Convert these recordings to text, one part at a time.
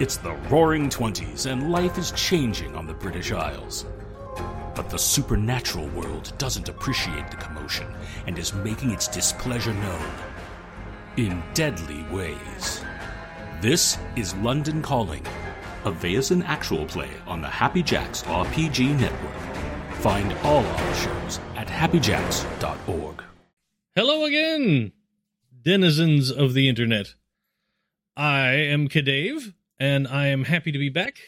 It's the roaring 20s, and life is changing on the British Isles. But the supernatural world doesn't appreciate the commotion and is making its displeasure known in deadly ways. This is London Calling, a Vaesen actual play on the Happy Jacks RPG Network. Find all our shows at happyjacks.org. Hello again, denizens of the internet. I am Kadave, and I am happy to be back,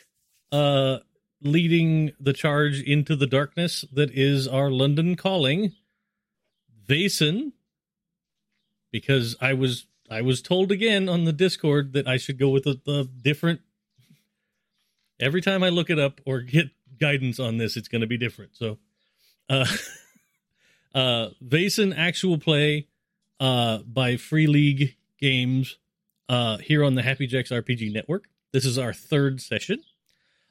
uh, leading the charge into the darkness that is our London calling, Vaesen, because I was I was told again on the Discord that I should go with a, a different. Every time I look it up or get guidance on this, it's going to be different. So, uh, uh, Vaesen actual play, uh, by Free League Games, uh, here on the Happy Jacks RPG Network. This is our third session.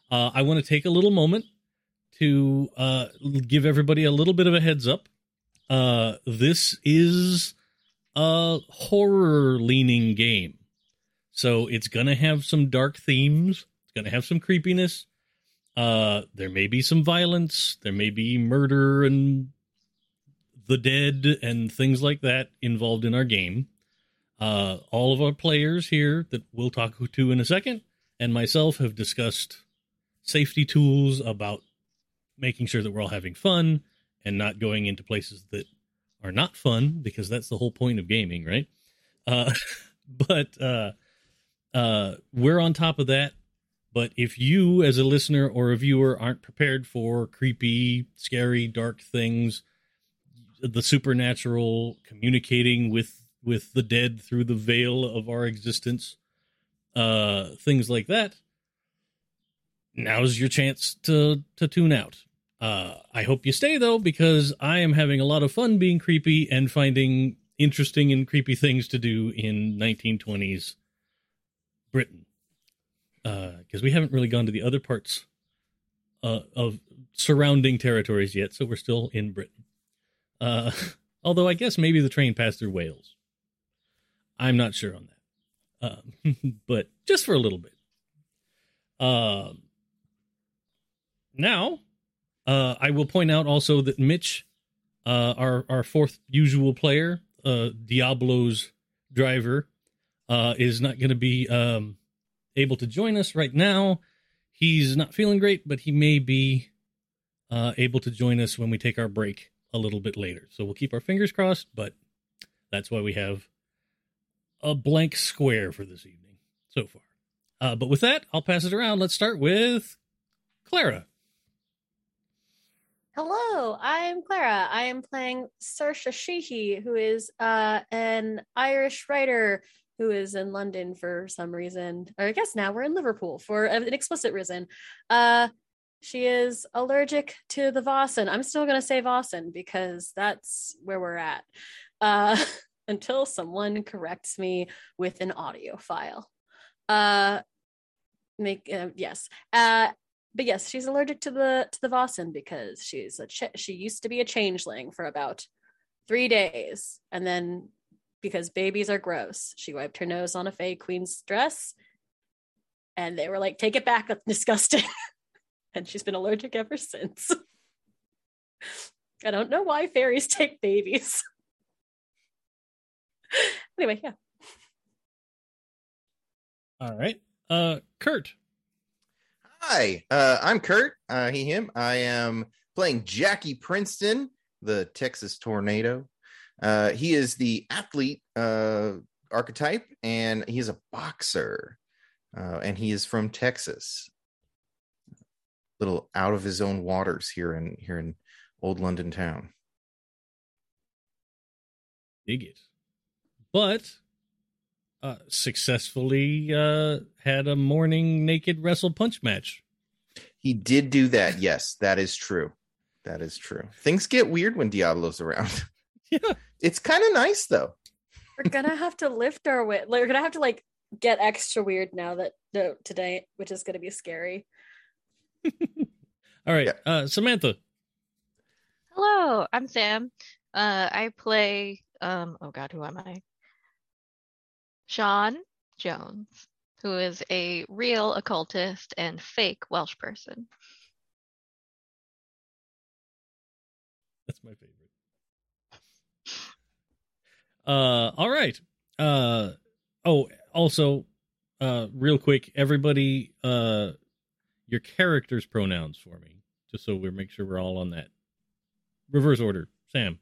Uh, I want to take a little moment to uh, give everybody a little bit of a heads up. Uh, this is a horror leaning game. So it's going to have some dark themes, it's going to have some creepiness. Uh, there may be some violence, there may be murder and the dead and things like that involved in our game. Uh, all of our players here that we'll talk to in a second and myself have discussed safety tools about making sure that we're all having fun and not going into places that are not fun because that's the whole point of gaming, right? Uh, but uh, uh, we're on top of that. But if you, as a listener or a viewer, aren't prepared for creepy, scary, dark things, the supernatural, communicating with with the dead through the veil of our existence, uh, things like that, now's your chance to to tune out. Uh, I hope you stay though, because I am having a lot of fun being creepy and finding interesting and creepy things to do in 1920s Britain. Because uh, we haven't really gone to the other parts uh, of surrounding territories yet, so we're still in Britain. Uh, although I guess maybe the train passed through Wales. I'm not sure on that. Um, but just for a little bit. Uh, now, uh, I will point out also that Mitch, uh, our our fourth usual player, uh, Diablo's driver, uh, is not going to be um, able to join us right now. He's not feeling great, but he may be uh, able to join us when we take our break a little bit later. So we'll keep our fingers crossed, but that's why we have a blank square for this evening so far. Uh, but with that, I'll pass it around. Let's start with Clara. Hello, I'm Clara. I am playing Saoirse Sheehy, who is uh, an Irish writer who is in London for some reason. Or I guess now we're in Liverpool for an explicit reason. Uh, she is allergic to the Vaesen. I'm still going to say Vaesen because that's where we're at. Uh, until someone corrects me with an audio file. Uh, make uh, yes. Uh, but yes, she's allergic to the to the Vaesen because she's a ch- she used to be a changeling for about three days, and then because babies are gross, she wiped her nose on a Fey Queen's dress, and they were like, "Take it back, that's disgusting," and she's been allergic ever since. I don't know why fairies take babies. anyway, yeah. All right. Uh Kurt. Hi, uh, I'm Kurt. Uh, he, him. I am playing Jackie Princeton, the Texas Tornado. Uh, he is the athlete uh, archetype, and he is a boxer, uh, and he is from Texas. A little out of his own waters here in here in old London town. Dig it but uh, successfully uh, had a morning naked wrestle punch match. He did do that. Yes, that is true. That is true. Things get weird when Diablo's around. Yeah, it's kind of nice though. We're gonna have to lift our weight. Like, we're gonna have to like get extra weird now that no today, which is gonna be scary. All right, yeah. uh, Samantha. Hello, I'm Sam. Uh, I play. Um, oh God, who am I? Sean Jones. who is a real occultist and fake Welsh person. That's my favorite. Uh, all right. Uh, oh, also, uh, real quick, everybody, uh, your character's pronouns for me, just so we make sure we're all on that reverse order. Sam.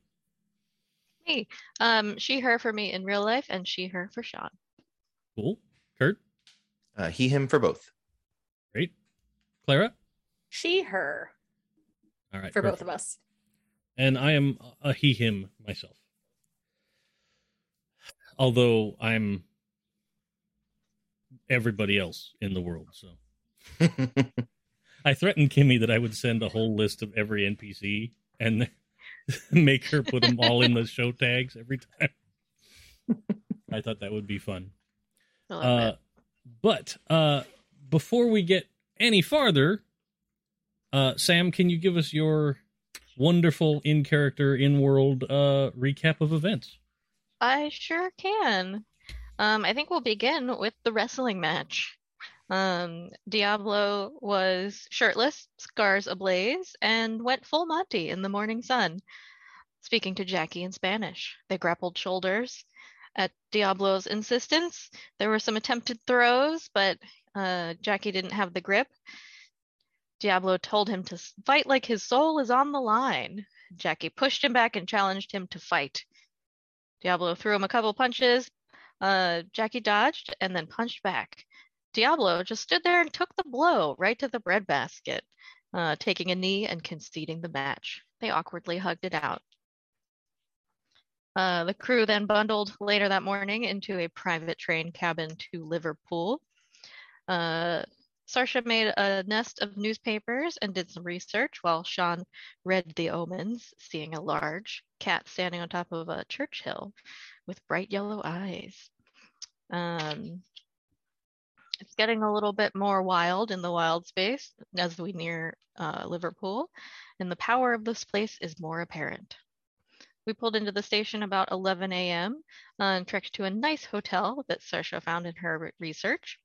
Me. Um, she, her for me in real life, and she, her for Sean. Cool. Kurt. Uh, he, him for both. Great. Clara. She, her All right. for both of us. and I am a he him myself. Although I'm everybody else in the world, so I threatened Kimmy that I would send a whole list of every NPC and make her put them all in the show tags every time. I thought that would be fun. I Uh, but uh, before we get any farther, uh, Sam, can you give us your wonderful in character, in world uh, recap of events? I sure can. Um, I think we'll begin with the wrestling match. Um, Diablo was shirtless, scars ablaze, and went full Monty in the morning sun. Speaking to Jackie in Spanish, they grappled shoulders. At Diablo's insistence, there were some attempted throws, but uh, Jackie didn't have the grip. Diablo told him to fight like his soul is on the line. Jackie pushed him back and challenged him to fight. Diablo threw him a couple punches. Uh, Jackie dodged and then punched back. Diablo just stood there and took the blow right to the breadbasket, uh, taking a knee and conceding the match. They awkwardly hugged it out. Uh, the crew then bundled later that morning into a private train cabin to Liverpool. Uh, Saoirse made a nest of newspapers and did some research while Sean read the omens, seeing a large cat standing on top of a church hill with bright yellow eyes. Um, it's getting a little bit more wild in the wild space as we near uh, Liverpool, and the power of this place is more apparent. We pulled into the station about 11 a.m. uh, and trekked to a nice hotel that Saoirse found in her research.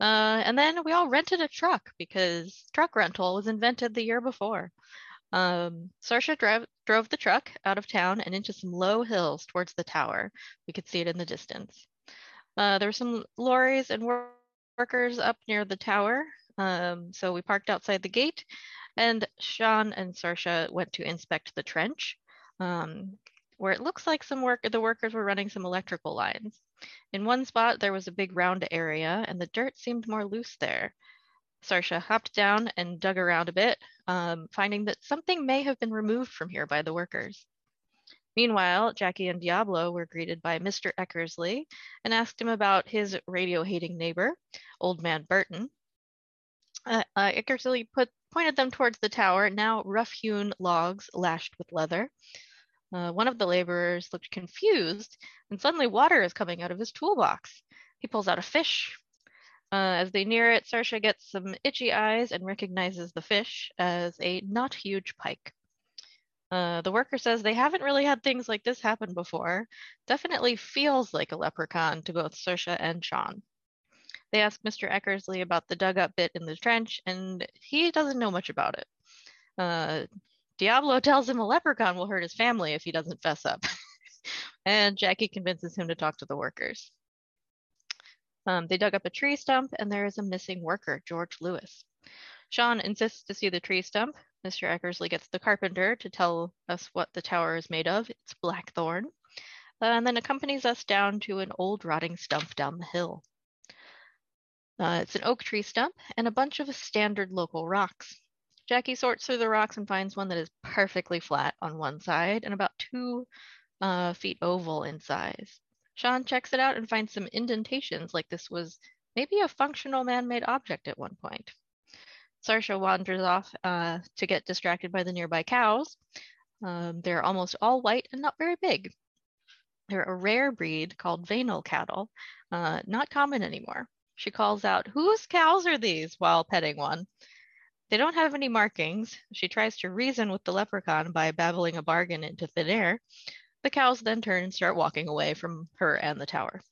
Uh, and then we all rented a truck because truck rental was invented the year before. Um, Saoirse drove, drove the truck out of town and into some low hills towards the tower. We could see it in the distance. Uh, there were some lorries and wor- workers up near the tower, um, so we parked outside the gate, and Sean and Saoirse went to inspect the trench, um, where it looks like some work the workers were running some electrical lines. In one spot, there was a big round area, and the dirt seemed more loose there. Saoirse hopped down and dug around a bit, um, finding that something may have been removed from here by the workers. Meanwhile, Jackie and Diablo were greeted by Mr. Eckersley and asked him about his radio hating neighbor, Old Man Burton. Uh, uh, Eckersley put, pointed them towards the tower, now rough hewn logs lashed with leather. Uh, one of the laborers looked confused, and suddenly water is coming out of his toolbox. He pulls out a fish. Uh, as they near it, Saoirse gets some itchy eyes and recognizes the fish as a not huge pike. Uh, the worker says they haven't really had things like this happen before. Definitely feels like a leprechaun to both Saoirse and Sean. They ask Mr. Eckersley about the dug up bit in the trench, and he doesn't know much about it. Uh, Diablo tells him a leprechaun will hurt his family if he doesn't fess up. and Jackie convinces him to talk to the workers. Um, they dug up a tree stump, and there is a missing worker, George Lewis. Sean insists to see the tree stump. Mr. Eckersley gets the carpenter to tell us what the tower is made of. It's blackthorn. Uh, and then accompanies us down to an old rotting stump down the hill. Uh, it's an oak tree stump and a bunch of standard local rocks. Jackie sorts through the rocks and finds one that is perfectly flat on one side and about two uh, feet oval in size. Sean checks it out and finds some indentations like this was maybe a functional man-made object at one point. Saoirse wanders off uh, to get distracted by the nearby cows. Um, they're almost all white and not very big. They're a rare breed called Vaynol cattle, uh, not common anymore. She calls out, Whose cows are these? while petting one. They don't have any markings. She tries to reason with the leprechaun by babbling a bargain into thin air. The cows then turn and start walking away from her and the tower.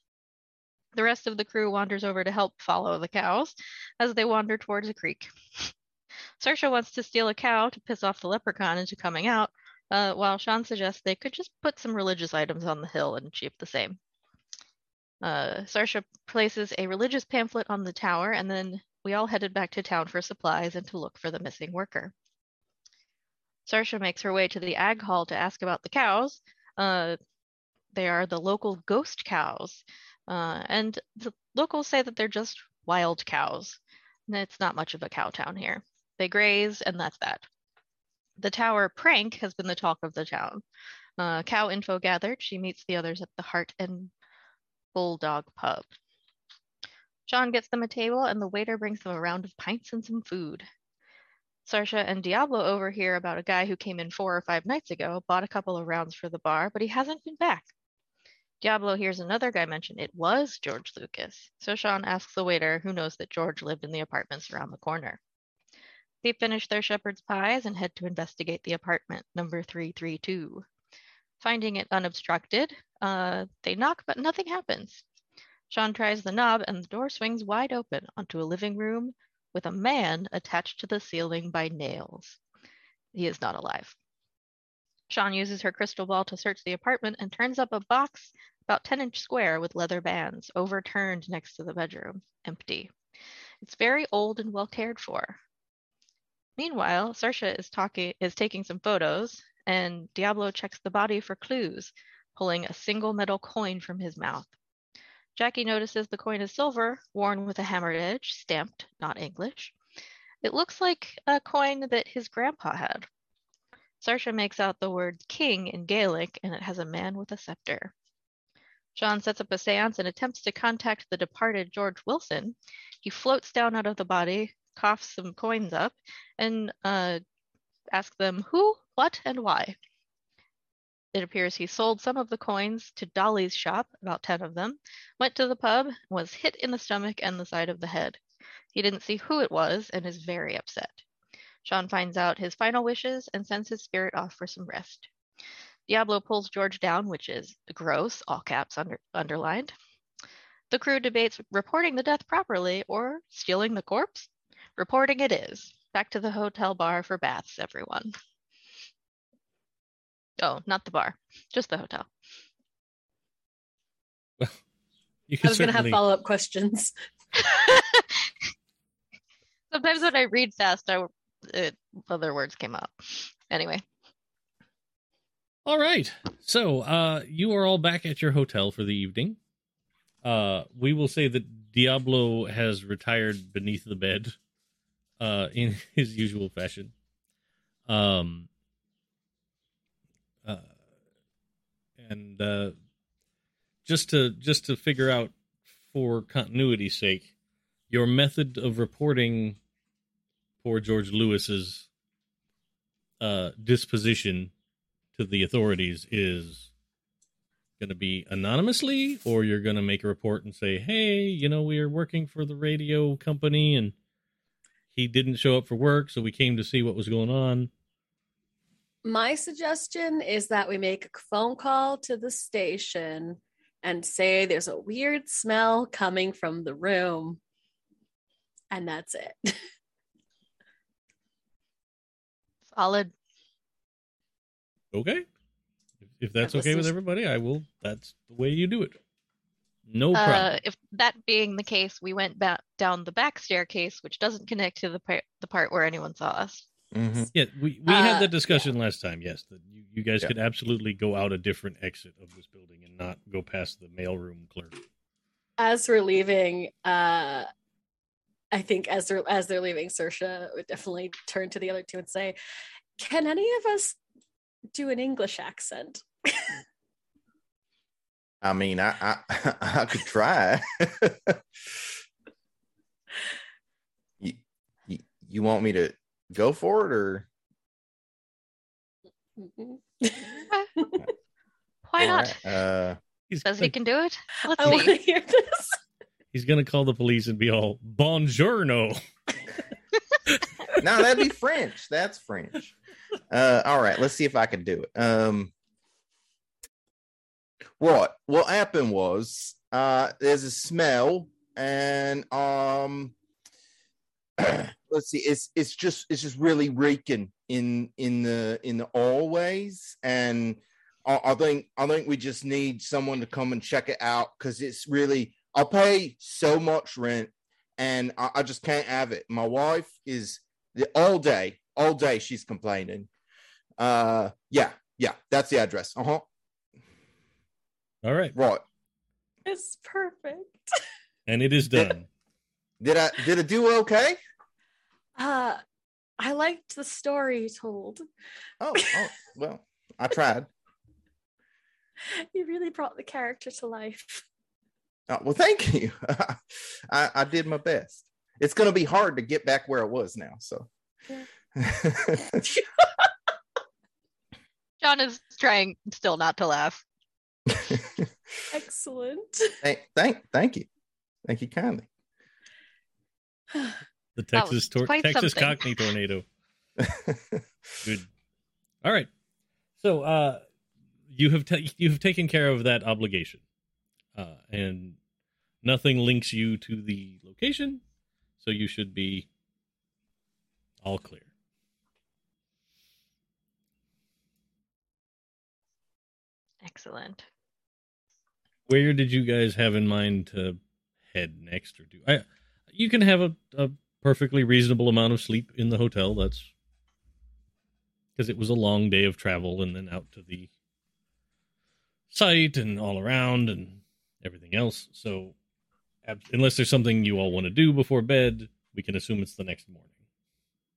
The rest of the crew wanders over to help follow the cows as they wander towards a creek. Saoirse wants to steal a cow to piss off the leprechaun into coming out, uh, while Sean suggests they could just put some religious items on the hill and achieve the same. Uh, Saoirse places a religious pamphlet on the tower, and then we all headed back to town for supplies and to look for the missing worker. Saoirse makes her way to the ag hall to ask about the cows. Uh, they are the local ghost cows, uh, and the locals say that they're just wild cows. It's not much of a cow town here. They graze, and that's that. The tower prank has been the talk of the town. Uh, cow info gathered, she meets the others at the Heart and Bulldog pub. Sean gets them a table, and the waiter brings them a round of pints and some food. Saoirse and Diablo overhear about a guy who came in four or five nights ago, bought a couple of rounds for the bar, but he hasn't been back. Diablo hears another guy mention it was George Lewis, so Sean asks the waiter who knows that George lived in the apartments around the corner. They finish their shepherd's pies and head to investigate the apartment, number 332. Finding it unobstructed, uh, they knock, but nothing happens. Sean tries the knob, and the door swings wide open onto a living room with a man attached to the ceiling by nails. He is not alive. Sean uses her crystal ball to search the apartment and turns up a box about 10 inch square with leather bands, overturned next to the bedroom, empty. It's very old and well cared for. Meanwhile, Saoirse is talking is taking some photos, and Diablo checks the body for clues, pulling a single metal coin from his mouth. Jackie notices the coin is silver, worn with a hammered edge, stamped, not English. It looks like a coin that his grandpa had. Saoirse makes out the word king in Gaelic, and it has a man with a scepter. Sean sets up a seance and attempts to contact the departed George Wilson. He floats down out of the body, coughs some coins up, and uh, asks them who, what, and why. It appears he sold some of the coins to Dolly's shop, about 10 of them, went to the pub, was hit in the stomach and the side of the head. He didn't see who it was and is very upset. Sean finds out his final wishes and sends his spirit off for some rest. Diablo pulls George down, which is gross, all caps under, underlined. The crew debates reporting the death properly or stealing the corpse. Reporting it is. Back to the hotel bar for baths, everyone. Oh, not the bar, just the hotel. You I can was going to have follow up questions. Sometimes when I read fast, I, it, other words came up. Anyway, All right. So, uh, you are all back at your hotel for the evening. Uh, we will say that Diablo has retired beneath the bed, uh, in his usual fashion. Um, uh, and uh, just to just to figure out for continuity's sake, your method of reporting poor George Lewis's uh, disposition to the authorities is going to be anonymously, or you're going to make a report and say, "Hey, you know, we are working for the radio company, and he didn't show up for work, so we came to see what was going on." My suggestion is that we make a phone call to the station and say there's a weird smell coming from the room. And that's it. solid. Okay, if, if that's okay with everybody, I will. That's the way you do it. No problem. Uh, if that being the case, we went back down the back staircase, which doesn't connect to the part the part where anyone saw us. Mhm. Yeah, we, we had Uh, that discussion last time. Yes, that you, you guys Yeah. could absolutely go out a different exit of this building and not go past the mailroom clerk. As we're leaving, uh I think as they're as they're leaving, Saoirse would definitely turn to the other two and say, Can any of us do an English accent? I mean, I I, I could try. you, you, you want me to go for it or Why not? right, Uh, Says he can do it. Let's I want see. to hear this. he's gonna call the police and be all "Buongiorno." no, that'd be French. That's French. Uh, all right, let's see if I can do it. Um, right. What happened was uh, there's a smell, and um, let's see, it's it's just it's just really reeking in in the in the hallways, and I, I think I think we just need someone to come and check it out because it's really I'll pay so much rent, and I, I just can't have it. My wife is the all day, all day she's complaining. Uh, yeah, yeah, that's the address. Uh huh. All right. Right. It's perfect. And it is done. Did I did I do okay? Uh, I liked the story told. Oh, oh well, I tried. You really brought the character to life. Oh, well, thank you. I, I did my best. It's going to be hard to get back where it was now. So, John is trying still not to laugh. Excellent. thank, thank, thank you, thank you kindly. The Texas tor- Texas something. Cockney tornado. Good. All right. So uh you have ta- you have taken care of that obligation. Uh and nothing links you to the location, so you should be all clear. Excellent. Where did you guys have in mind to head next or do I you can have a, a perfectly reasonable amount of sleep in the hotel. That's because it was a long day of travel and then out to the site and all around and everything else. So, ab- unless there's something you all want to do before bed, we can assume it's the next morning.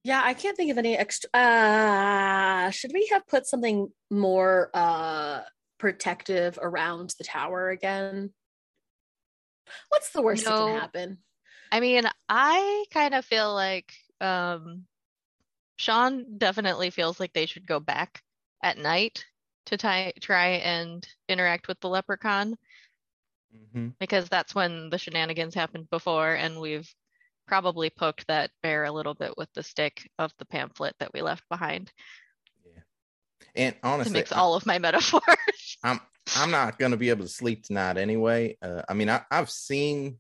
Yeah, I can't think of any extra. Uh, should we have put something more uh protective around the tower again? What's the worst that can happen? I mean, I kind of feel like um, Sean definitely feels like they should go back at night to try try and interact with the leprechaun hmm because that's when the shenanigans happened before, and we've probably poked that bear a little bit with the stick of the pamphlet that we left behind Yeah, And to honestly, mix I- all of my metaphors. I'm I'm not gonna be able to sleep tonight anyway. Uh, I mean, I, I've seen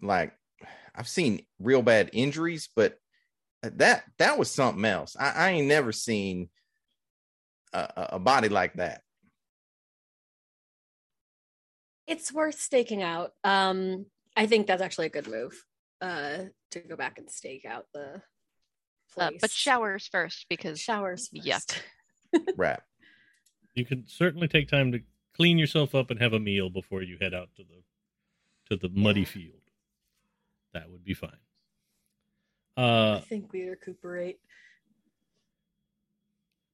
like I've seen real bad injuries, but that that was something else. I, I ain't never seen a, a- a body like that. It's worth staking out. Um, I think that's actually a good move. Uh, to go back and stake out the Uh, place. but showers first because showers. First. Yuck. Right. You can certainly take time to clean yourself up and have a meal before you head out to the to the muddy Yeah. field. That would be fine. Uh, I think we recuperate.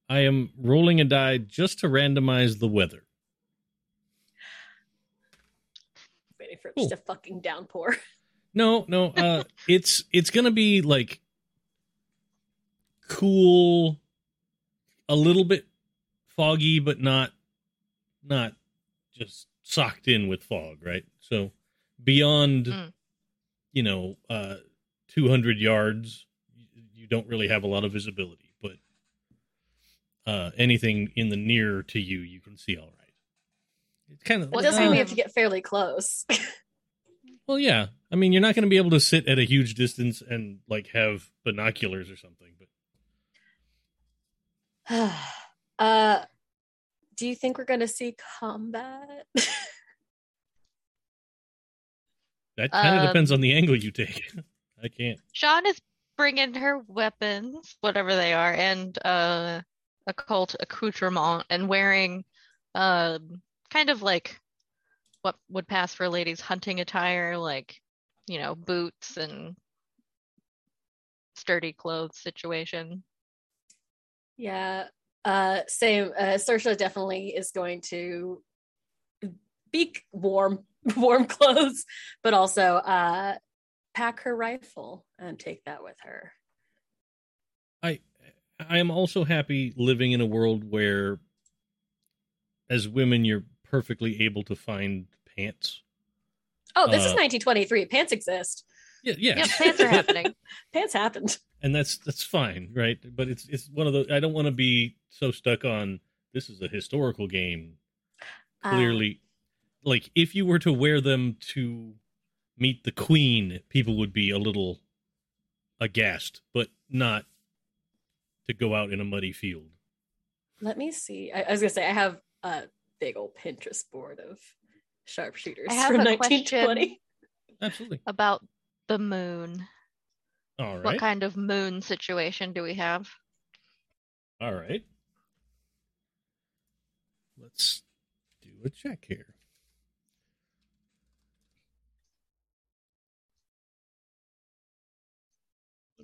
I am rolling a die just to randomize the weather. Waiting for Cool. just a fucking downpour. No, no, uh it's it's going to be like cool a little bit foggy but not not just socked in with fog, right? So beyond Mm. You know, uh 200 yards you- don't really have a lot of visibility, but uh anything in the near to you you can see all right. It's kind of It does mean we have Um, to get fairly close. Well, yeah. I mean, you're not going to be able to sit at a huge distance and like have binoculars or something, but uh, do you think we're going to see combat? that kind of depends Um, on the angle you take. I can't. Sean is bringing her weapons, whatever they are, and uh, occult accoutrement, and wearing um, kind of like what would pass for a ladies' hunting attire, like you know, boots and sturdy clothes situation. yeah. Uh, same. Uh, Saoirse definitely is going to be warm, warm clothes, but also uh, pack her rifle and take that with her. I I am also happy living in a world where, as women, you're perfectly able to find pants. Oh, this is Uh, 1923. Pants exist. Yeah, yeah. Yep, pants are happening. Pants happened. and that's that's fine, right? But it's it's one of those. I don't want to be so stuck on this is a historical game. Uh, Clearly, like if you were to wear them to meet the queen, people would be a little aghast, but not to go out in a muddy field. Let me see. I, I was gonna say I have a big old Pinterest board of sharpshooters I have from a 1920. Absolutely. About the moon. All What kind of moon situation do we have? All right. Let's do a check here.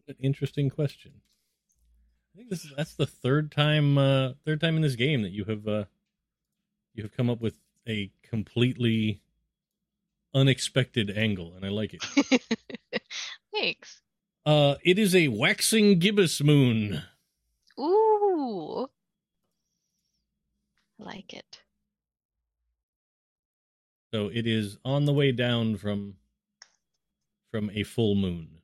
An interesting question. I think this is that's the third time uh third time in this game that you have uh you have come up with a completely unexpected angle and I like it. Thanks. Uh it is a waxing gibbous moon. Ooh. I like it. So it is on the way down from from a full moon.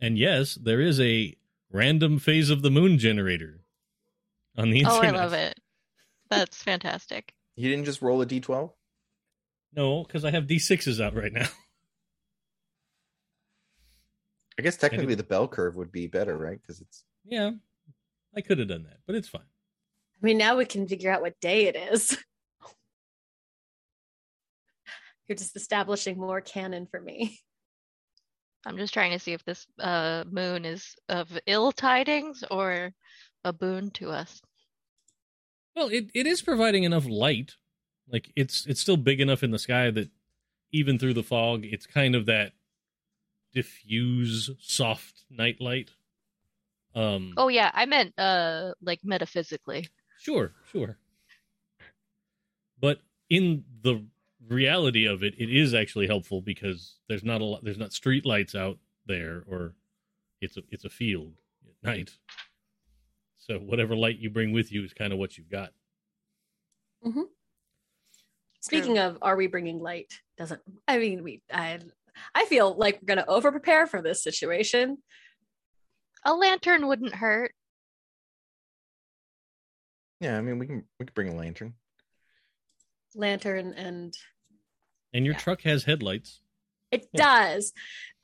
And yes, there is a random phase of the moon generator on the internet. Oh. I love it. That's fantastic. You didn't just roll a d12? No, because I have D6s out right now. I guess technically the bell curve would be better, right? Because it's yeah, I could have done that, but it's fine. I mean, now we can figure out what day it is. You're just establishing more canon for me. I'm just trying to see if this uh, moon is of ill tidings or a boon to us. Well, it, it is providing enough light. Like it's it's still big enough in the sky that even through the fog, it's kind of that diffuse, soft night light. Um, Oh yeah, I meant uh like metaphysically. Sure, sure. But in the reality of it, it is actually helpful because there's not a lot, there's not street lights out there, or it's a it's a field at night. So whatever light you bring with you is kind of what you've got. Mm-hmm. Speaking of, are we bringing light? Doesn't I mean we? I I feel like we're gonna over prepare for this situation. A lantern wouldn't hurt. yeah. I mean, we can we can bring a lantern. Lantern and And your Yeah. truck has headlights. it Yeah. does.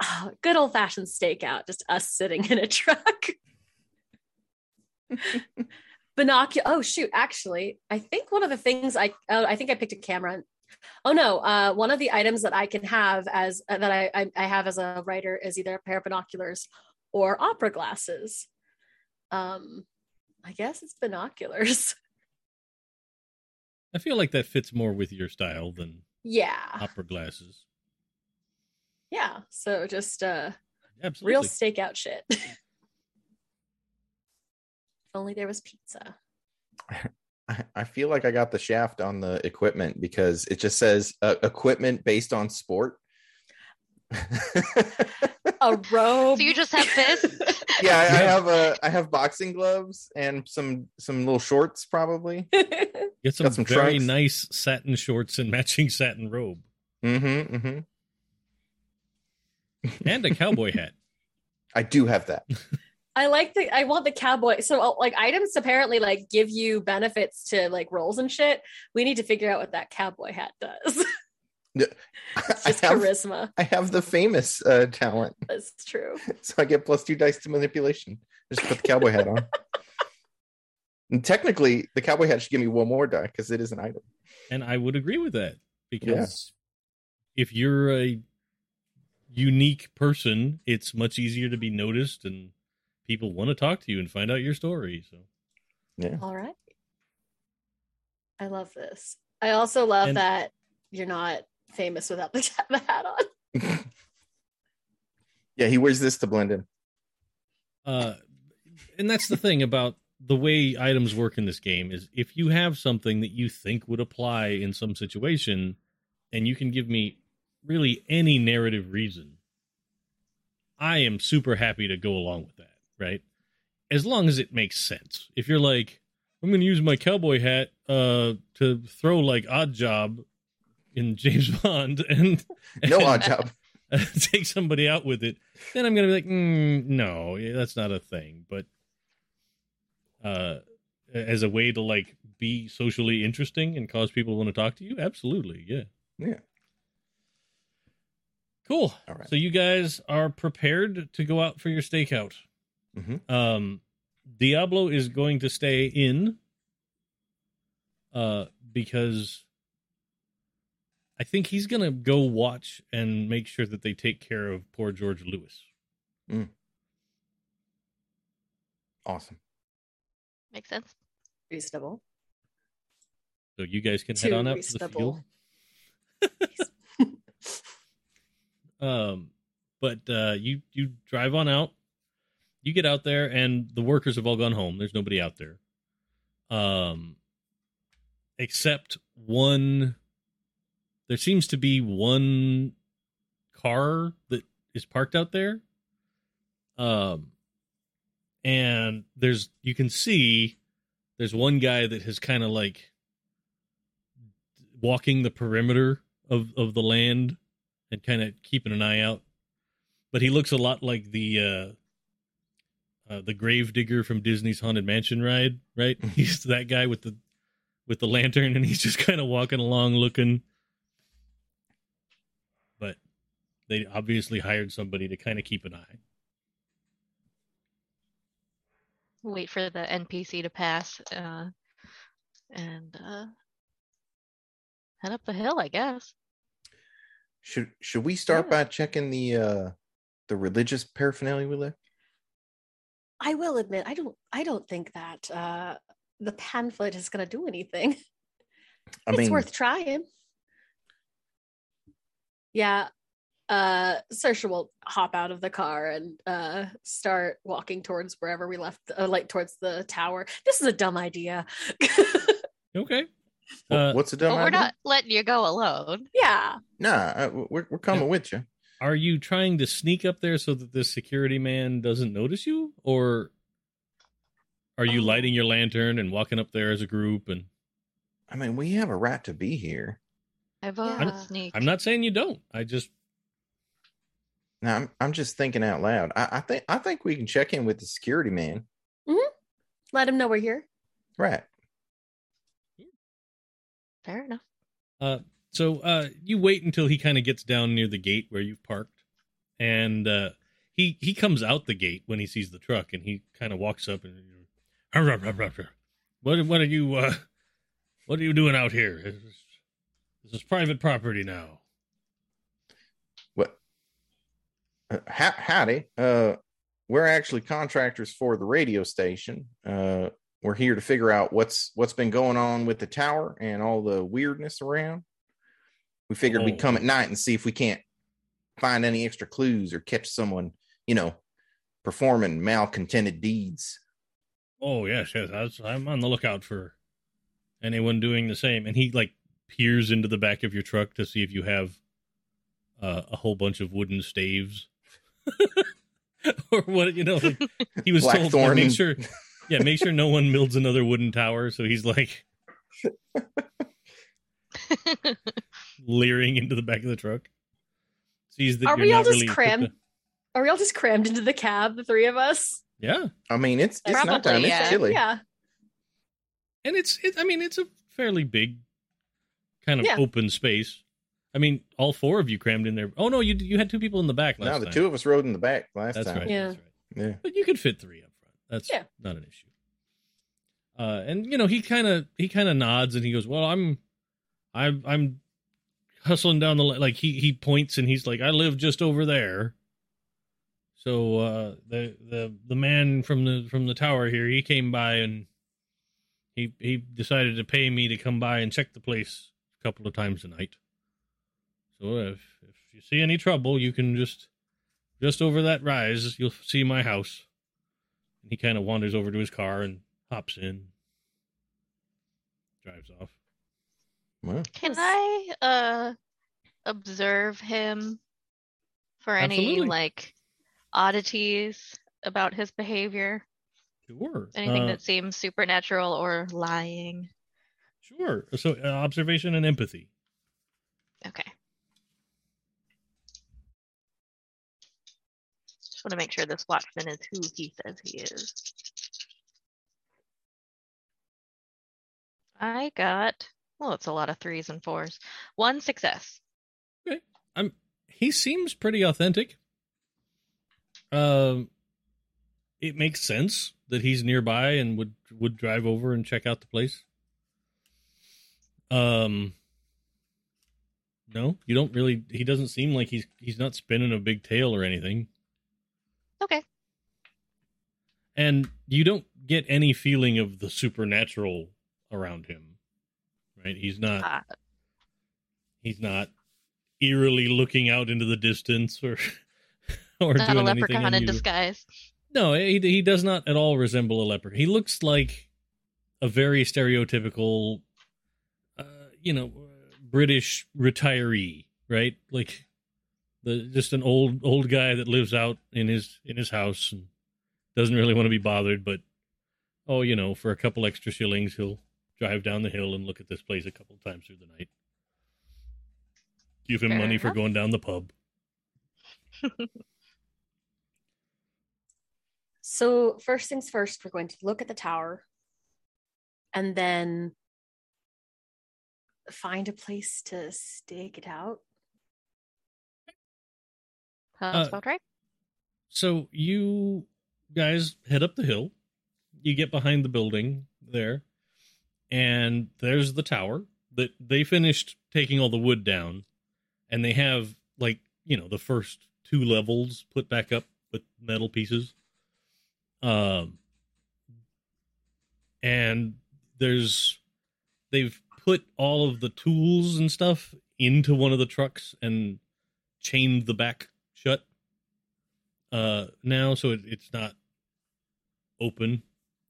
Oh, good old fashioned stakeout, just us sitting in a truck. Binocular. Oh shoot! Actually, I think one of the things I oh, I think I picked a camera. Oh no! Uh, one of the items that I can have as uh, that I, I I have as a writer is either a pair of binoculars or opera glasses. Um, I guess it's binoculars. I feel like that fits more with your style than yeah, opera glasses. yeah. So just uh, Absolutely. real stakeout shit. if only there was pizza. I, I feel like I got the shaft on the equipment because it just says uh, equipment based on sport. A robe. So you just have fists? yeah, I, I have a I have boxing gloves and some some little shorts probably. Get some, got some very trunks. nice satin shorts and matching satin robe Mm-hmm, mm-hmm. and a cowboy hat. I do have that. I like the I want the cowboy. So uh, like items apparently like give you benefits to like roles and shit. We need to figure out what that cowboy hat does. I Just have, charisma. I have the famous uh, talent, That's true. so I get plus two dice to manipulation. Just put the cowboy hat on. And technically, the cowboy hat should give me one more die because it is an item. And I would agree with that because if you're a unique person, it's much easier to be noticed and people want to talk to you and find out your story. So Yeah. All right. I love this. I also love And- that you're not famous without the, the hat on. Yeah, he wears this to blend in. uh and that's the thing about the way items work in this game is if you have something that you think would apply in some situation and you can give me really any narrative reason i am super happy to go along with that right as long as it makes sense if you're like i'm going to use my cowboy hat uh to throw like Oddjob in james bond and No Oddjob. take somebody out with it, then I'm gonna be like, mm, no, that's not a thing. But uh, as a way to like be socially interesting and cause people to want to talk to you, absolutely, yeah. Yeah. Cool. All right. So you guys are prepared to go out for your stakeout. Mhm. Um, Diablo is going to stay in, uh, because I think he's gonna go watch and make sure that they take care of poor George Lewis. Awesome. Makes sense. Reasonable. So you guys can head Too on out to the field. Um, but uh, you you drive on out. You get out there, and the workers have all gone home. There's nobody out there, um, except one. There seems to be one car that is parked out there. Um, and there's you can see there's one guy that has kind of like walking the perimeter of of the land and kind of keeping an eye out. But he looks a lot like the uh, uh, the grave digger from Disney's Haunted Mansion ride, right? he's that guy with the with the lantern, and he's just kind of walking along, looking. But they obviously hired somebody to kind of keep an eye. Wait for the NPC to pass, uh, and uh, head up the hill, I guess. Should should we start Yeah. by checking the uh the religious paraphernalia we left? I will admit, I don't. I don't think that uh, the pamphlet is going to do anything. I it's mean, worth trying. Yeah. Uh Saoirse will hop out of the car and uh start walking towards wherever we left uh, like towards the tower. This is a dumb idea. Okay. wh- uh, what's a dumb But we're idea? not letting you go alone. yeah. Nah, uh, we're we're coming with you. Are you trying to sneak up there so that this security man doesn't notice you, or are you Oh. lighting your lantern and walking up there as a group? And I mean, we have a right to be here. I vote Yeah. sneak. I'm not saying you don't. I just Now, I'm I'm just thinking out loud. I, I think I think we can check in with the security man. Let him know we're here. Right. Fair enough. Uh, so uh, you wait until he kind of gets down near the gate where you've parked, and uh, he he comes out the gate when he sees the truck, and he kind of walks up and, what what are you uh, what are you doing out here? This is private property now. What? Uh, how, howdy. Uh, we're actually contractors for the radio station. Uh, we're here to figure out what's what's been going on with the tower and all the weirdness around. We figured we'd come at night and see if we can't find any extra clues or catch someone, you know, performing malcontented deeds. Oh yes, yes, that's, I'm on the lookout for anyone doing the same. And he like peers into the back of your truck to see if you have uh, a whole bunch of wooden staves, or what you know. Like, he was told like, Blackthorn. make sure, yeah, make sure no one builds another wooden tower. So he's like leering into the back of the truck. Sees that Are you're we all just really crammed? to- Are we all just crammed into the cab, the three of us? Yeah, I mean, it's it's Probably, nighttime. It's yeah. chilly. Yeah. and it's it, I mean it's a fairly big kind of Yeah. open space. I mean, all four of you crammed in there. Oh no, you you had two people in the back last Now the time. two of us rode in the back last That's time. right. Yeah. That's right. Yeah. But you could fit three up front. That's Yeah. not an issue. Uh, and you know he kind of he kind of nods and he goes, "Well, I'm, I'm, I'm hustling down the like he he points and he's like, I live just over there. So uh, the the the man from the from the tower here, he came by and he he decided to pay me to come by and check the place a couple of times a night. So if if you see any trouble, you can just just over that rise, you'll see my house. And he kind of wanders over to his car and hops in, drives off. Well, Can I uh observe him for any like oddities about his behavior? Sure. Anything Uh, that seems supernatural or lying? Sure. So uh, observation and empathy. Okay. Want to make sure this watchman is who he says he is. I got, well, it's a lot of threes and fours. One success. Okay. I'm he seems pretty authentic. Um it makes sense that he's nearby and would would drive over and check out the place. Um No, you don't really he doesn't seem like he's he's not spinning a big tale or anything. Okay. And you don't get any feeling of the supernatural around him. Right? He's not Ah, he's not eerily looking out into the distance or or not a doing anything leprechaun in disguise. No, he he does not at all resemble a leopard. He looks like a very stereotypical, uh, you know, British retiree, right? Like the just an old old guy that lives out in his in his house and doesn't really want to be bothered, but oh, you know, for a couple extra shillings, he'll drive down the hill and look at this place a couple times through the night. Give him Fair money for going down the pub. So first things first, we're going to look at the tower and then find a place to stake it out. Uh, right. So you guys head up the hill. You get behind the building there, and there's the tower that they finished taking all the wood down, and they have like you know the first two levels put back up with metal pieces. Um, and there's they've put all of the tools and stuff into one of the trucks and chained the back shut uh now so it, it's not open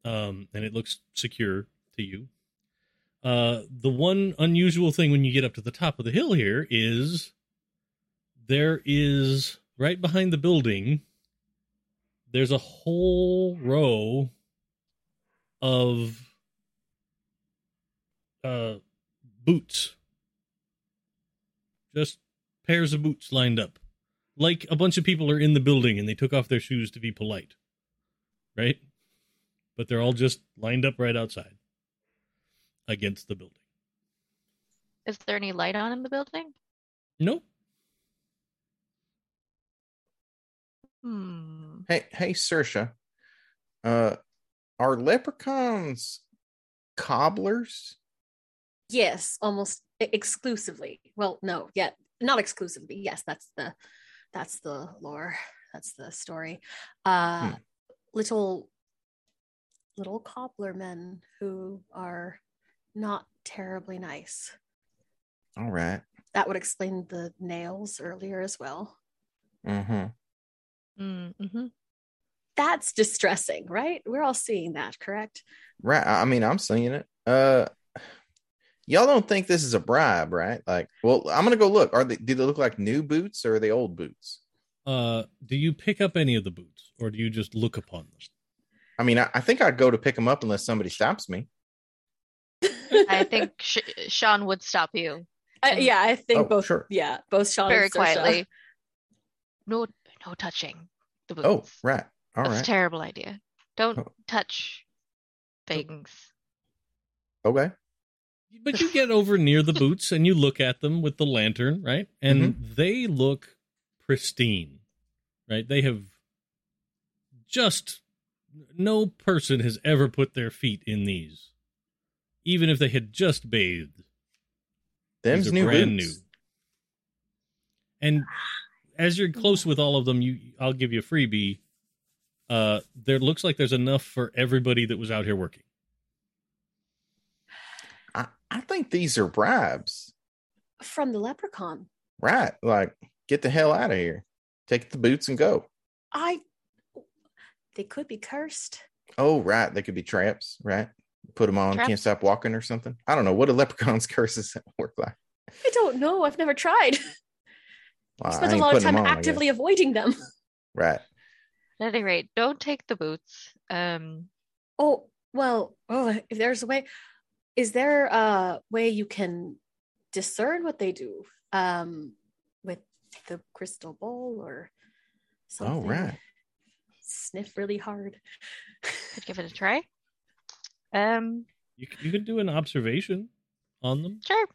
um and it looks secure to you. Uh the one unusual thing when you get up to the top of the hill here is there is right behind the building there's a whole row of uh boots. Just pairs of boots lined up like a bunch of people are in the building and they took off their shoes to be polite right but they're all just lined up right outside against the building Is there any light on in the building? nope Hmm. Hey, hey, Saoirse. Uh, are leprechauns cobblers? Yes, almost exclusively. Well, no, yeah, not exclusively. Yes, that's the that's the lore. That's the story. Uh Hmm. little little cobbler men who are not terribly nice. All right. That would explain the nails earlier as well. Mm-hmm. Mm-hmm. That's distressing, right? We're all seeing that, correct? Right. I I mean, I'm seeing it. Uh, y'all don't think this is a bribe, right? Like, well, I'm gonna go look. Are they? Do they look like new boots or are they old boots? uh do you pick up any of the boots or do you just look upon them I mean, I, I think I'd go to pick them up unless somebody stops me. I think Sh- Sean would stop you Uh, yeah, I think Oh, both. sure. Yeah, both Sean very and quietly. No, no touching the boots. Oh, right. All That's right. a terrible idea. Don't Oh. touch things. okay. But you get over near the boots and you look at them with the lantern right and they look pristine right they have just no person has ever put their feet in these even if they had just bathed Them's new brand boots. new. And as you're close with all of them, you I'll give you a freebie. Uh, there looks like there's enough for everybody that was out here working. I, I think these are bribes. From the leprechaun. Right. Like, get the hell out of here. Take the boots and go. I. They could be cursed. Oh, right. They could be traps, right? Put them on, can't stop walking or something. I don't know. What do leprechauns' curses work like? I don't know. I've never tried. Well, I I spent a ain't lot of putting 'em time on, I guess. actively avoiding them. Right. At any rate, don't take the boots. Um, Oh well. Oh, if there's a way, is there a way you can discern what they do? Um, with the crystal bowl or something. Oh, right. Sniff really hard. could give it a try. Um, You c- you could do an observation on them. Sure.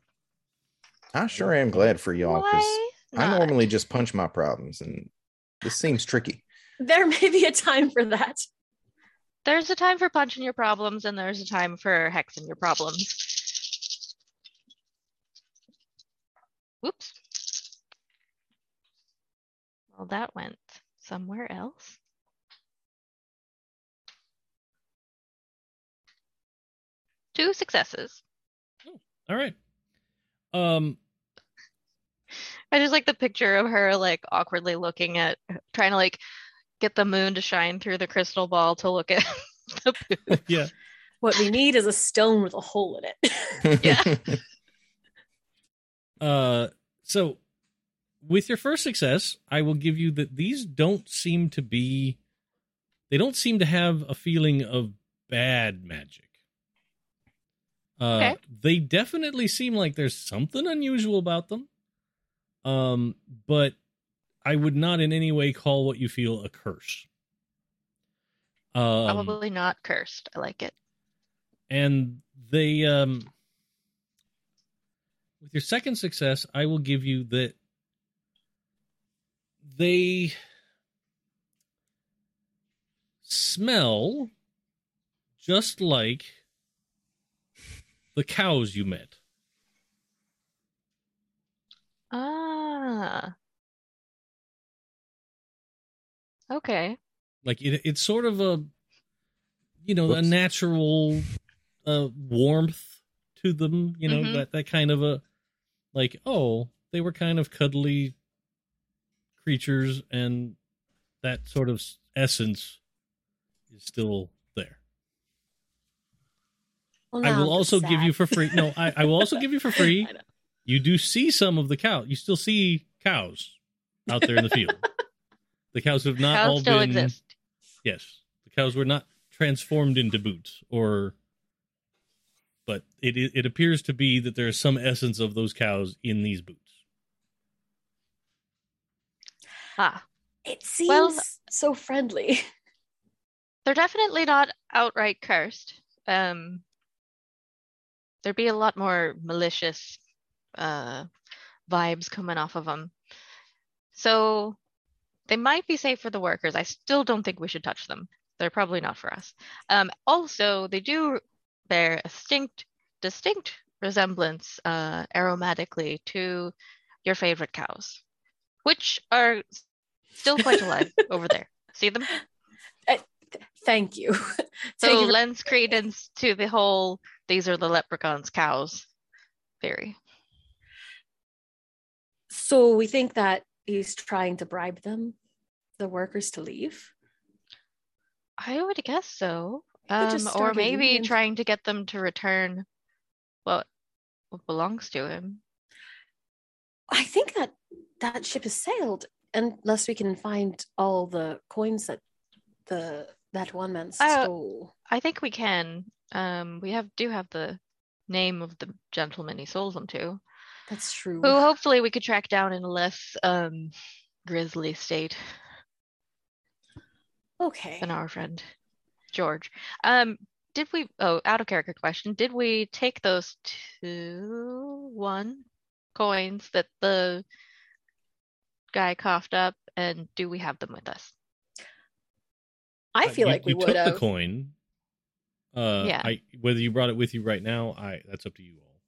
I sure am glad for y'all because I normally just punch my problems, and this seems tricky. There may be a time for that. There's a time for punching your problems, and there's a time for hexing your problems. Whoops. Well, that went somewhere else. Two successes. All right. Um. I just like the picture of her like awkwardly looking at, trying to like get the moon to shine through the crystal ball to look at the poop. Yeah. What we need is a stone with a hole in it. Yeah. Uh. So, with your first success, I will give you that these don't seem to be. They don't seem to have a feeling of bad magic. Uh, Okay. They definitely seem like there's something unusual about them. Um, but I would not in any way call what you feel a curse. Um, Probably not cursed. I like it. and they um with your second success i will give you that they smell just like the cows you met Ah. Okay. like it, it's sort of a you know a natural uh warmth to them you know Mhm. that that kind of a like oh they were kind of cuddly creatures and that sort of essence is still there Well, i will I'm also give you for free no I, I will also give you for free I know. you do see some of the cow you still see cows out there in the field the cows have not all Cows still been exist. Yes, the cows were not transformed into boots, or, but it it it appears to be that there is some essence of those cows in these boots. Ah. It seems Well- so friendly. They're definitely not outright cursed. Um, there'd be a lot more malicious uh, vibes coming off of them. So they might be safe for the workers. I still don't think we should touch them. They're probably not for us. Um, also, they do bear a distinct, distinct resemblance uh, aromatically to your favorite cows, which are still quite alive over there. See them? Thank you. So you for- lends credence to the whole these are the leprechauns cows theory. so we think that he's trying to bribe them, the workers, to leave. I would guess so. Um, or maybe trying to get them to return what what belongs to him. I think that that ship has sailed unless we can find all the coins that the that one man Uh, stole. I think we can. Um, we have do have the name of the gentleman he sold them to, That's true. who hopefully we could track down in a less um grisly state Okay. than our friend George. Um, did we? Oh, out of character question. Did we take those two one coins that the guy coughed up, and do we have them with us? I Uh, feel you- like we you would took have. the coin. Uh, Yeah. I whether you brought it with you right now, I that's up to you all.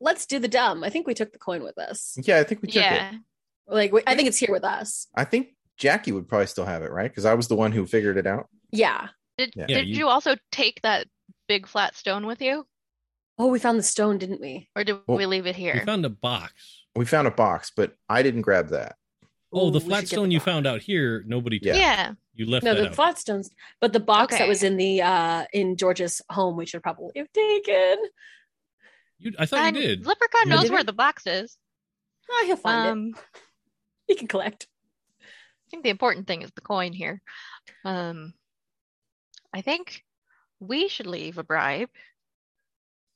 Let's do the dumb. I think we took the coin with us. Yeah, I think we took it. Yeah. Like we, I think it's here with us. I think Jackie would probably still have it, right? Because I was the one who figured it out. Yeah. Did Yeah. Yeah, Did you- you also take that big flat stone with you, Oh, we found the stone, didn't we? or did Well, we leave it here? We found a box. We found a box, but I didn't grab that. Oh, Ooh, the flat stone the you found out here, nobody took. Yeah. yeah. You left No, that the out. flat stones, but the box that was in the uh in George's home, we should probably have taken. You, I thought And you did. Leprechaun You knows did where it? the box is. Oh, he'll find Um, it. He can collect. I think the important thing is the coin here. Um, I think we should leave a bribe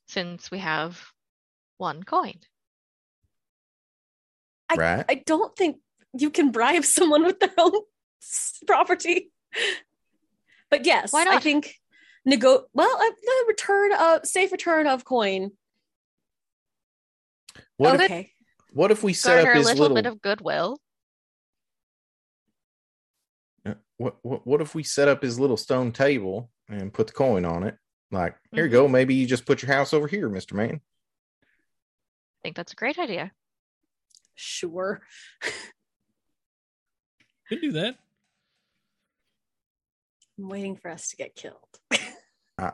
since we have one coin. I- right? I don't think you can bribe someone with their own property. But yes, Why I think nego well uh, the return of safe return of coin. What if, what if we set Garner up a little little bit of goodwill. Uh, what, what what if we set up his little stone table and put the coin on it? Like, here you go. Maybe you just put your house over here, Mister Man. I think that's a great idea. Sure. Can do that. I'm waiting for us to get killed. I,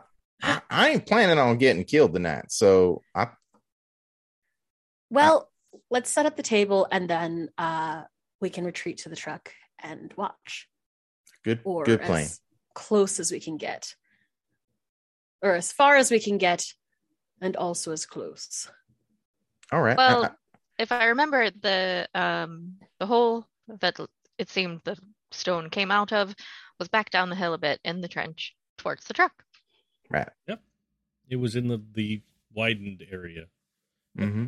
I ain't planning on getting killed tonight, so I Well, let's set up the table and then uh we can retreat to the truck and watch. good Or good plan. as close as we can get. Or as far as we can get, and also as close. All right. Well, I- I- if I remember the um the hole that it seemed the stone came out of was back down the hill a bit in the trench towards the truck. right. Yep. It was in the the widened area, hmm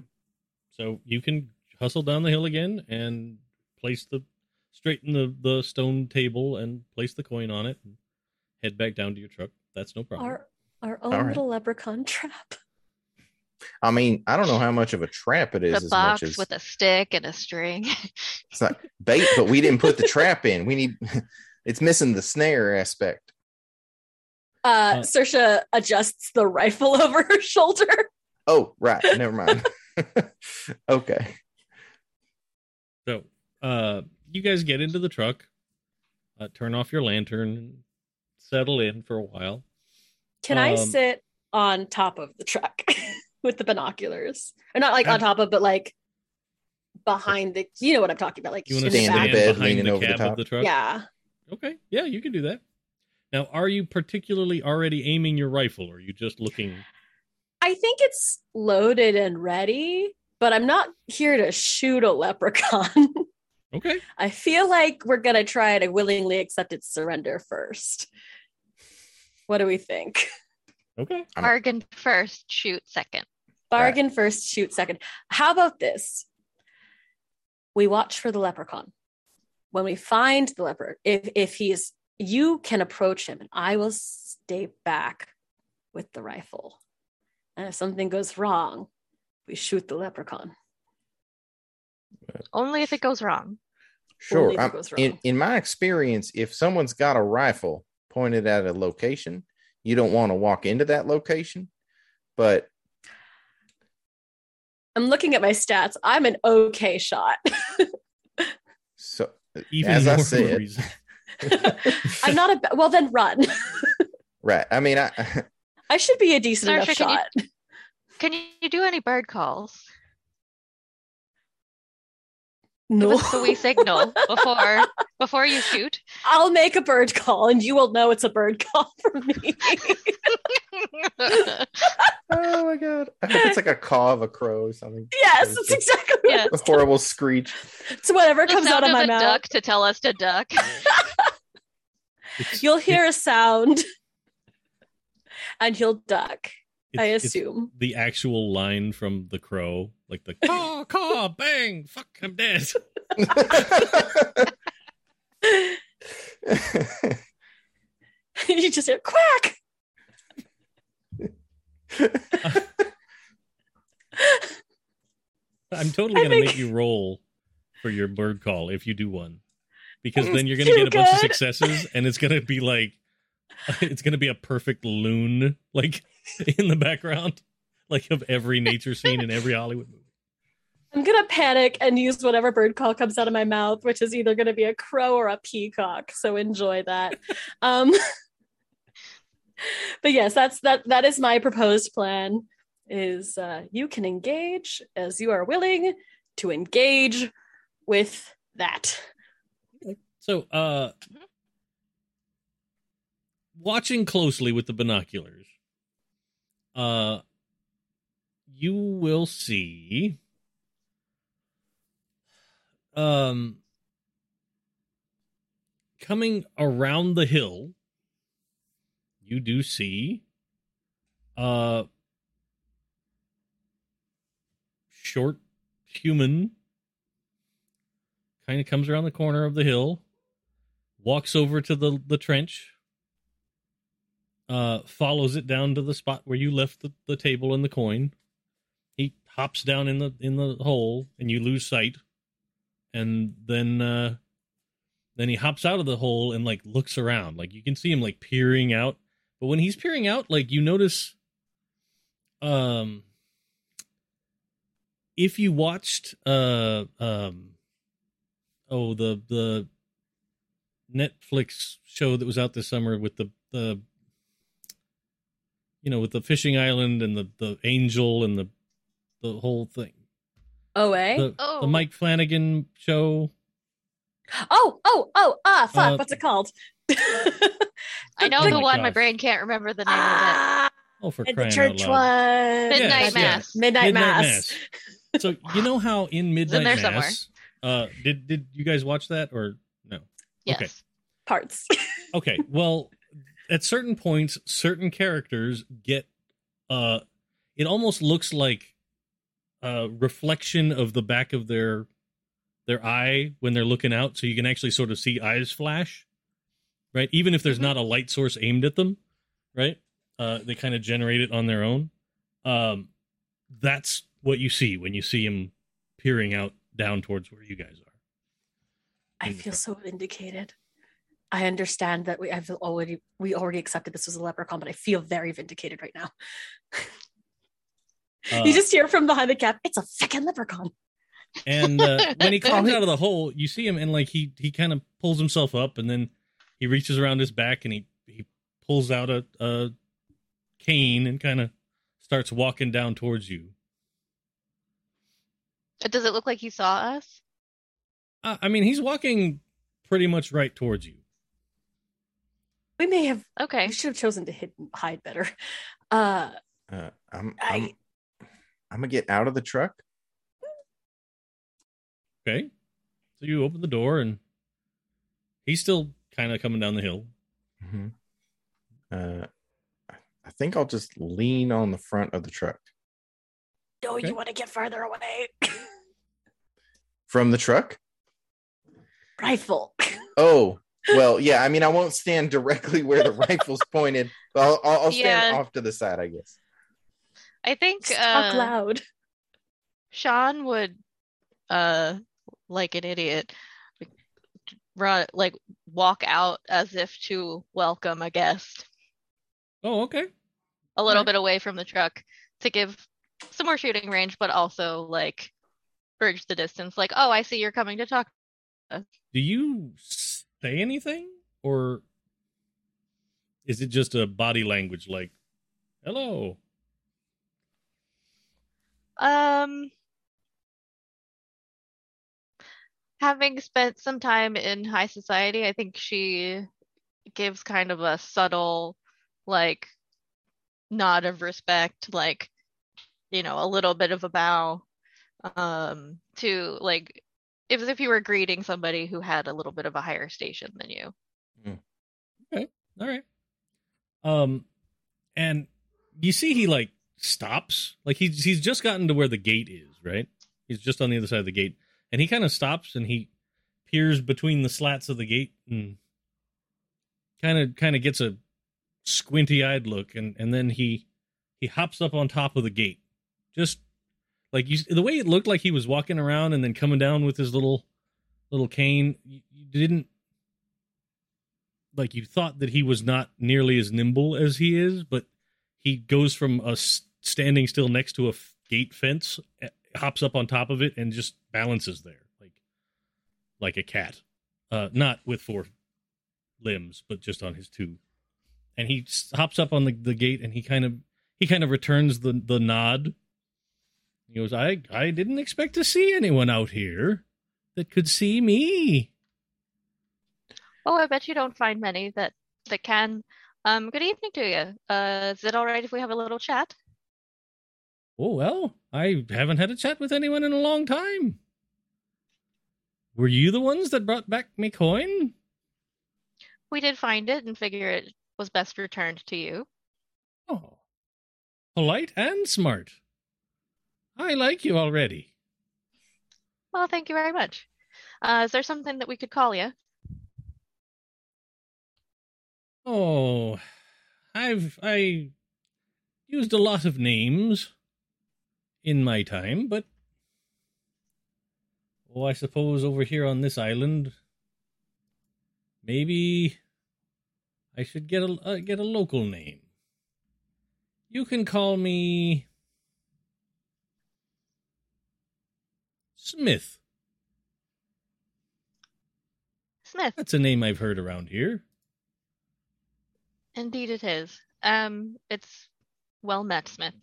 so you can hustle down the hill again and place the straighten the the stone table and place the coin on it and head back down to your truck. That's no problem. Our our own All right. little leprechaun trap. I mean, I don't know how much of a trap it is The box much as with a stick and a string. it's not bait, but we didn't put the trap in. We need it's missing the snare aspect. Uh, Uh, Saoirse adjusts the rifle over her shoulder. Oh, right. Never mind. okay. So, uh, you guys get into the truck, uh, turn off your lantern, and settle in for a while. Can I Um, sit on top of the truck with the binoculars? Or not like on top of, but like behind the. You know what I'm talking about? Like You want to stand in stand bed, behind the over the cab top? of the truck? Yeah. Okay. Yeah, you can do that. Now, are you particularly already aiming your rifle, or are you just looking? I think it's loaded and ready, but I'm not here to shoot a leprechaun. Okay. I feel like we're gonna try to willingly accept its surrender first. What do we think? Okay. I'm- Bargain first, shoot second. Bargain first, shoot second. How about this? We watch for the leprechaun. When we find the leper, if if he's you can approach him and I will stay back with the rifle. And if something goes wrong, we shoot the leprechaun. Only if it goes wrong. Sure. Only if it goes in wrong. in my experience, if someone's got a rifle pointed at a location, you don't want to walk into that location. But I'm looking at my stats. I'm an okay shot. so Even as I said. I'm not a well then run. right. I mean, I I should be a decent enough Saoirse, can you- shot. Can you do any bird calls? Give No. us a wee signal before before you shoot. I'll make a bird call and you will know it's a bird call from me. oh my god, I hope it's like a caw of a crow or something. yes, that's exactly what Yeah. A horrible screech. It's whatever The comes out sound of my a mouth. duck to tell us to duck. You'll hear a sound and he'll duck, I it's- it's assume. the actual line from The Crow, like the caw, caw, bang, fuck, I'm dead. you just hear quack. I'm totally gonna think- make you roll for your bird call if you do one, because then you're gonna get a bunch of successes, and it's gonna be like, it's gonna be a perfect loon like in the background, like of every nature scene in every Hollywood movie. I'm gonna panic and use whatever bird call comes out of my mouth, which is either gonna be a crow or a peacock. So enjoy that. um, but yes, that's that. That is my proposed plan. Is uh, you can engage as you are willing to engage with that. So, uh, watching closely with the binoculars, uh, you will see, um, coming around the hill, you do see, uh, short human kind of comes around the corner of the hill walks over to the the trench uh, follows it down to the spot where you left the, the table and the coin. He hops down in the in the hole, and you lose sight. And then uh, then he hops out of the hole and like looks around. Like you can see him like peering out. But when he's peering out, like you notice, um, if you watched uh um oh the the Netflix show that was out this summer with the the you know with the fishing island and the the angel and the the whole thing OA. the, Oh. the Mike Flanagan show oh, oh, oh, ah, fuck. Uh, what's it called? I know Oh the my one. My brain can't remember the name of ah, oh for the crying church out loud one. Midnight Yes, Mass. Midnight, Midnight Mass. Mass. so you know how in Midnight there somewhere. Mass uh did did you guys watch that or no. Yes. Okay. Parts. okay well at certain points certain characters get uh it almost looks like a reflection of the back of their their eye when they're looking out so you can actually sort of see eyes flash right even if there's Mhm. not a light source aimed at them right uh they kind of generate it on their own um that's what you see when you see him peering out down towards where you guys are I feel so vindicated. I understand that we I've already we already accepted this was a leprechaun, but I feel very vindicated right now. Uh, you just hear from behind the cap, it's a fucking leprechaun. And uh, when he climbs Oh, out of the hole, you see him, and like he he kind of pulls himself up, and then he reaches around his back, and he he pulls out a, a cane and kind of starts walking down towards you. Does it look like he saw us? Uh, I mean, he's walking pretty much right towards you. We may have Okay. we should have chosen to hid, hide better. Uh Uh, I'm, I- I'm, I'm gonna get out of the truck. Okay, so you open the door, and he's still kind of coming down the hill. Mm-hmm. Uh, I- I think I'll just lean on the front of the truck. no, Okay. you want to get farther away. From the truck? Rifle. Oh, well, yeah. I mean, I won't stand directly where the rifle's pointed. But I'll, I'll, I'll stand Yeah. off to the side, I guess. I think Talk uh, loud. Sean would, uh, like an idiot, run like walk out as if to welcome a guest, Oh, okay. a little Alright. bit away from the truck to give some more shooting range, but also like bridge the distance. Like, oh, I see you're coming to talk. Do you say anything, or is it just a body language like "hello"? Um, having spent some time in high society, I think she gives kind of a subtle, like, nod of respect, like, you know, a little bit of a bow, um, to like, if if you were greeting somebody who had a little bit of a higher station than you. okay, All right. Um, and you see he like stops, like he's he's just gotten to where the gate is, right? He's just on the other side of the gate, and he kind of stops and he peers between the slats of the gate and kind of kind of gets a squinty eyed look, and and then he he hops up on top of the gate, just like you the way it looked like he was walking around and then coming down with his little little cane. You, you didn't like you thought that he was not nearly as nimble as he is, but he goes from a standing still next to a f- gate fence, eh, hops up on top of it, and just balances there like like a cat, uh, not with four limbs, but just on his two. And he hops up on the, the gate, and he kind of he kind of returns the the nod. He goes, "I I didn't expect to see anyone out here that could see me." Oh, I bet you don't find many that that can. Um, good evening to you. Uh, is it all right if we have a little chat? Oh, well, I haven't had a chat with anyone in a long time. Were you the ones that brought back me coin? We did find it and figure it was best returned to you. Oh, polite and smart. I like you already. Well, thank you very much. Uh, is there something that we could call you? Oh, I've I used a lot of names in my time, but oh, I suppose over here on this island, maybe I should get a uh, get a local name. You can call me Smith. Smith. That's a name I've heard around here. Indeed, it is. Um, it's well met, Smith.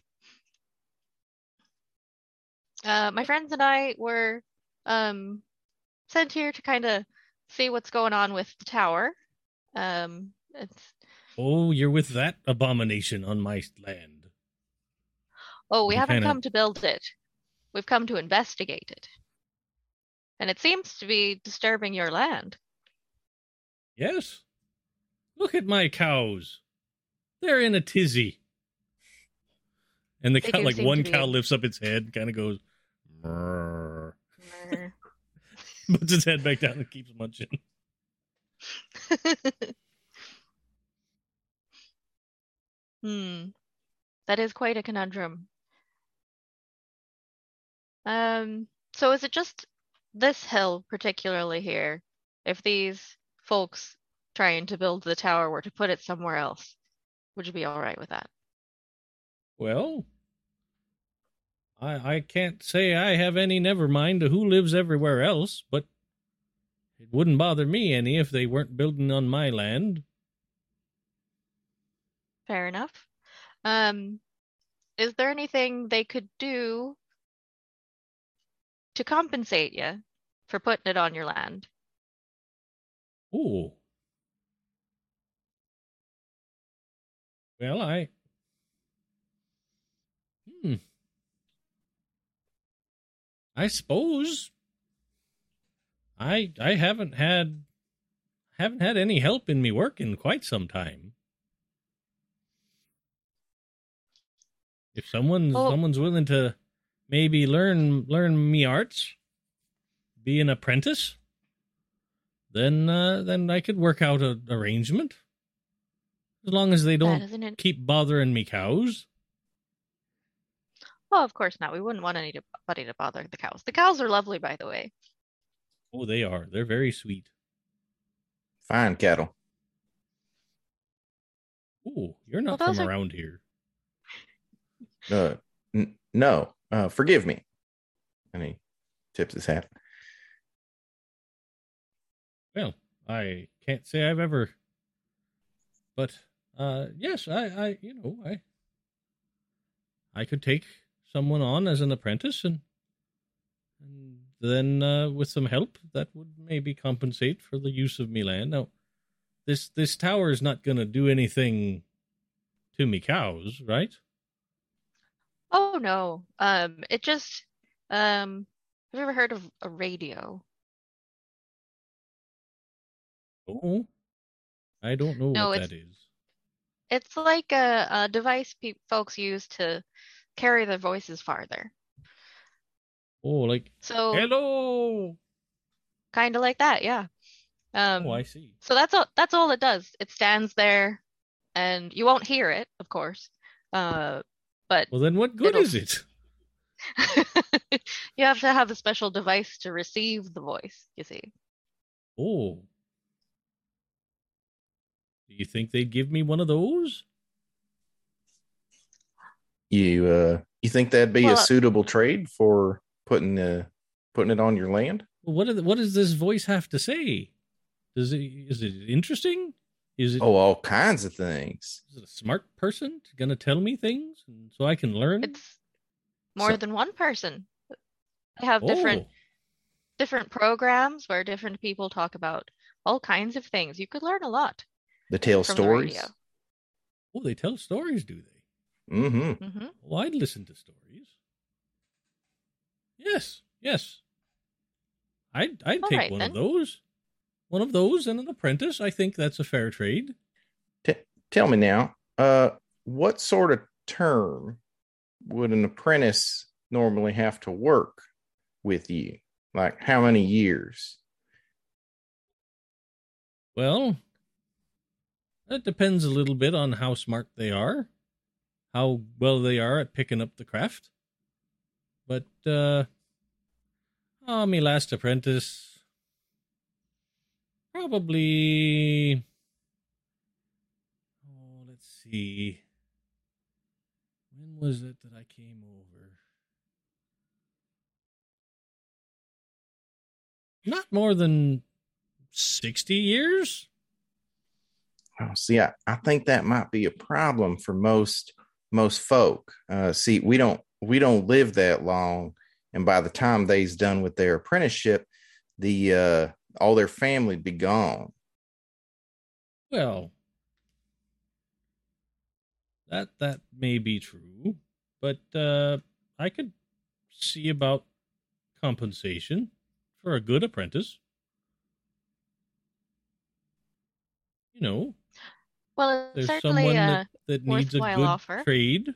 Uh, my friends and I were um sent here to kind of see what's going on with the tower. Um, it's Oh, you're with that abomination on my land. oh, we You haven't kinda- come to build it. We've come to investigate it. And it seems to be disturbing your land. Yes. Look at my cows. They're in a tizzy. And the They cow, like one cow lifts up its head, kind of goes, Meh. puts its head back down and keeps munching. Hmm. That is quite a conundrum. Um, so is it just this hill particularly here? If these folks trying to build the tower were to put it somewhere else, would you be all right with that? Well, I I can't say I have any never mind to who lives everywhere else, but it wouldn't bother me any if they weren't building on my land. Fair enough. Um, is there anything they could do to compensate you for putting it on your land? Oh. Well, I. Hmm. I suppose. I I haven't had haven't had any help in me work in quite some time. If someone's Well- someone's willing to maybe learn learn me arts, be an apprentice, then uh, then I could work out an arrangement. As long as they don't isn't keep bothering me cows. Oh, of course not. We wouldn't want anybody to bother the cows. The cows are lovely, by the way. Oh, they are. They're very sweet. Fine cattle. Oh, you're not Well, from are- around here. Uh, n- no, uh, forgive me. And he tips his hat. Well, I can't say I've ever, but uh, yes, I, I, you know, I, I could take someone on as an apprentice, and, and then uh, with some help, that would maybe compensate for the use of me land. Now, this this tower is not going to do anything to me cows, right? Oh no. Um, it just um, have you ever heard of a radio? Oh, I don't know No, what that is. It's like a, a device pe folks use to carry their voices farther. Oh, like So hello. kind of like that, yeah. Um, oh, I see. so that's all that's all it does. It stands there and you won't hear it, of course. Uh, but Well, then what good It'll- is it? you have to have a special device to receive the voice, you see. Oh. Do you think they'd give me one of those? You uh, you think that'd be Well, a uh, suitable trade for putting uh, putting it on your land? What, are the, what does this voice have to say? Does it is it interesting? Is it, Oh, all kinds of things. is it a smart person going to tell me things so I can learn? It's more So- than one person. They have different Oh, different programs where different people talk about all kinds of things. You could learn a lot. The tell From the stories. radio. oh, they tell stories, do they? Mm-hmm. mm-hmm. Well, I'd listen to stories. Yes, yes. I'd I'd All take right, one of those. One of those and an apprentice. I think that's a fair trade. Tell me now, uh, what sort of term would an apprentice normally have to work with you? Like how many years? Well, That depends a little bit on how smart they are, how well they are at picking up the craft. But, uh, oh, me last apprentice, probably, oh, let's see. When was it that I came over? Not more than 60 years? Oh, see, I, I think that might be a problem for most most folk. Uh, see, we don't we don't live that long, and by the time they's done with their apprenticeship, the uh, all their family be gone. Well, that that may be true, but uh, I could see about compensation for a good apprentice. You know, Well, it's there's certainly someone uh, that, that needs a worthwhile good offer. trade.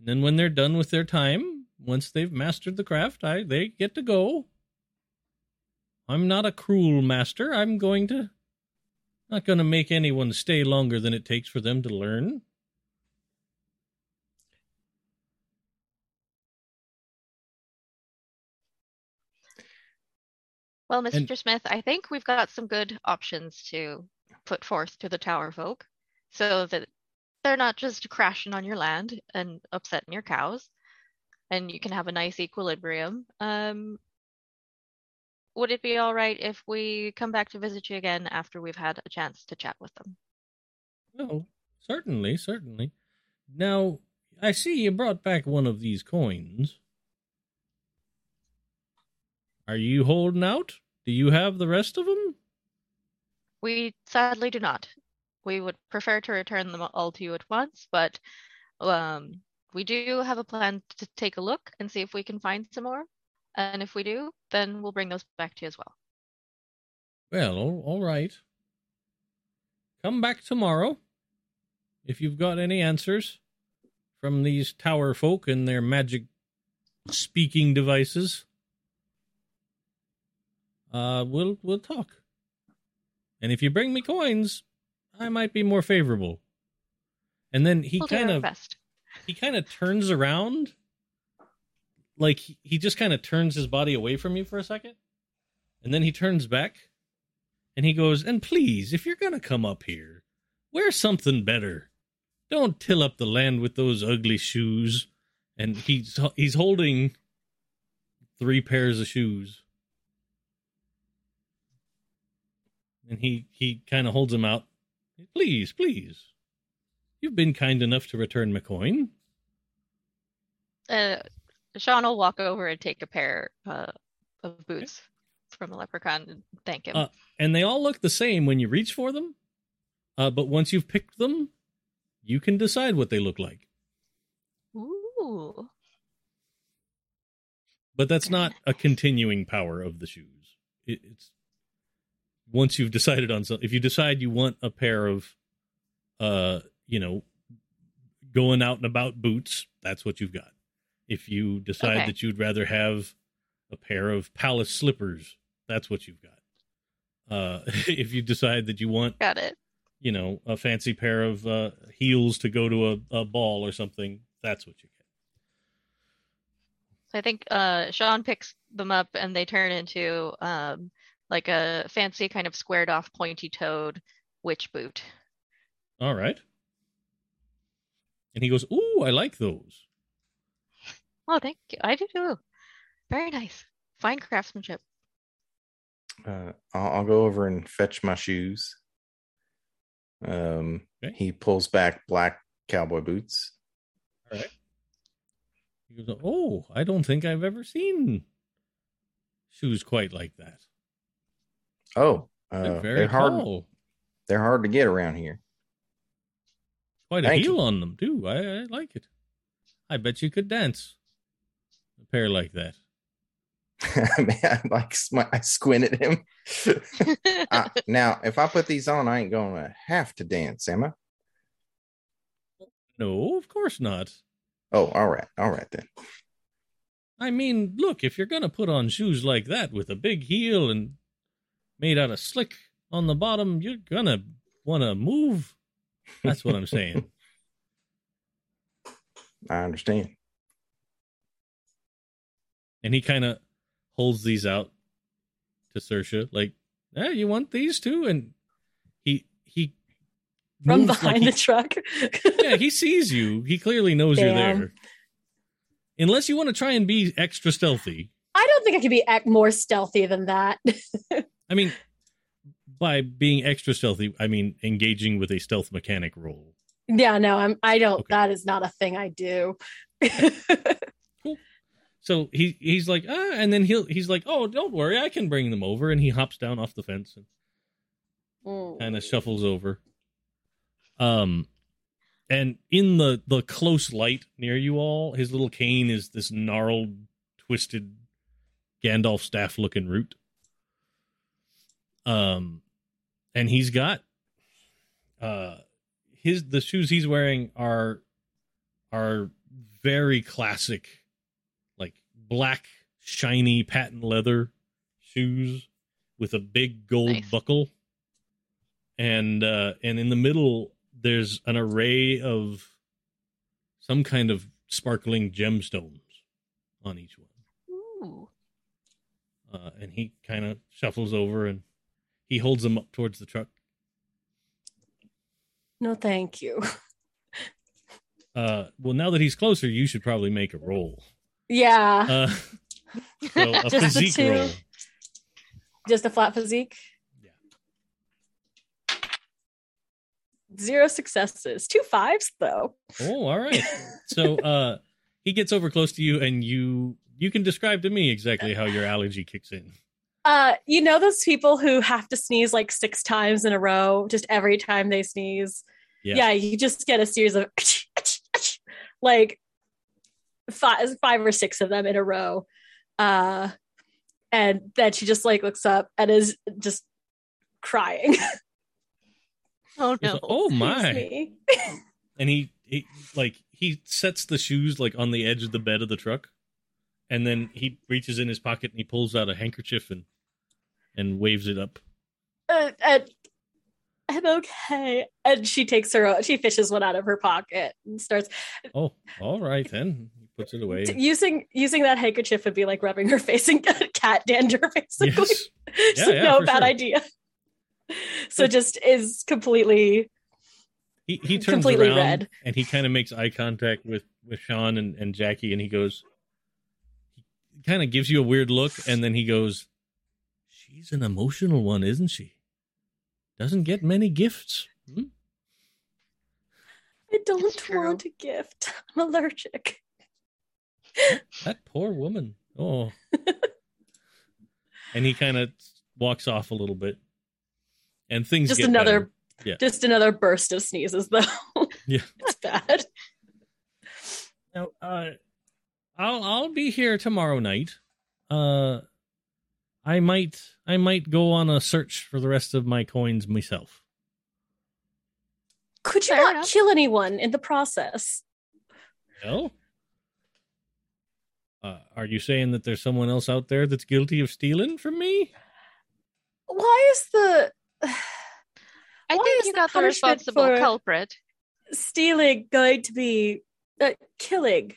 And then when they're done with their time, once they've mastered the craft, I they get to go. I'm not a cruel master. I'm going to not going to make anyone stay longer than it takes for them to learn. Well, Mr. And- Smith, I think we've got some good options to put forth to the tower folk so that they're not just crashing on your land and upsetting your cows and you can have a nice equilibrium. Um, would it be all right if we come back to visit you again after we've had a chance to chat with them? No, certainly, certainly. Now, I see you brought back one of these coins. Are you holding out? Do you have the rest of them? We sadly do not. We would prefer to return them all to you at once, but um, we do have a plan to take a look and see if we can find some more. And if we do, then we'll bring those back to you as well. Well, all, all right. Come back tomorrow if you've got any answers from these tower folk and their magic speaking devices. Uh, we'll we'll talk. And if you bring me coins, I might be more favorable. And then he we'll kind of he kind of turns around like he, just kind of turns his body away from you for a second and then he turns back and he goes and please if you're gonna come up here wear something better. Don't till up the land with those ugly shoes. And he's he's holding three pairs of shoes. And he he kind of holds them out. Please please you've been kind enough to return my coin Uh, Sean will walk over and take a pair uh, of boots from the leprechaun and thank him. Uh, and they all look the same when you reach for them. Uh, but once you've picked them, you can decide what they look like. Ooh. But that's not a continuing power of the shoes. It, it's once you've decided on something. If you decide you want a pair of, uh, you know, going out and about boots, that's what you've got. If you decide Okay. that you'd rather have a pair of palace slippers, that's what you've got. Uh, if you decide that you want Got it. you know, a fancy pair of uh, heels to go to a, a ball or something, that's what you get. I think uh, Sean picks them up and they turn into um, like a fancy kind of squared off pointy toed witch boot. All right. And he goes, Ooh, I like those. Oh, thank you. I do too. Very nice. Fine craftsmanship. Uh, I'll, I'll go over and fetch my shoes. Um, Okay. he pulls back black cowboy boots. All right. He goes, Oh, I don't think I've ever seen shoes quite like that. Oh, They're uh, very they're hard. They're hard to get around here. Quite a Thank heel you. on them, too. I, I like it. I bet you could dance a pair like that. I like I squint at him. I- uh, now, if I put these on, I ain't gonna have to dance, am I? No, of course not. Oh, all right, all right then. I mean, look, if you're going to put on shoes like that with a big heel and made out of slick on the bottom, you're going to want to move. That's what I'm saying. I understand. And he kind of holds these out to Saoirse, like, "Yeah, you want these too?" And he he From moves like behind he- the truck. yeah, he sees you. He clearly knows you're there. Unless you want to try and be extra stealthy. I don't think I could be act more stealthy than that. I mean, by being extra stealthy, I mean engaging with a stealth mechanic roll. yeah, no, I'm. I don't. Okay. That is not a thing I do. So he he's like, ah, and then he'll he's like, oh, don't worry, I can bring them over, and he hops down off the fence and Mm. kind of shuffles over. Um, and in the the close light near you all, his little cane is this gnarled, twisted Gandalf staff looking root. Um, and he's got uh his the shoes he's wearing are are very classic, black shiny patent leather shoes with a big gold Nice. buckle and uh and in the middle there's an array of some kind of sparkling gemstones on each one Ooh. uh and he kind of shuffles over and he holds them up towards the truck No, thank you. uh well now that he's closer you should probably make a roll Yeah, uh so a Just the two? roll just a flat physique. Yeah. Zero successes, two fives though. oh all right so uh he gets over close to you and you you can describe to me exactly how your allergy kicks in Uh, you know those people who have to sneeze like six times in a row, just every time they sneeze. Yeah. Yeah, you just get a series of like five, five or six of them in a row. Uh, and then she just like looks up and is just crying. Oh no. like, oh my and he, he like he sets the shoes like on the edge of the bed of the truck and then he reaches in his pocket and he pulls out a handkerchief and and waves it up Uh, and I'm okay. And she takes her own, she fishes one out of her pocket and starts oh all right then he puts it away using using that handkerchief would be like rubbing her face in cat dander, basically. yes so yeah, no bad sure. idea. So But- just is completely he, he turns Completely around red. and he kind of makes eye contact with with sean and, and jackie and he goes he kind of gives you a weird look and then he goes she's an emotional one isn't she doesn't get many gifts Hmm? I don't want a gift. I'm allergic. That poor woman. Oh. and he kind of walks off a little bit. And things Just get another. Yeah. just another burst of sneezes though. Yeah. it's bad. Now, uh, I'll I'll be here tomorrow night. Uh, I might I might go on a search for the rest of my coins myself. Could you Fair not enough. kill anyone in the process? No. Uh, are you saying that there's someone else out there that's guilty of stealing from me? Why is the I Why think is you the got the responsible for- culprit. stealing going to be uh, killing?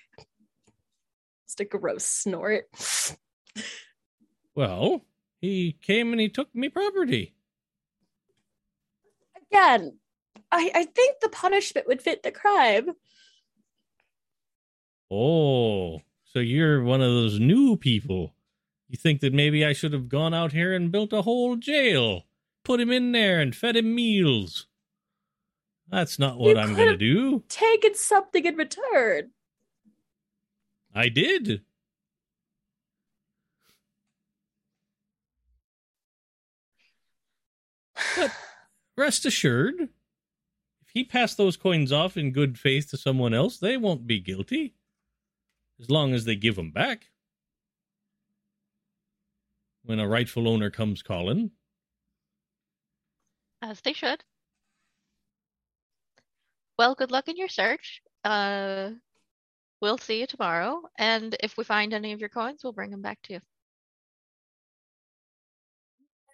Just a gross snort. Well, he came and he took me property. Again, I, I think the punishment would fit the crime. Oh, so you're one of those new people. You think that maybe I should have gone out here and built a whole jail, put him in there and fed him meals. That's not what You I'm going to do. Taken something in return. I did. But rest assured, if he passed those coins off in good faith to someone else, they won't be guilty. As long as they give them back. When a rightful owner comes calling. As they should. Well, good luck in your search. Uh, we'll see you tomorrow, and if we find any of your coins, we'll bring them back to you.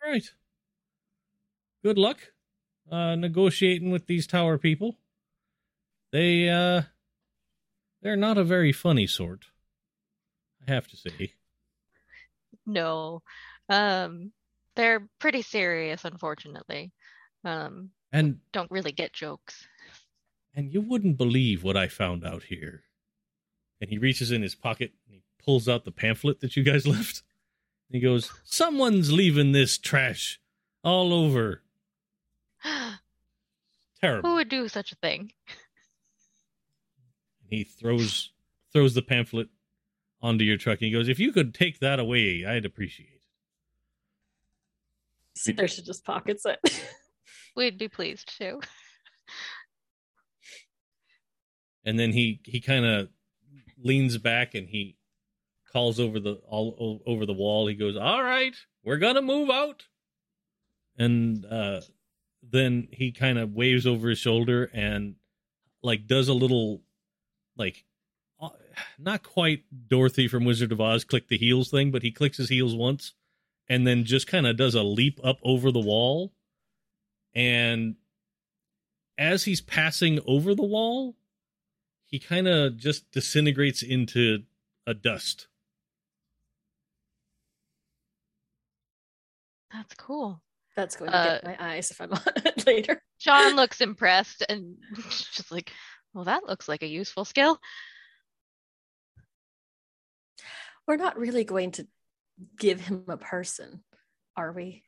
All right. Good luck. uh, negotiating with these tower people. They uh, they're not a very funny sort. I have to say. No. Um, they're pretty serious, unfortunately. Um, And don't really get jokes. and you wouldn't believe what I found out here. And he reaches in his pocket and he pulls out the pamphlet that you guys left. And he goes, "Someone's leaving this trash all over. Terrible." Who would do such a thing? He throws throws the pamphlet onto your truck and he goes, "If you could take that away, I'd appreciate it." Saoirse just pockets it. We'd be pleased to. And then he he kind of leans back and he calls over the all over the wall. He goes, "All right, we're gonna move out." And uh, then he kind of waves over his shoulder and like does a little like uh, not quite Dorothy from Wizard of Oz click the heels thing, but he clicks his heels once and then just kind of does a leap up over the wall. And as he's passing over the wall, he kind of just disintegrates into a dust. That's cool. That's going to Uh, get my eyes if I'm on it later. Sean looks impressed and just like, well, that looks like a useful skill. We're not really going to give him a person, are we?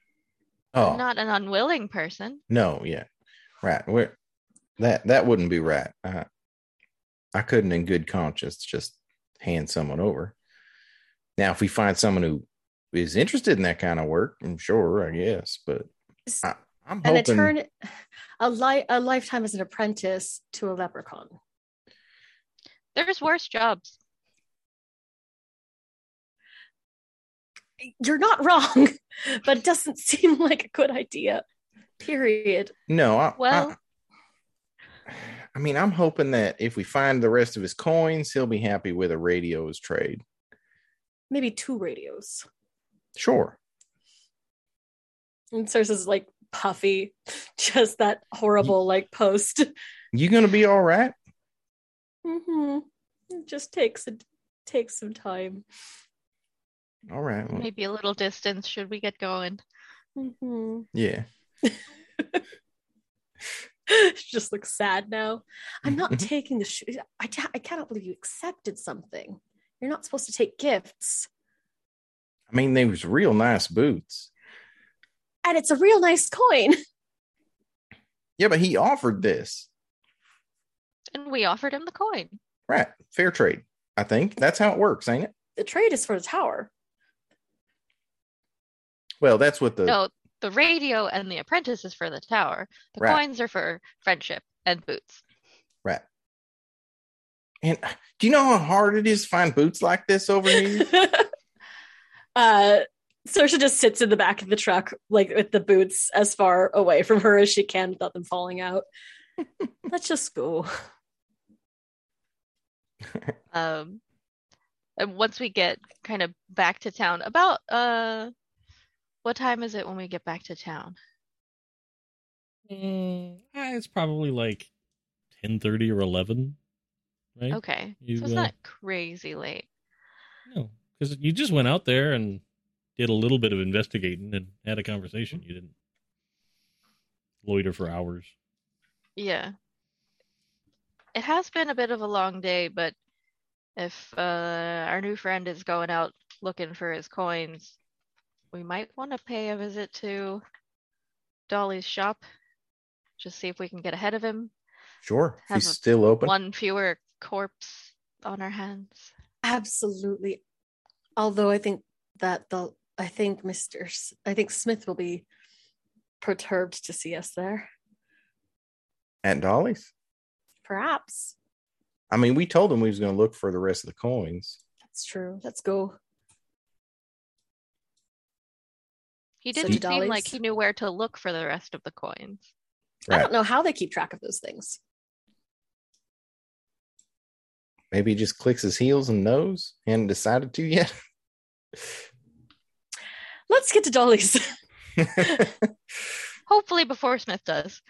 Oh Not an unwilling person. no, yeah, right. We're, that that wouldn't be right. Uh, I couldn't, in good conscience, just hand someone over. Now, if we find someone who is interested in that kind of work, I'm sure, I guess. But I, I'm An hoping. etern- a li- a lifetime as an apprentice to a leprechaun. There's worse jobs. You're not wrong, but it doesn't seem like a good idea. Period. No, I, Well- I, I mean, I'm hoping that if we find the rest of his coins, he'll be happy with a radio's trade. Maybe two radios. Sure. And Saoirse's like puffy, just that horrible like post. You gonna be all right? Mm-hmm. It just takes a takes some time. All right. well, Maybe a little distance should we get going. Mm-hmm. yeah. she just looks sad now. I'm not taking the shoe. I, ca- I cannot believe you accepted something. You're not supposed to take gifts. I mean, they was real nice boots. And it's a real nice coin. Yeah, but he offered this. And we offered him the coin. Right. Fair trade. I think that's how it works, ain't it? The trade is for the tower. Well, that's what the No, the radio and the apprentice is for the tower. The Right. coins are for friendship and boots. right. And do you know how hard it is to find boots like this over here? uh Saoirse just sits in the back of the truck, like with the boots as far away from her as she can without them falling out. Let's just go. Um, and once we get kind of back to town, about uh, what time is it when we get back to town? Mm, eh, it's probably like ten thirty or eleven, right? Okay, You, so it's uh, not crazy late. No, because you just went out there and did a little bit of investigating and had a conversation. You didn't loiter for hours. Yeah. It has been a bit of a long day, but if uh, our new friend is going out looking for his coins, we might want to pay a visit to Dolly's shop. Just see if we can get ahead of him. Sure. Have he's a- still open. One fewer corpse on our hands. Absolutely. Although I think that the I think Mr. S- I think Smith will be perturbed to see us there. At Dolly's. Perhaps. I mean, we told him we was going to look for the rest of the coins. That's true. Let's go. He didn't to seem like he knew where to look for the rest of the coins. I don't know how they keep track of those things. Maybe he just clicks his heels and knows. Hadn't decided to yet. Let's get to Dolly's. Hopefully before Smith does.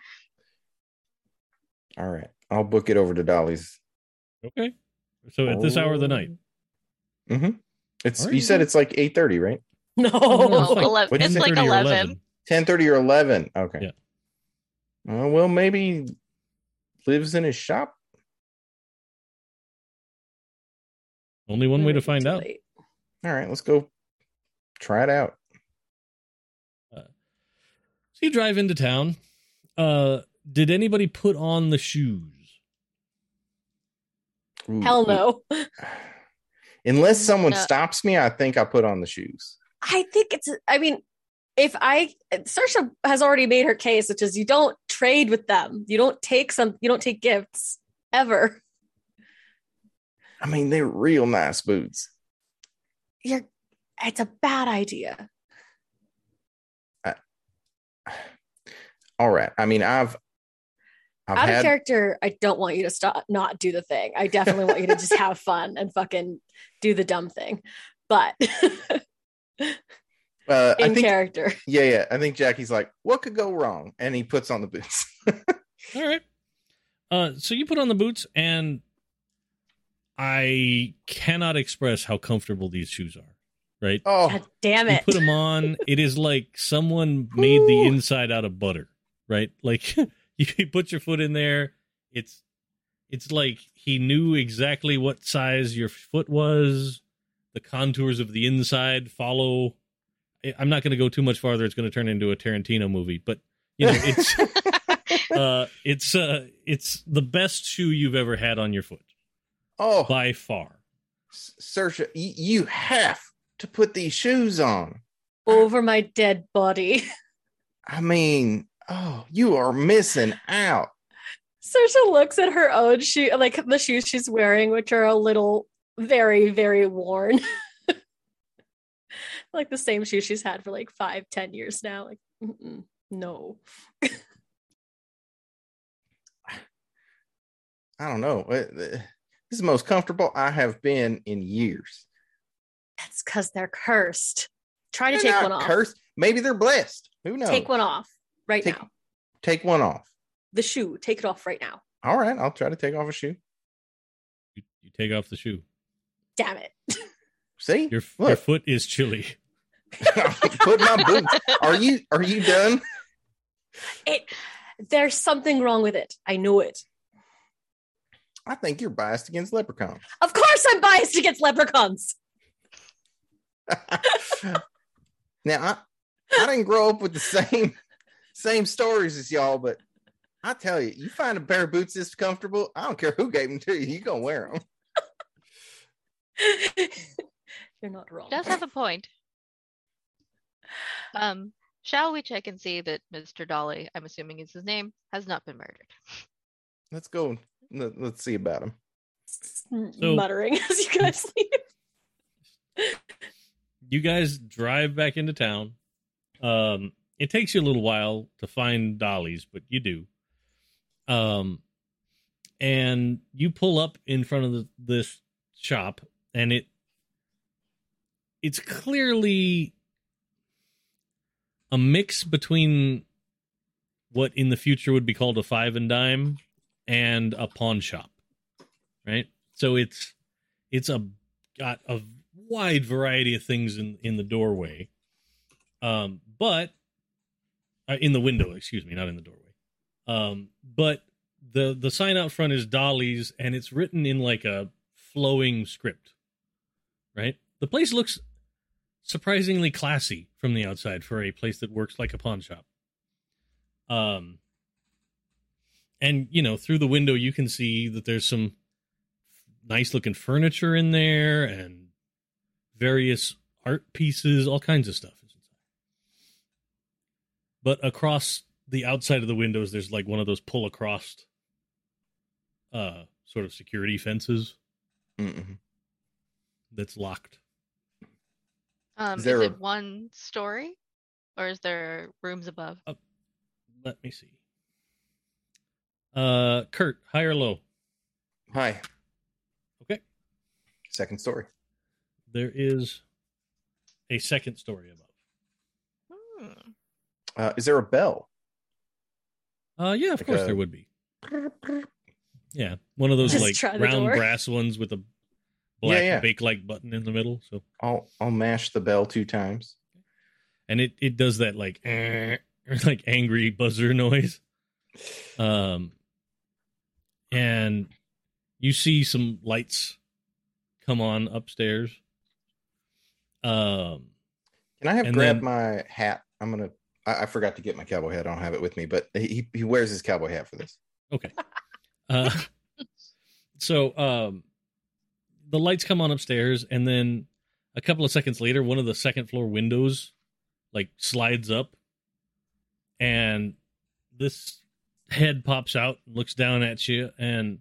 All right. I'll book it over to Dolly's. Okay. So at this hour of the night. Mm-hmm. It's All right. you said it's like eight thirty, right? No. Oh, No, like- 11 it's say? like 10:30 or 11. Ten thirty or eleven. Okay. Yeah. Uh, well, maybe lives in his shop. Only one way to find out. late. All right, let's go try it out. So you drive into town. Uh, did anybody put on the shoes? Ooh, Hell no. Unless someone No. stops me, I think I put on the shoes. I think it's. I mean, if I Saoirse has already made her case, which is you don't trade with them. You don't take some. You don't take gifts ever. I mean, they're real nice boots. You're. It's a bad idea. All right. I mean, I've I've Out of had character, I don't want you to stop. Not do the thing. I definitely want you to just have fun and fucking do the dumb thing. But uh, I in think character, yeah, yeah. I think Jackie's like, what could go wrong? And he puts on the boots. All right. Uh, so you put on the boots, and I cannot express how comfortable these shoes are. Right? oh, God damn You it. put them on. It is like someone made the inside out of butter. Right? Like you put your foot in there. It's it's like he knew exactly what size your foot was. The contours of the inside follow. I- I'm not going to go too much farther. It's going to turn into a Tarantino movie, but you know, it's uh, it's uh, it's the best shoe you've ever had on your foot oh, by far. Saoirse, y- you have to put these shoes on. over my dead body. I mean, oh, you are missing out. Saoirse looks at her own shoe, like the shoes she's wearing, which are a little very, very worn. like the same shoes she's had for like five, ten years now. Like, no. I don't know. Uh, This is the most comfortable I have been in years. That's because they're cursed. Try to They're take not one off. Cursed. Maybe they're blessed. Who knows? Take one off right Take- now. Take one off. The shoe, take it off right now. All right, I'll try to take off a shoe. You, you take off the shoe. Damn it. See, Your your foot is chilly. put my boots. Are you are you done? It there's something wrong with it. I know it. I think you're biased against leprechauns. Of course I'm biased against leprechauns. now I, I didn't grow up with the same same stories as y'all, but I tell you, you find a pair of boots this comfortable, I don't care who gave them to you, you gonna wear them. You're not wrong. does have a point. Um, shall we check and see that Mr. Dolly, I'm assuming is his name, has not been murdered? Let's go. Let, let's see about him. So- muttering as you guys leave. You guys drive back into town. Um, it takes you a little while to find Dolly's, but you do. Um, and you pull up in front of the, this shop, and it it's clearly a mix between what in the future would be called a five and dime and a pawn shop, right? So it's it's a got a wide variety of things in in the doorway, um, but uh, in the window, excuse me, not in the doorway. Um, but the the sign out front is Dolly's, and it's written in like a flowing script, right? The place looks surprisingly classy from the outside for a place that works like a pawn shop. Um, and you know, through the window, you can see that there's some nice looking furniture in there and various art pieces, all kinds of stuff. But across the outside of the windows, there's like one of those pull across uh sort of security fences Mm-mm. that's locked. Um, Is is, there a- it one story, or is there rooms above? Let me see. Uh Kurt, high or low? Hi. Okay. Second story. There is a second story above. Hmm. Uh, is there a bell? Uh, yeah, of Like course a- there would be. Yeah, one of those Just like round door. brass ones with a black yeah. bake like button in the middle. So I'll I'll mash the bell two times. and it it does that like eh, like angry buzzer noise. Um, and you see some lights come on upstairs. Um, Can I have And grabbed then- my hat? I'm gonna. I, I forgot to get my cowboy hat. I don't have it with me, but he he wears his cowboy hat for this. Okay. Uh, so um, the lights come on upstairs, and then a couple of seconds later, one of the second floor windows like slides up, and this head pops out, and looks down at you, and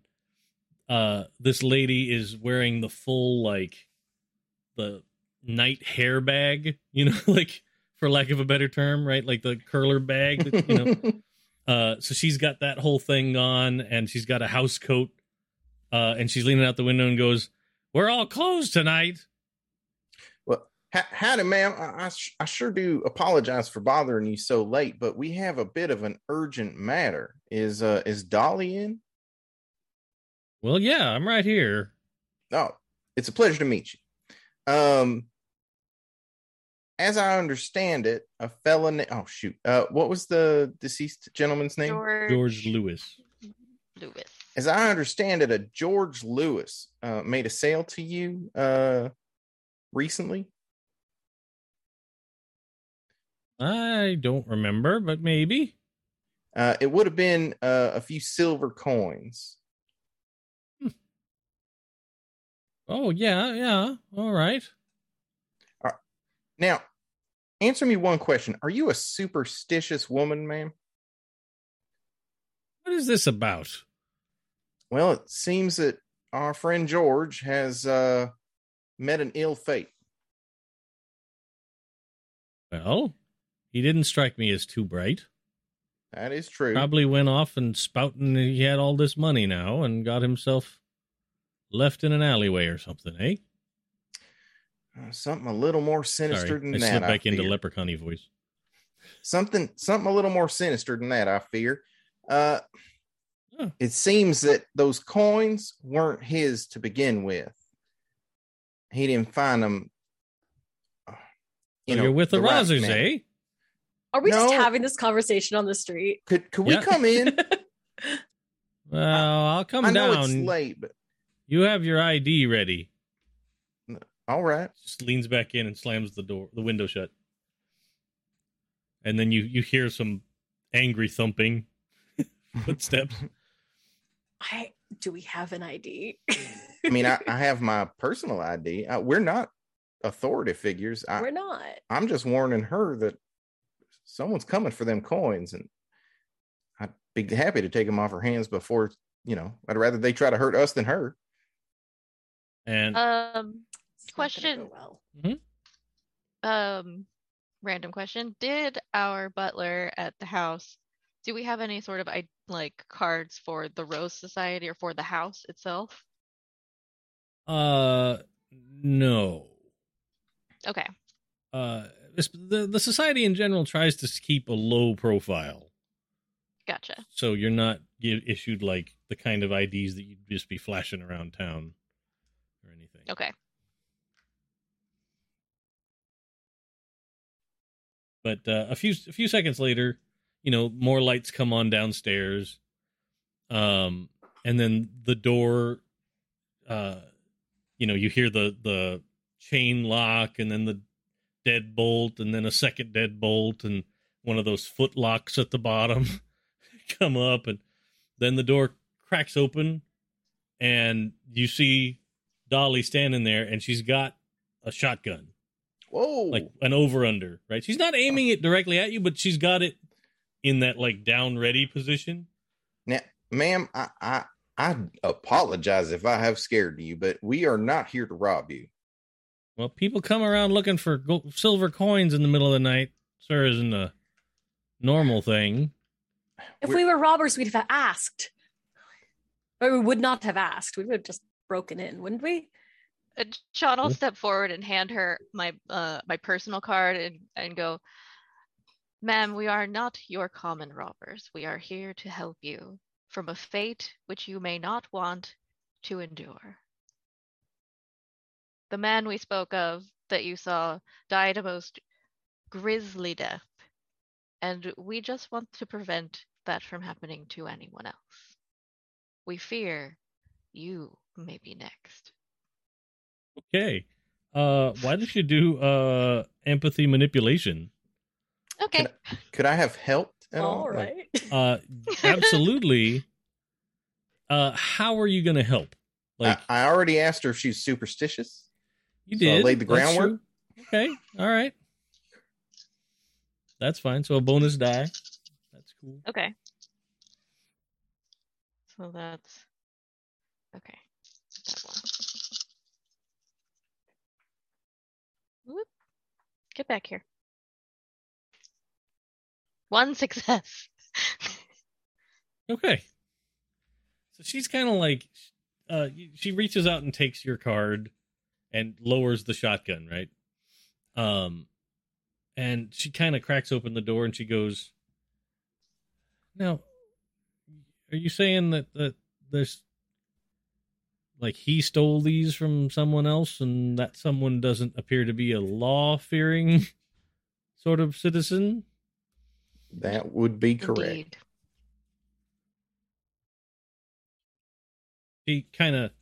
uh, this lady is wearing the full like the night hair bag, you know, like for lack of a better term, right? Like the curler bag, that, you know. Uh, so she's got that whole thing on, and she's got a house coat, uh, and she's leaning out the window and goes, "We're all closed tonight." well, ha- howdy, ma'am. I I, sh- I sure do apologize for bothering you so late, but we have a bit of an urgent matter. Is uh is Dolly in? Well, yeah, I'm right here. Oh, it's a pleasure to meet you. Um, as I understand it, a felon. Oh shoot. Uh, what was the deceased gentleman's name? George, George Lewis. Lewis. As I understand it, a George Lewis uh, made a sale to you uh recently. I don't remember, but maybe. Uh, it would have been uh, a few silver coins. Oh yeah, yeah. All right. Now, answer me one question: Are you a superstitious woman, ma'am? What is this about? Well, it seems that our friend George has uh, met an ill fate. Well, he didn't strike me as too bright. That is true. Probably went off and spouting he had all this money now and got himself left in an alleyway or something, eh? Something a little more sinister Sorry, than I that. slipped back I into fear. leprechaun voice. something something a little more sinister than that i fear uh Huh. it seems that those coins weren't his to begin with he didn't find them uh, So you're with the, right Rosers, manner. eh? Are we just having this conversation on the street? could could we Yeah. come in Well, I'll come i know down. it's late but You have your ID ready. All right Just leans back in and slams the door, the window shut. And then you you hear some angry thumping footsteps. I do we have an ID? i mean I, I have my personal id uh, we're not authority figures I, We're not. i'm just warning her that someone's coming for them coins and i'd be happy to take them off her hands before you know i'd rather they try to hurt us than her And Um, It's not gonna Question. go well. um, random question: Did our butler at the house? Do we have any sort of I like cards for the Rose Society or for the house itself? uh no. Okay. Uh this, the the society in general tries to keep a low profile. Gotcha. So you're not gi- issued like the kind of IDs that you'd just be flashing around town or anything. Okay. But uh, a few a few seconds later, you know, more lights come on downstairs, um, and then the door, uh, you know, you hear the the chain lock, and then the deadbolt, and then a second deadbolt, and one of those foot locks at the bottom come up, and then the door cracks open, and you see Dolly standing there, and she's got a shotgun whoa like an over under, right? She's not aiming it directly at you, but she's got it in that like down ready position. Now, ma'am, I, I I apologize if I have scared you, but we are not here to rob you. Well, people come around looking for gold, silver coins in the middle of the night, sir, isn't a normal thing. If We're- we were robbers, we'd have asked. Or we would not have asked. We would have just broken in, wouldn't we? Uh, Sean will step forward and hand her my uh my personal card and and go. Ma'am, we are not your common robbers. We are here to help you from a fate which you may not want to endure. The man we spoke of that you saw died a most grisly death, and we just want to prevent that from happening to anyone else. We fear you may be next. Okay. Uh, why don't you do uh empathy manipulation? Okay. Could I have helped? At all? All Like. Uh, absolutely. Uh, how are you going to help? Like I, I already asked her if she's superstitious. you so I did. laid the groundwork. Okay. All right. That's fine. So a bonus die. That's cool. Okay. So that's okay. That one. Whoop. Get back here. One success. Okay. So she's kind of like, uh, she reaches out and takes your card and lowers the shotgun, right? Um, and she kind of cracks open the door and she goes, "Now, are you saying that that there's like he stole these from someone else and that someone doesn't appear to be a law-fearing sort of citizen?" That would be correct. Indeed. He kind of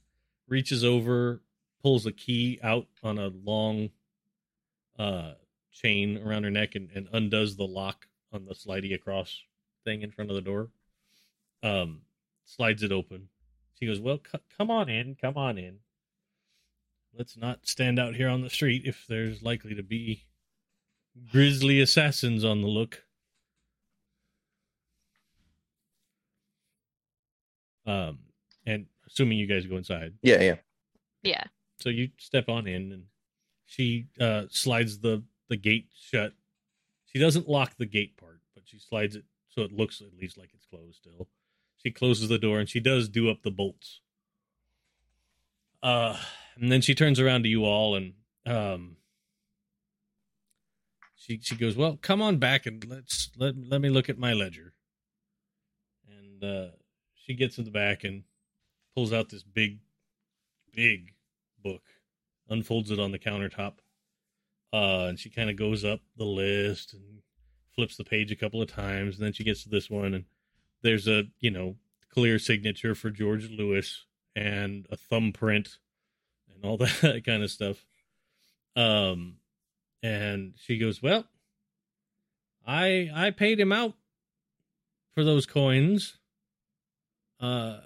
reaches over, pulls a key out on a long uh chain around her neck and, and undoes the lock on the slidey across thing in front of the door. Um slides it open. She goes, "Well, c- come on in, come on in. Let's not stand out here on the street if there's likely to be grisly assassins on the look." Um and assuming you guys go inside. Yeah, yeah. Yeah. So you step on in, and she uh, slides the the gate shut. She doesn't lock the gate part, but she slides it so it looks at least like it's closed still. She closes the door, and she does do up the bolts. Uh, and then she turns around to you all, and um, she she goes, "Well, come on back and let's let let me look at my ledger." And uh, she gets in the back and pulls out this big, big book, unfolds it on the countertop, uh, and she kind of goes up the list and flips the page a couple of times, and then she gets to this one, and there's a you know clear signature for George Lewis and a thumbprint and all that kind of stuff. Um, and she goes, "Well, I I paid him out for those coins. Uh,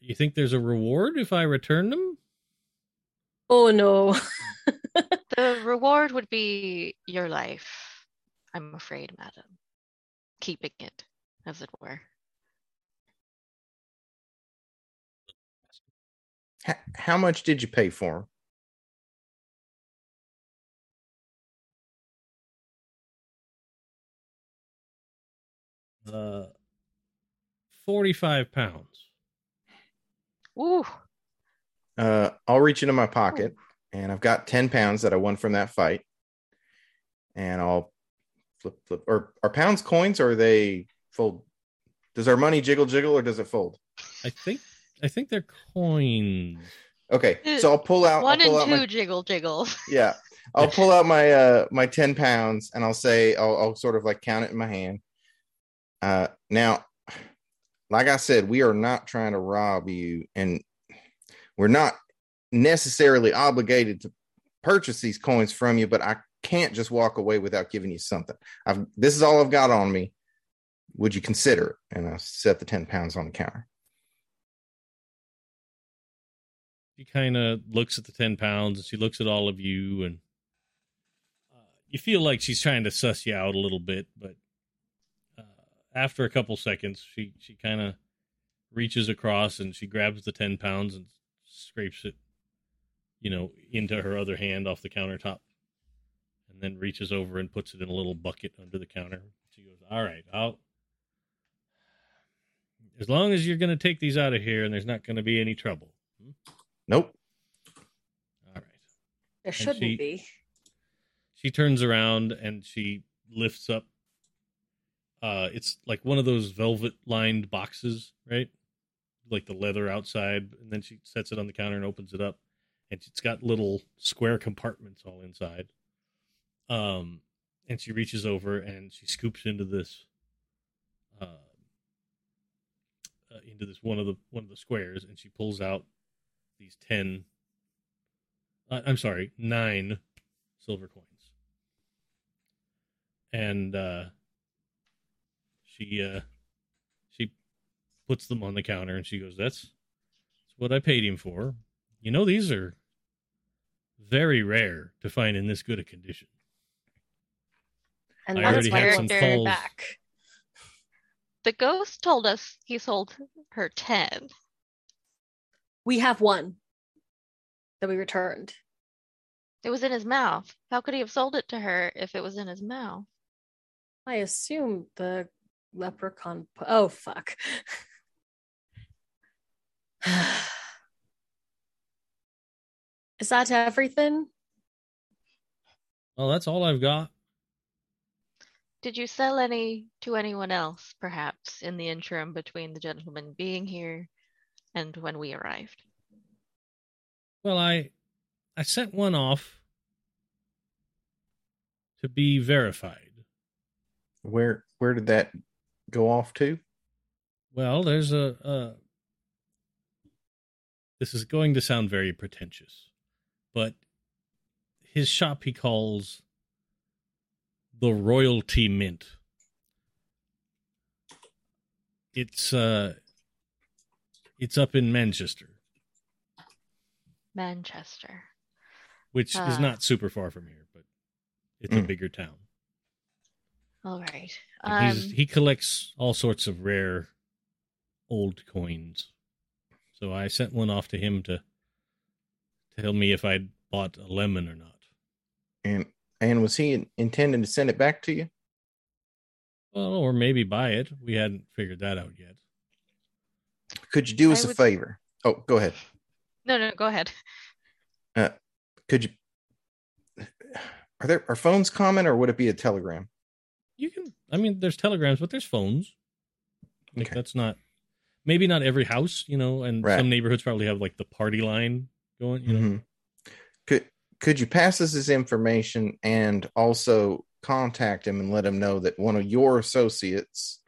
you think there's a reward if I return them?" Oh no. The reward would be your life, I'm afraid, madam. Keeping it, as it were. H- how much did you pay for him? Uh, forty-five pounds. Ooh. Uh, I'll reach into my pocket, and I've got ten pounds that I won from that fight, and I'll flip, flip. Or are pounds coins, or are they fold? Does our money jiggle, jiggle, or does it fold? I think I think they're coins. Okay, so I'll pull out. One I'll pull and out two my, jiggle jiggle. yeah, I'll pull out my uh my ten pounds, and I'll say I'll, I'll sort of like count it in my hand. Uh, now, like I said, we are not trying to rob you, and we're not necessarily obligated to purchase these coins from you. But I can't just walk away without giving you something. I've this is all I've got on me. Would you consider it? And I set the ten pounds on the counter. She kind of looks at the ten pounds and she looks at all of you, and uh, you feel like she's trying to suss you out a little bit. But uh, after a couple seconds, she she kind of reaches across and she grabs the ten pounds and scrapes it, you know, into her other hand off the countertop, and then reaches over and puts it in a little bucket under the counter. She goes, "All right, I'll." As long as you're going to take these out of here and there's not going to be any trouble. Hmm? Nope. All right. There shouldn't she- be. She turns around and she lifts up Uh, it's like one of those velvet lined boxes, right? Like the leather outside, and then she sets it on the counter and opens it up, and it's got little square compartments all inside. Um, and she reaches over and she scoops into this, uh, uh, into this one of the one of the squares, and she pulls out these ten. Uh, I'm sorry, nine silver coins and uh, she uh, she puts them on the counter and she goes, "That's that's what I paid him for. You know, these are very rare to find in this good a condition." And I that's why had we're some very back. The ghost told us he sold her 10. We have one that we returned. It was in his mouth. How could he have sold it to her if it was in his mouth? I assume the leprechaun. pu- Oh fuck. Is that everything? Well, that's all I've got. Did you sell any to anyone else, perhaps, in the interim between the gentleman being here and when we arrived? Well, I I sent one off to be verified. Where where did that go off to? Well, there's a, a. This is going to sound very pretentious, but his shop he calls the Royalty Mint. It's uh, it's up in Manchester, Manchester. which is Ah. not super far from here, but it's a Mm. bigger town. All right. Um, he's, he collects all sorts of rare old coins. So I sent one off to him to tell me if I'd bought a lemon or not. And and was he intending to send it back to you? Well, or maybe buy it. We hadn't figured that out yet. Could you do I us a favor? Oh, go ahead. no, no, go ahead. Uh, Could you? Are there are phones common, or would it be a telegram? You can, I mean, there's telegrams, but there's phones. Like Okay. that's not, maybe not every house, you know, and Right. some neighborhoods probably have like the party line going, you know. Mhm. Could could you pass us this information and also contact him and let him know that one of your associates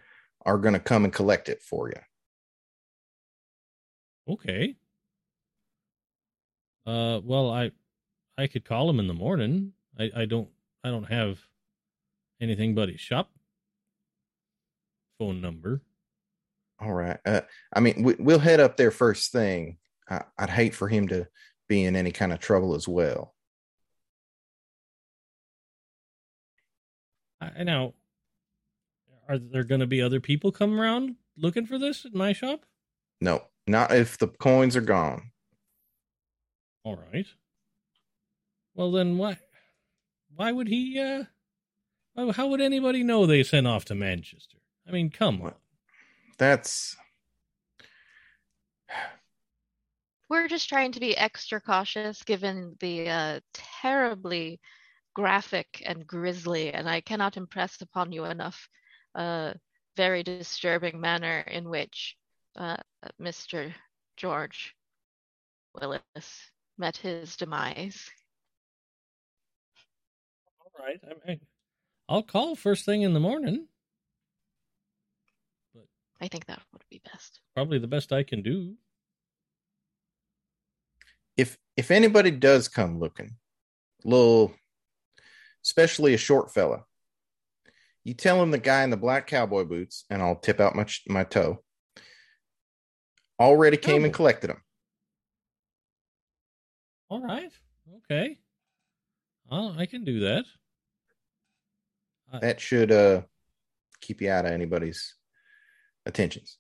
are going to come and collect it for you? Okay. Uh, well, I, I could call him in the morning. I, I don't, I don't have anything but his shop phone number. All right. Uh, I mean, we, we'll head up there first thing. I, I'd hate for him to be in any kind of trouble as well. I, I now, are there going to be other people come around looking for this at my shop? No, not if the coins are gone. All right. Well, then why, why would he? uh How would anybody know they sent off to Manchester? I mean, come on. That's We're just trying to be extra cautious given the uh, terribly graphic and grisly, and I cannot impress upon you enough, uh, very disturbing manner in which uh, Mr. George Willis met his demise. All right. I mean, I'll call first thing in the morning. I think that would be best. Probably the best I can do. if if anybody does come looking, little, especially a short fella, you tell him the guy in the black cowboy boots, and I'll tip out my my toe. Already came and Oh. collected them. All right. Okay. Oh, I can do that. That should uh keep you out of anybody's attentions.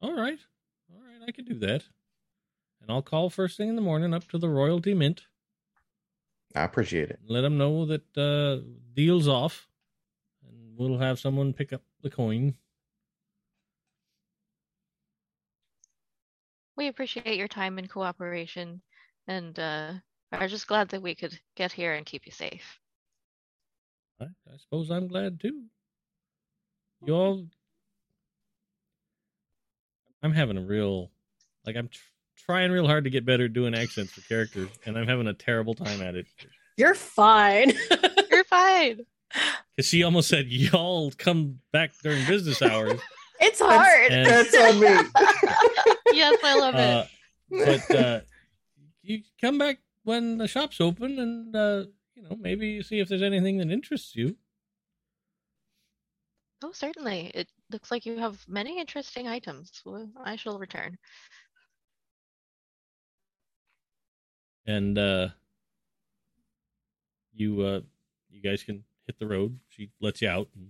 All right. All right. I can do that. And I'll call first thing in the morning up to the Royalty Mint I appreciate it. let them know that uh, deal's off. And we'll have someone pick up the coin. We appreciate your time and cooperation, and uh, are just glad that we could get here and keep you safe. I, I suppose I'm glad too. You all, I'm having a real, like, I'm tr- trying real hard to get better at doing accents for characters, and I'm having a terrible time at it. You're fine. You're fine. Because she almost said, "Y'all come back during business hours." it's hard. And- That's on me. Yes, I love uh, it. but uh, you come back when the shop's open, and uh, you know maybe you see if there's anything that interests you. Oh, certainly. It looks like you have many interesting items. Well, I shall return. and uh you uh you guys can hit the road she lets you out and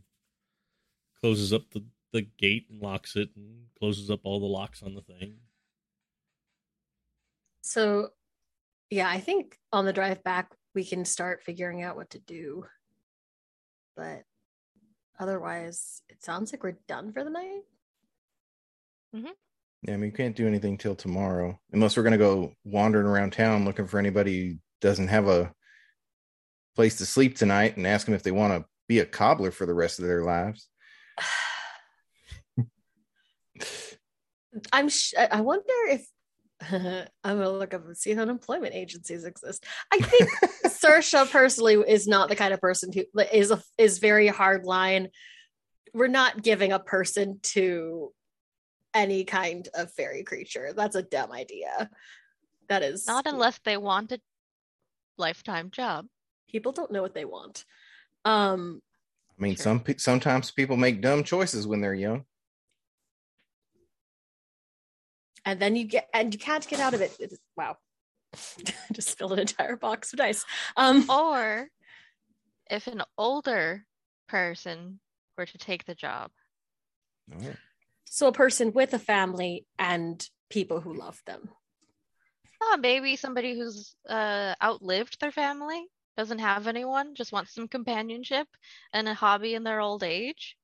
closes up the the gate and locks it and closes up all the locks on the thing So, yeah, I think on the drive back, we can start figuring out what to do. But otherwise, it sounds like we're done for the night. Mm-hmm. Yeah, I mean, we can't do anything till tomorrow, unless we're gonna go wandering around town looking for anybody who doesn't have a place to sleep tonight, and ask them if they want to be a cobbler for the rest of their lives. I'm. Sh- I I wonder if I'm gonna look up and see if unemployment agencies exist. I think Saoirse personally is not the kind of person who is a, is very hard line. We're not giving a person to any kind of fairy creature. That's a dumb idea. That is Not unless they want a lifetime job. people don't know what they want. Um, I mean, Sure. some pe- sometimes people make dumb choices when they're young. And then you get and you can't get out of it. It is- wow, just spilled an entire box of dice. Um, Or if an older person were to take the job. Oh. so a person with a family and people who love them. Oh, maybe somebody who's uh, outlived their family, doesn't have anyone, just wants some companionship and a hobby in their old age.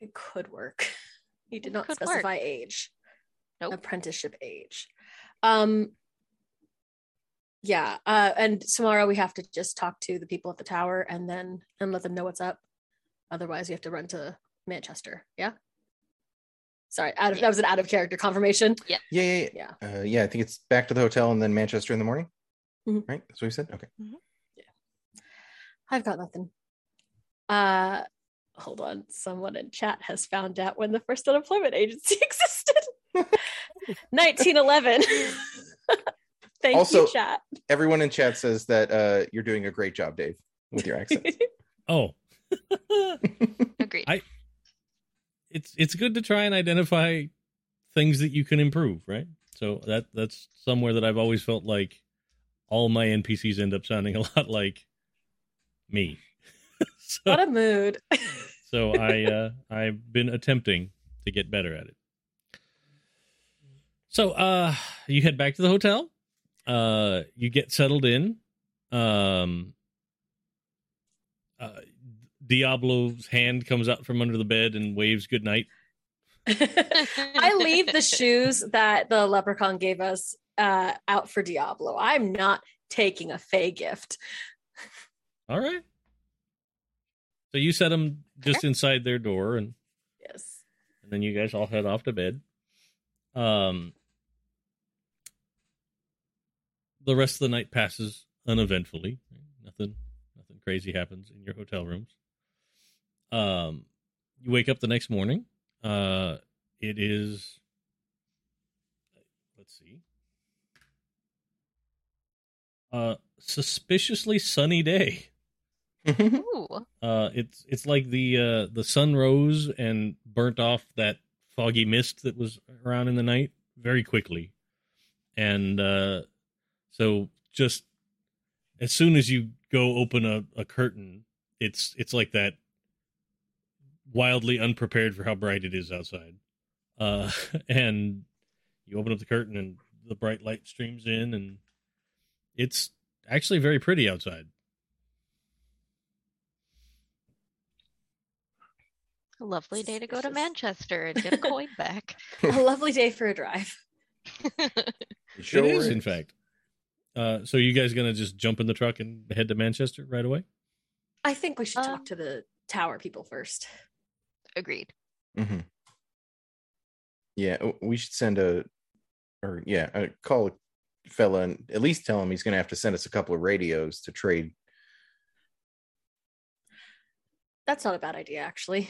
It could work. He did It not could work. specify age. Nope. Apprenticeship age. Um yeah, uh and tomorrow we have to just talk to the people at the tower and then and let them know what's up. Otherwise we have to run to Manchester. Yeah. Sorry, out of that was an out of character confirmation. Yeah, yeah, yeah. Uh, yeah, I think it's back to the hotel and then Manchester in the morning. Mhm. Right? That's what you said. Okay. Yeah. I've got nothing. Uh hold on. Someone in chat has found out when the first unemployment agency existed. 1911. Thank Also- you, chat. Everyone in chat says that uh, you're doing a great job, Dave, with your accent. oh Agreed. I- it's it's good to try and identify things that you can improve right so that that's somewhere that i've always felt like all my npcs end up sounding a lot like me so, what a mood. so i uh i've been attempting to get better at it so uh you head back to the hotel uh you get settled in um uh diablo's hand comes out from under the bed and waves goodnight I leave the shoes that the leprechaun gave us uh, out for Diablo. I'm not taking a Fey gift. all right so you set them just inside their door and Yes. and then you guys all head off to bed. Um, the rest of the night passes uneventfully. Nothing, nothing crazy happens in your hotel rooms. Um, you wake up the next morning. Uh, it is. Let's see. Uh, suspiciously sunny day. Ooh. Uh, it's it's like the uh, the sun rose and burnt off that foggy mist that was around in the night very quickly, and uh, so just as soon as you go open a, a curtain, it's it's like that wildly unprepared for how bright it is outside, uh, and you open up the curtain and the bright light streams in, and it's actually very pretty outside. A lovely day to go to Manchester and get a coin back. A lovely day for a drive. Sure it is, is. in fact. Uh, so you guys gonna just jump in the truck and head to Manchester right away? I think we should Um, talk to the tower people first. Agreed. hmm Yeah, we should send a, or yeah, uh, call a fella and at least tell him he's going to have to send us a couple of radios to trade. That's not a bad idea, actually.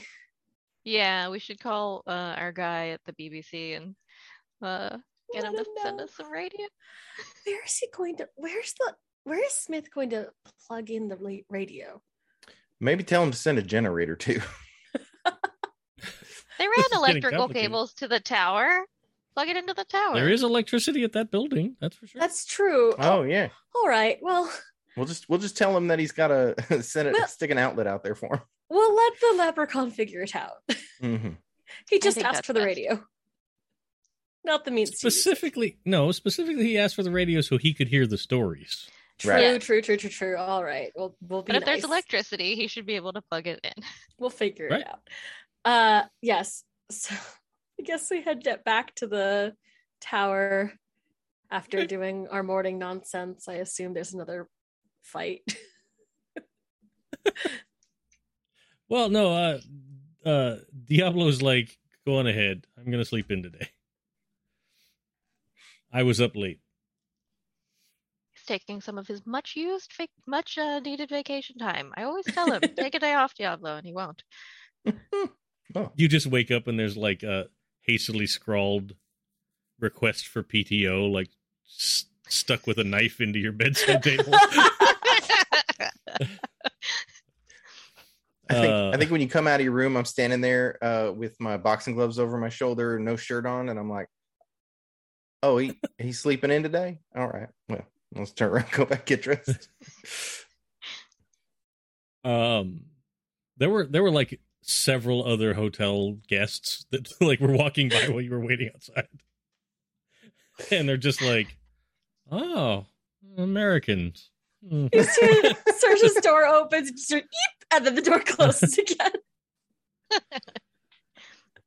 Yeah, we should call uh, our guy at the BBC and uh, get him to him send us some radio. Where is he going to? Where's the? Where is Smith going to plug in the radio? Maybe tell him to send a generator too. They This ran electrical cables to the tower. Plug it into the tower. There is electricity at that building. That's for sure. That's true. Oh yeah, all right. Well, we'll just we'll just tell him that he's got to send it, Well- stick an outlet out there for we'll let the leprechaun figure it out. him. hmm He just asked for the best. radio, not the means. to use. specifically no. Specifically, he asked for the radio so he could hear the stories. True, Right. true, true, true, true. All right. We'll we'll be but if there's electricity, he should be able to plug it in. We'll figure Right. it out. Uh yes. So I guess we head get back to the tower after doing our morning nonsense. I assume there's another fight. Well, no. Uh, uh, Diablo's like, go on ahead. I'm gonna sleep in today. I was up late. He's taking some of his much used, vac- much uh, needed vacation time. I always tell him, take a day off, Diablo, and he won't. Oh, You just wake up and there's like a hastily scrawled request for PTO, like s- stuck with a knife into your bedside table. I think Uh, I think when you come out of your room, I'm standing there uh, with my boxing gloves over my shoulder, no shirt on, and I'm like, "Oh, he he's sleeping in today. All right, well, let's turn around, go back, get dressed." um, there were there were like several other hotel guests that like were walking by while you were waiting outside, and they're just like, "Oh, Americans." You see Saoirse's door opens and, and then the door closes again.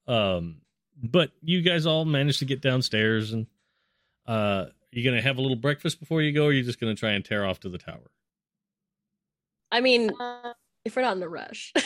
Um, but you guys all managed to get downstairs, and uh, you gonna have a little breakfast before you go, or are you just gonna try and tear off to the tower? I mean, Uh, if we're not in a rush.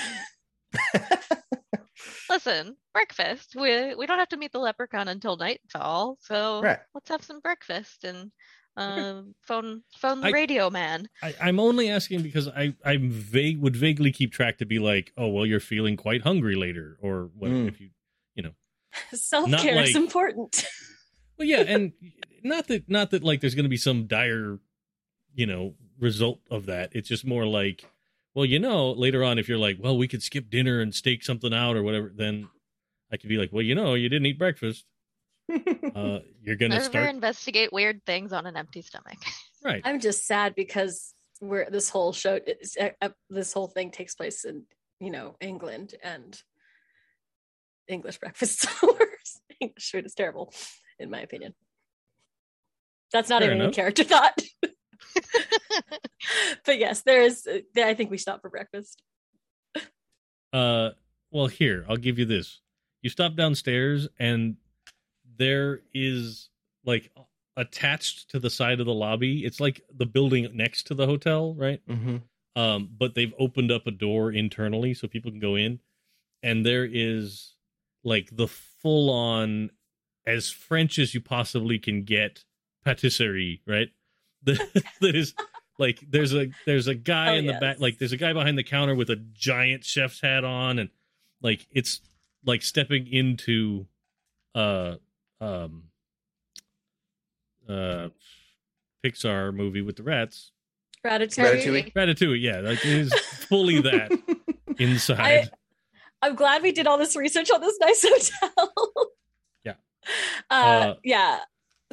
listen, breakfast. We we don't have to meet the leprechaun until nightfall, so Right. let's have some breakfast and um, phone phone the I- radio man. I, I'm only asking because I I'm vague would vaguely keep track to be like, oh well, you're feeling quite hungry later, or what Mm. if you you know Self care is important. Well, yeah, and not that not that like there's going to be some dire, you know, result of that. It's just more like, well, you know, later on if you're like, well, we could skip dinner and stake something out or whatever, then I could be like, well, you know, you didn't eat breakfast. Uh, you're going to Never start investigate weird things on an empty stomach. right. I'm just sad because we're this whole show, is, uh, uh, this whole thing takes place in you know England, and English breakfast is the. English food is terrible, in my opinion. That's not Fair even a character thought. but yes, there is. uh, I think we stop for breakfast. Uh, well, here I'll give you this. You stop downstairs, and there is like attached to the side of the lobby. It's like the building next to the hotel, right? hmm um, but they've opened up a door internally so people can go in, and there is like the full on, as French as you possibly can get, patisserie, right? That is like there's a there's a guy Oh, in the yes. back, like there's a guy behind the counter with a giant chef's hat on, and like it's like stepping into, uh, um, uh, Pixar movie with the rats. Ratatouille. Ratatouille. Ratatouille, yeah, like it is fully that inside. I'm glad we did all this research on this nice hotel. Yeah. Uh, Uh, yeah.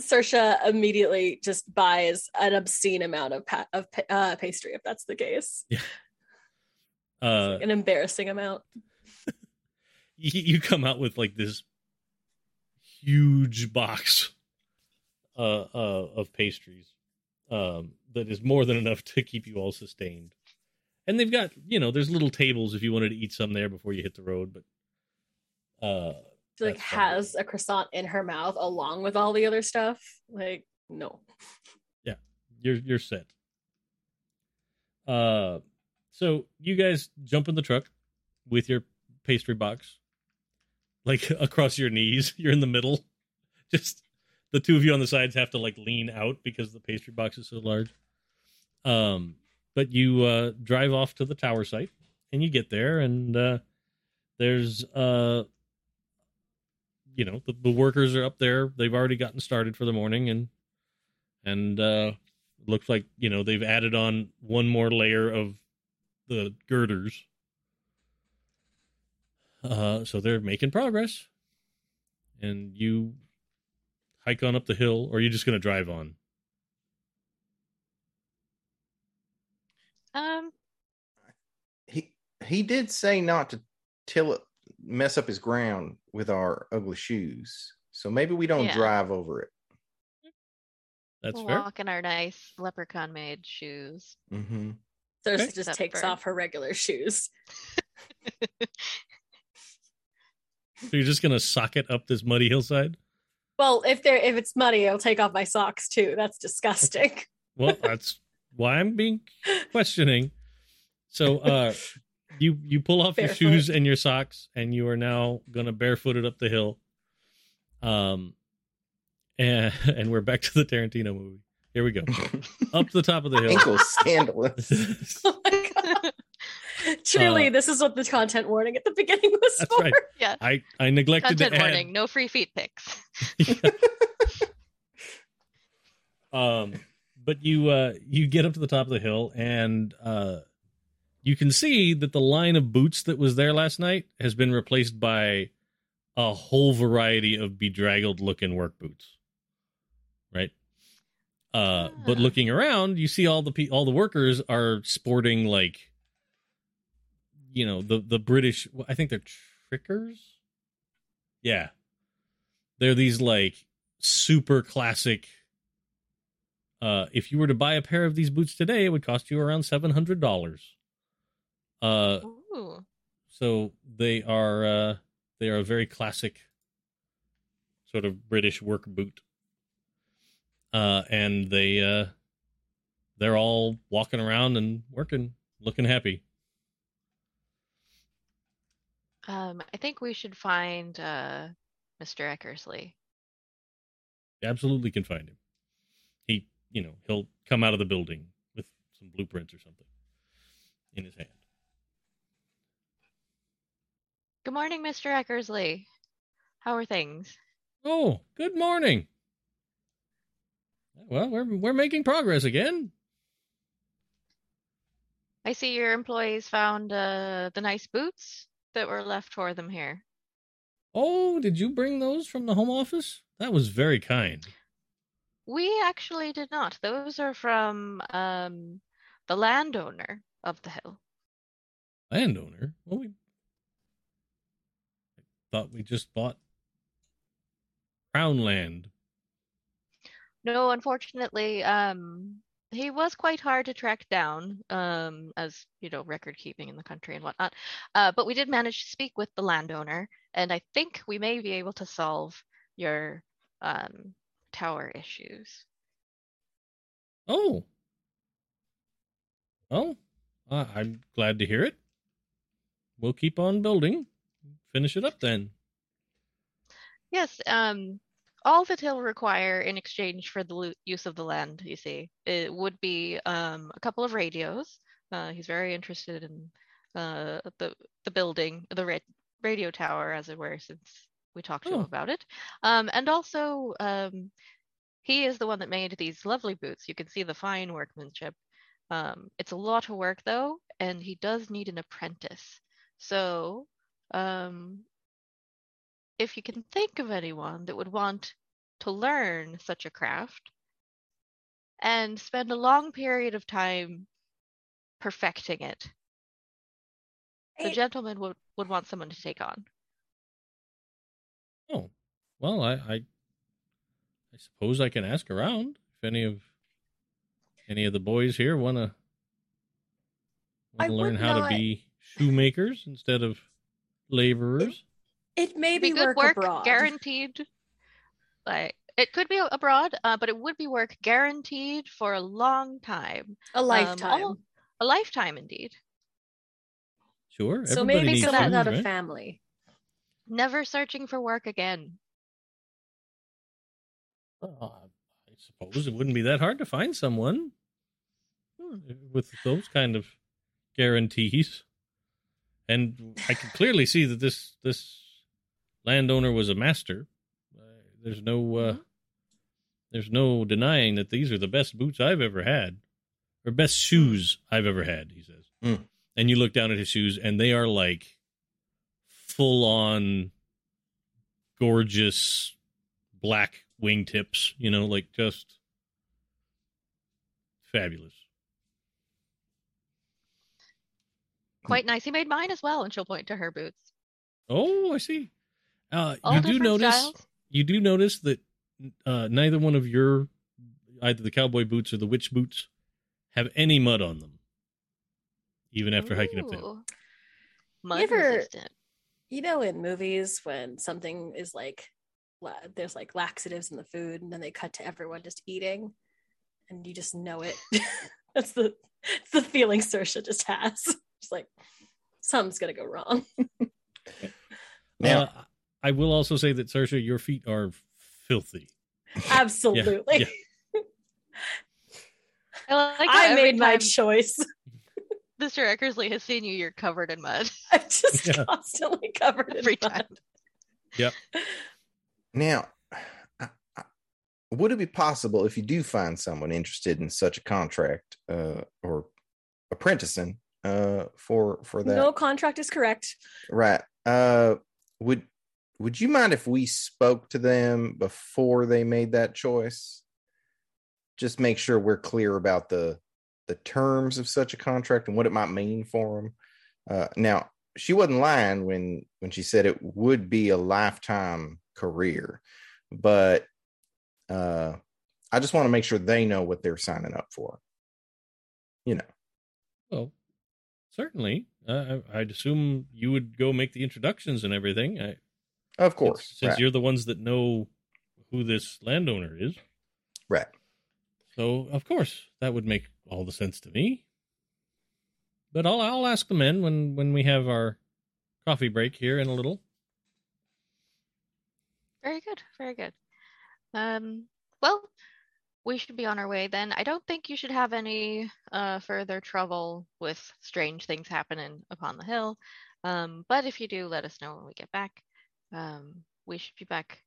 Saoirse immediately just buys an obscene amount of pa- of pa- uh, pastry if that's the case. Yeah. uh, An embarrassing amount. you, you come out with like this huge box uh, uh, of pastries um, that is more than enough to keep you all sustained. And they've got, you know, there's little tables if you wanted to eat some there before you hit the road, but uh, She like has a croissant in her mouth along with all the other stuff. Like no. Yeah, you're you're set. Uh, so you guys jump in the truck with your pastry box, like across your knees. You're in the middle. Just the two of you on the sides have to like lean out because the pastry box is so large. Um, but you uh, drive off to the tower site, and you get there, and uh, there's uh, you know, the, the workers are up there. They've already gotten started for the morning, and and uh, looks like you know they've added on one more layer of the girders. Uh, so they're making progress, and you hike on up the hill, or are you just going to drive on? Um, He he did say not to till it mess up his ground with our ugly shoes. So maybe we don't Yeah. drive over it. That's we'll fair. walk in our nice leprechaun made shoes. Mm-hmm. Thurs Okay. just Except takes for- off her regular shoes. So you're just going to sock it up this muddy hillside? Well, if they're if it's muddy, I'll take off my socks too. That's disgusting. Well, that's why I'm being questioning. So, uh, you you pull off your shoes and your socks, and you are now gonna barefoot it up the hill. Um, and and we're back to the Tarantino movie. Here we go, up the top of the hill. Ankles scandalous. oh my god. Truly, Uh, this is what the content warning at the beginning was That's for. right. Yeah. I I neglected Content to add. warning: no free feet pics. um but you uh you get up to the top of the hill and uh you can see that the line of boots that was there last night has been replaced by a whole variety of bedraggled looking work boots right uh but Ah. looking around you see all the pe- all the workers are sporting like you know the the british i think they're Tricker's? Yeah. They're these like super classic uh if you were to buy a pair of these boots today it would cost you around $700 uh Ooh. so they are uh they are a very classic sort of british work boot. Uh and they uh they're all walking around and working looking happy Um, I think we should find uh, Mr. Eckersley. Absolutely can find him he you know he'll come out of the building with some blueprints or something in his hand Good morning, Mr. Eckersley. How are things? oh good morning well we're we're making progress again I see your employees found uh, the nice boots that were left for them here. oh did you bring those from the home office that was very kind We actually did not. Those are from um, the landowner of the hill. landowner well we I thought we just bought crown land No, unfortunately, um, he was quite hard to track down, um, as you know, record keeping in the country and whatnot. Uh, but we did manage to speak with the landowner, and I think we may be able to solve your um, tower issues. oh well uh, i'm glad to hear it we'll keep on building finish it up then Yes, um, all that he'll require in exchange for the use of the land, you see, it would be um, a couple of radios. Uh, he's very interested in uh, the the building, the ra- radio tower, as it were, since we talked to him Oh. about it. Um, and also, um, he is the one that made these lovely boots. You can see the fine workmanship. Um, it's a lot of work though, and he does need an apprentice. So, um, if you can think of anyone that would want to learn such a craft and spend a long period of time perfecting it, the gentleman would, would want someone to take on. Oh, well, I, I, I suppose I can ask around if any of any of the boys here want to want to learn how not- to be shoemakers instead of laborers. It may be be good work, work, abroad. guaranteed. Like It could be abroad, uh, but it would be work guaranteed for a long time, A lifetime. almo- a lifetime indeed. Sure. so maybe needs someone food, without a family. Never searching for work again. Uh, I suppose it wouldn't be that hard to find someone Hmm. with those kind of guarantees. And I can clearly see that this this landowner was a master. Uh, there's no uh, Mhm. there's no denying that these are the best boots I've ever had, or best shoes I've ever had. He says, Hmm. and you look down at his shoes, and they are like full on gorgeous black wingtips. You know, like just fabulous. Quite nice. He made mine as well, and she'll point to her boots. Oh, I see. Uh, All you do notice styles. you do notice that uh, neither one of your either the cowboy boots or the witch boots have any mud on them, even after hiking up the hill. Ooh. Mud ever- You know, in movies when something is like, la- there's like laxatives in the food, and then they cut to everyone just eating, and you just know it. That's the it's the feeling Saoirse just has. It's like something's gonna go wrong. Now, Uh, I will also say that Saoirse, your feet are filthy. Absolutely. yeah. I, like I made my choice. Mr. Eckersley has seen you, you're covered in mud. I'm just Yeah. constantly covered Every in time. mud. now, I- I- would it be possible if you do find someone interested in such a contract uh, or apprenticing uh, for for that? No contract is correct. Right. Uh, would would you mind if we spoke to them before they made that choice? Just make sure we're clear about the the terms of such a contract and what it might mean for them. Uh, now, she wasn't lying when when she said it would be a lifetime career, but uh, I just want to make sure they know what they're signing up for. You know. Well, certainly. Uh, I'd assume you would go make the introductions and everything. I, Of course. since, since right. you're the ones that know who this landowner is. right. So of course that would make all the sense to me. But I'll I'll ask the men when when we have our coffee break here in a little. Very good. Very good. Um, well, we should be on our way then. I don't think you should have any uh, further trouble with strange things happening upon the hill. Um, but if you do, let us know when we get back. Um, we should be back.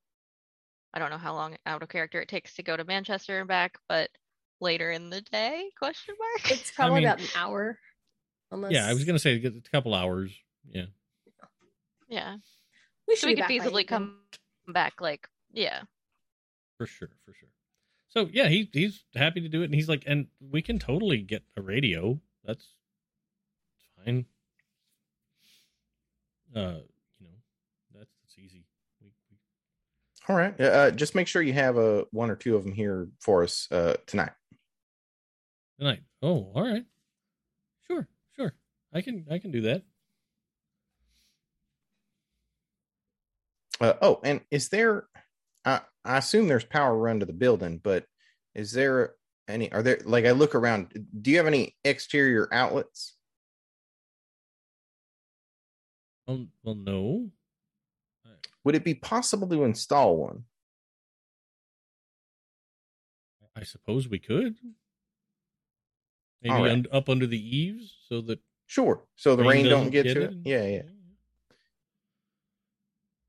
I don't know how long out of character it takes to go to Manchester and back, but later in the day? Question mark. It's probably mean- about an hour. Unless Yeah, I was gonna say a couple hours. Yeah, yeah. we So should we be could feasibly come back. Like, yeah. for sure, for sure. So yeah, he he's happy to do it, and he's like, and we can totally get a radio. That's fine. Uh, you know, that's that's easy. We, we, All right. Uh, just make sure you have uh, one or two of them here for us uh, tonight. tonight. Oh, all right. Sure, sure. I can I can do that. Uh, oh, and is there? I I assume there's power run to the building, but is there any? Are there like I look around? Do you have any exterior outlets? Well, well, no. Would it be possible to install one? I suppose we could. Maybe right. un- up under the eaves so that Sure. So the rain, don't doesn't get, to it. and- Yeah, yeah.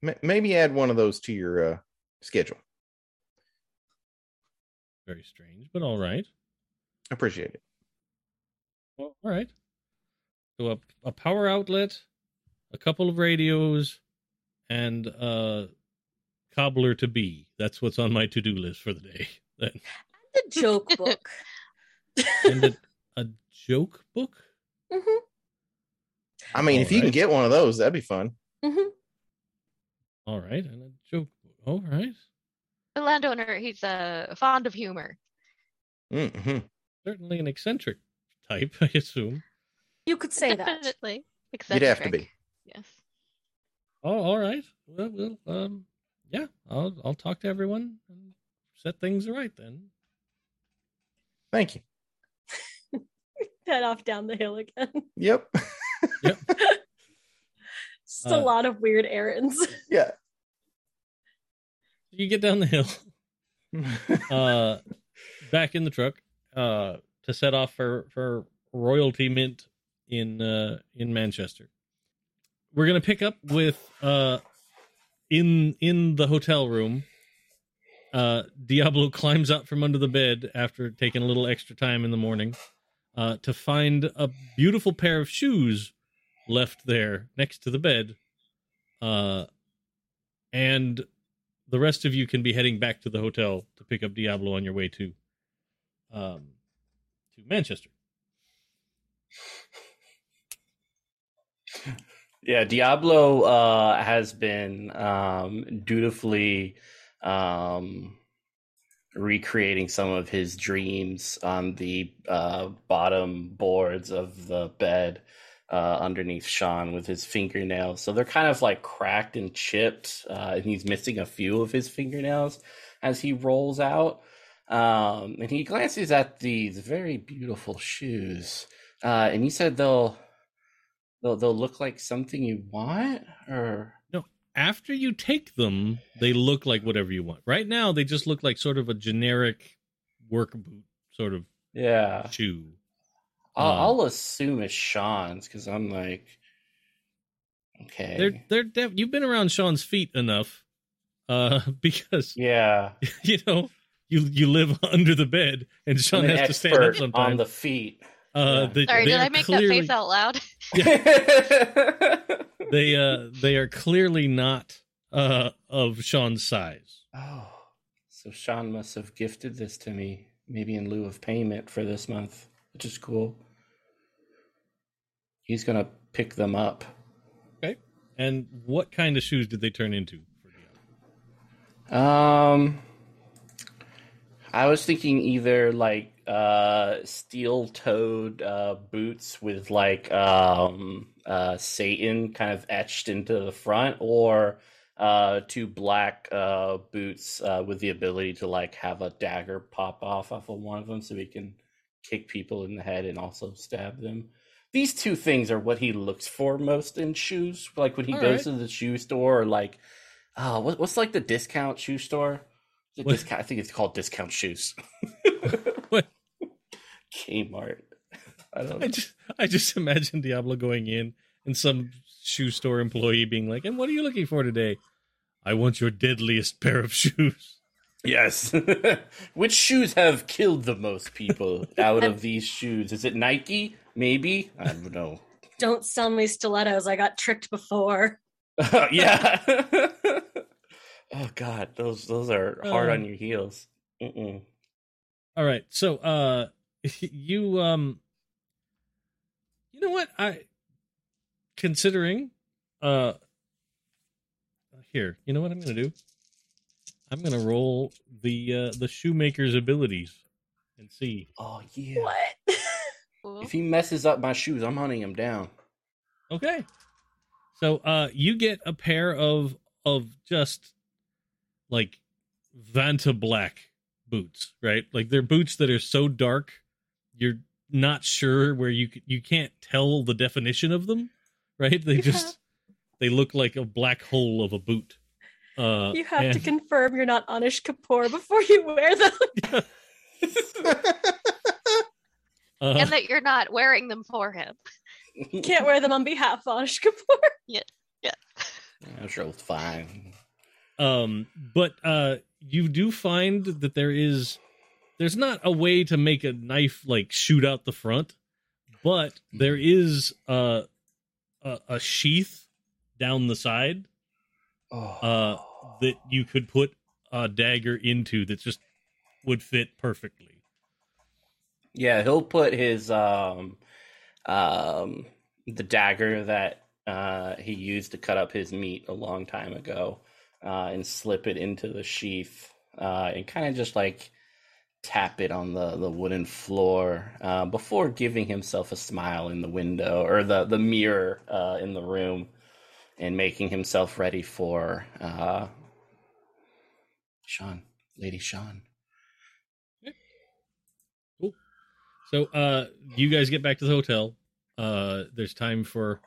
Ma- Maybe add one of those to your uh, schedule. Very strange, but all right. Appreciate it. Well, all right. So a, a power outlet, a couple of radios, and a cobbler to be. That's what's on my to-do list for the day. Then The joke book. and a, a joke book. hmm I mean, if you can get one of those, that'd be fun. hmm All right, and a joke book. All right. The landowner, he's uh, fond of humor. Mm-hmm. Certainly an eccentric type, I assume. You could say that. Definitely. eccentric. You'd have to be. Yes. Oh, all right. Well, well, um, yeah, I'll I'll talk to everyone and set things right then. Thank you. Head off down the hill again. Yep. Yep. Just a Uh, lot of weird errands. yeah. You get down the hill, uh, back in the truck, uh, to set off for for royalty mint in uh in Manchester. We're gonna pick up with uh in in the hotel room. Uh, Diablo climbs out from under the bed after taking a little extra time in the morning, uh, to find a beautiful pair of shoes left there next to the bed. Uh, and the rest of you can be heading back to the hotel to pick up Diablo on your way to um to Manchester. Yeah, Diablo uh, has been um, dutifully um, recreating some of his dreams on the uh, bottom boards of the bed uh, underneath Sean with his fingernails. So they're kind of like cracked and chipped, uh, and he's missing a few of his fingernails as he rolls out. Um, and he glances at these very beautiful shoes, uh, and he said they'll they'll they'll look like something you want, or no After you take them, they look like whatever you want. Right now, they just look like sort of a generic work boot sort of yeah. shoe. I'll, Um, I'll assume it's Sean's because I'm like, okay, They're they're def- you've been around Sean's feet enough, uh, because yeah. you know you you live under the bed and Sean has to stand up sometimes. on the feet. Uh, they, Sorry, they did I make clearly, that face out loud? They uh they are clearly not uh of Sean's size. oh, so Sean must have gifted this to me, maybe in lieu of payment for this month, which is cool. He's gonna pick them up. Okay. And what kind of shoes did they turn into? Um, I was thinking either like uh steel-toed uh boots with like um uh Satan kind of etched into the front, or uh two black uh boots uh with the ability to like have a dagger pop off off of one of them, so he can kick people in the head and also stab them. These two things are what he looks for most in shoes. Like when he All goes right. to the shoe store, or like, oh, what, what's like the discount shoe store? Is discount? I think it's called Discount Shoes. What? Kmart. I don't I just I just imagine Diablo going in and some shoe store employee being like, "And what are you looking for today?" I want your deadliest pair of shoes. Yes. Which shoes have killed the most people out of these shoes? Is it Nike? Maybe? I don't know. Don't sell me stilettos. I got tricked before. yeah. oh god, those those are hard Uh. on your heels. Mm-mm. All right. So uh you um you know what? I considering uh here, you know what I'm gonna do? I'm gonna roll the uh the shoemaker's abilities and see. Oh yeah. What? If he messes up my shoes, I'm hunting him down. Okay. So uh you get a pair of of just like Vantablack boots, right? Like they're boots that are so dark you're not sure where you you can't tell the definition of them, right? They Yeah. just they look like a black hole of a boot. Uh You have to confirm you're not Anish Kapoor before you wear them. uh, and that you're not wearing them for him. You can't wear them on behalf of Anish Kapoor. Yeah. Yeah. I'm sure was fine. um but uh you do find that there is there's not a way to make a knife like shoot out the front but there is uh a, a sheath down the side Oh. uh that you could put a dagger into that just would fit perfectly Yeah, he'll put his um um the dagger that uh he used to cut up his meat a long time ago uh and slip it into the sheath uh and kind of just like tap it on the, the wooden floor uh, before giving himself a smile in the window or the, the mirror uh, in the room and making himself ready for uh, Sean, Lady Sean. Cool. So uh, you guys get back to the hotel. Uh, there's time for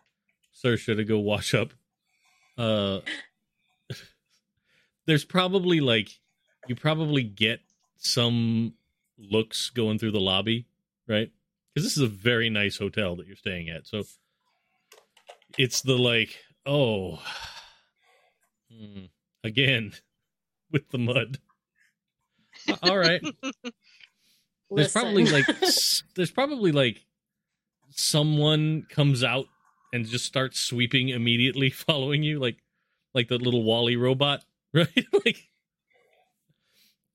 Saoirse to go wash up. Uh, there's probably like you probably get some looks going through the lobby, right? Because this is a very nice hotel that you're staying at. So it's the like, oh, hmm, again with the mud. All right. There's probably like there's probably like someone comes out and just starts sweeping immediately following you like like the little WALL-E robot, right? like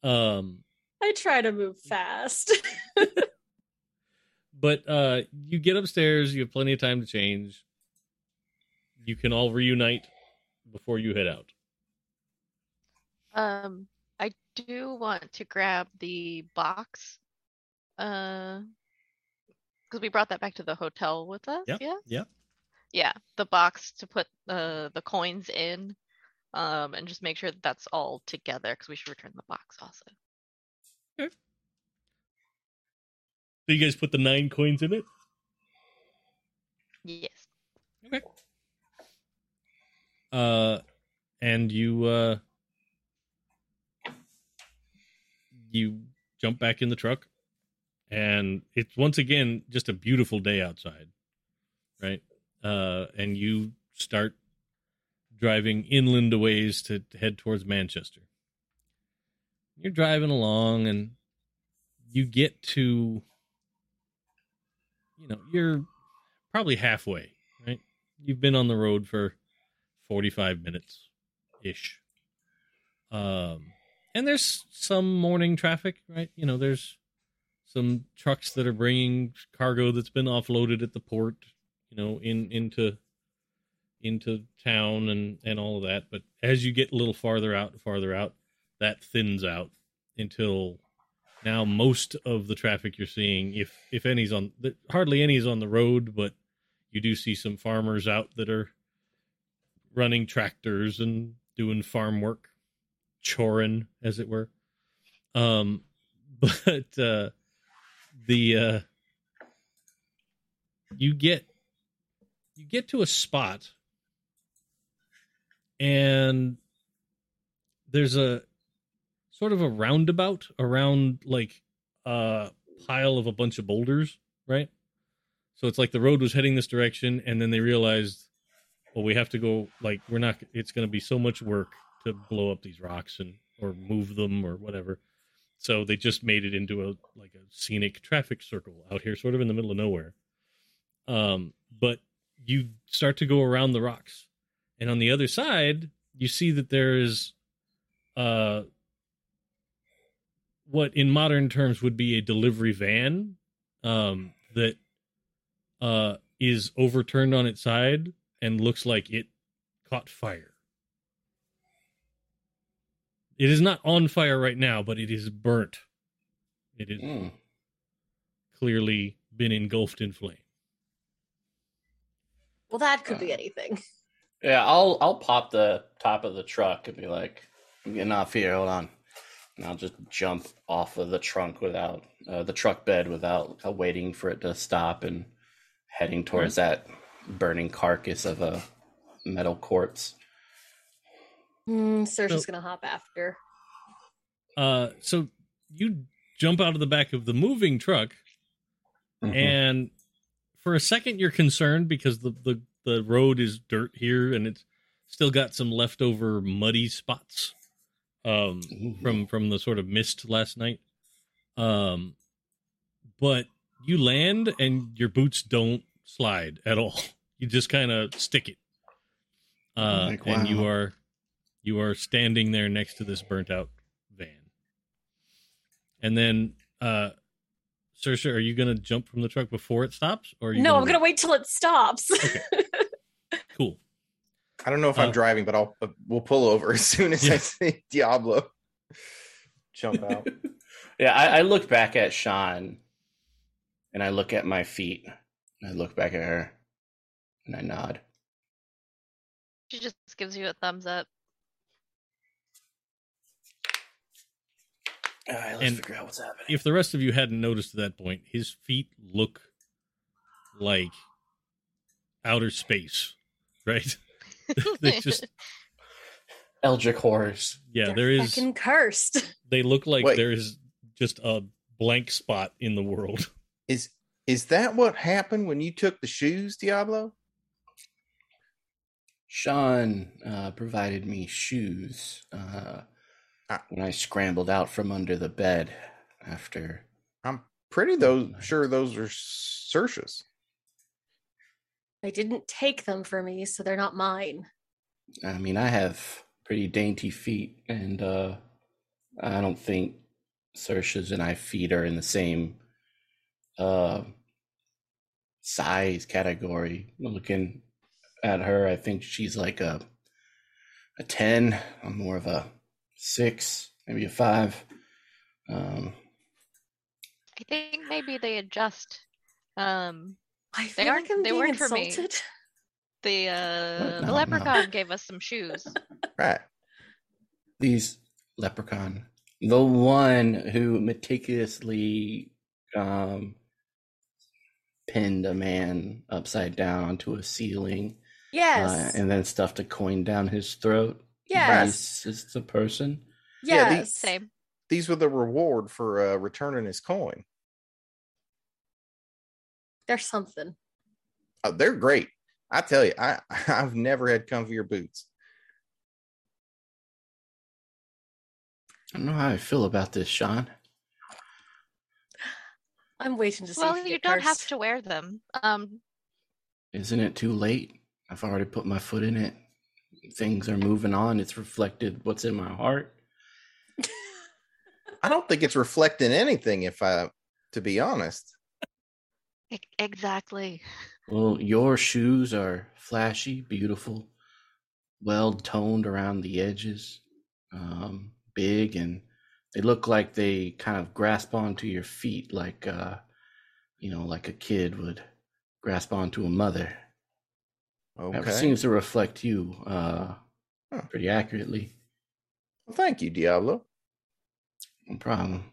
um I try to move fast. but uh you get upstairs, you have plenty of time to change. You can all reunite before you head out. Um, I do want to grab the box. Uh, because we brought that back to the hotel with us. Yeah, Yeah. yeah. Yeah, the box to put uh, the coins in, um, and just make sure that that's all together because we should return the box also. So you guys put the nine coins in it? Yes. Okay. Uh, and you uh, you jump back in the truck, and it's once again just a beautiful day outside, right? Uh, and you start driving inland a ways to head towards Manchester. You're driving along, and you get to, you know, you're probably halfway, right? You've been on the road for 45 minutes ish. Um, and there's some morning traffic, right? You know, there's some trucks that are bringing cargo that's been offloaded at the port, you know, in into into town and and all of that. But as you get a little farther out, farther out, that thins out until now most of the traffic you're seeing, if if any's on, hardly any is on the road, but you do see some farmers out that are running tractors and doing farm work, choring, as it were. Um, but uh, the uh, you get you get to a spot, and there's a sort of a roundabout around like a pile of a bunch of boulders, right? So it's like the road was heading this direction, and then they realized, well, we have to go. Like we're not. It's going to be so much work to blow up these rocks and or move them or whatever. So they just made it into a like a scenic traffic circle out here, sort of in the middle of nowhere. Um, but you start to go around the rocks, and on the other side, you see that there is, uh, what in modern terms would be a delivery van, um, that uh, is overturned on its side and looks like it caught fire. It is not on fire right now, but it is burnt. It is Mm. clearly been engulfed in flame. well, that could be anything. Yeah, I'll I'll pop the top of the truck and be like, "I'm getting off here. Hold on." And I'll just jump off of the trunk without uh, the truck bed without uh, waiting for it to stop and heading towards that burning carcass of a metal corpse. Hmm, Saoirse's So- gonna hop after. Uh, so you jump out of the back of the moving truck, and for a second you're concerned because the, the the road is dirt here and it's still got some leftover muddy spots um from from the sort of mist last night um but you land and your boots don't slide at all you just kind of stick it uh Like, and you are you are standing there next to this burnt out van and then uh Saoirse, are you gonna jump from the truck before it stops, or are you No, I'm gonna wait till it stops. Okay. Cool. I don't know if I'm Uh, driving, but I'll uh, we'll pull over as soon as I Yeah. see Diablo jump out. yeah, I, I look back at Sean and I look at my feet. And I look back at her and I nod. She just gives you a thumbs up. All right, let's And figure out what's happening. if the rest of you hadn't noticed at that point, his feet look like outer space, right? they just Eldritch horrors. yeah, They're there is fucking cursed. they look like Wait. there is just a blank spot in the world. Is is that what happened when you took the shoes, Diablo? Sean uh, provided me shoes uh, Ah. when I scrambled out from under the bed after. I'm pretty those sure those are Saoirse's. I didn't take them for me, so they're not mine. I mean, I have pretty dainty feet, and uh, I don't think Saoirse's and I feet are in the same uh, size category. Looking at her, I think she's like a a ten. I'm more of a six, maybe a five. Um, I think maybe they adjust. Um, I They feel aren't- like I'm they being weren't for me. insulted. the uh, No, the no. leprechaun gave us some shoes. Right. these leprechaun, the one who meticulously um, pinned a man upside down onto a ceiling Yes. uh, and then stuffed a coin down his throat. yes. This is the person. Yeah, the- Yes. Same. These were the reward for uh, returning his coin. There's something. Oh, they're great. I tell you, I I've never had comfier boots. I don't know how I feel about this, Sean. I'm waiting to see. Well, you don't have to wear them. Um, Isn't it too late? I've already put my foot in it. Things are moving on. It's reflected what's in my heart. I don't think it's reflecting anything. If I, to be honest, exactly. Well, your shoes are flashy, beautiful, well toned around the edges, um, big, and they look like they kind of grasp onto your feet like, uh, you know, like a kid would grasp onto a mother. That okay. seems to reflect you uh, Huh. pretty accurately. Well, thank you, Diablo. No problem.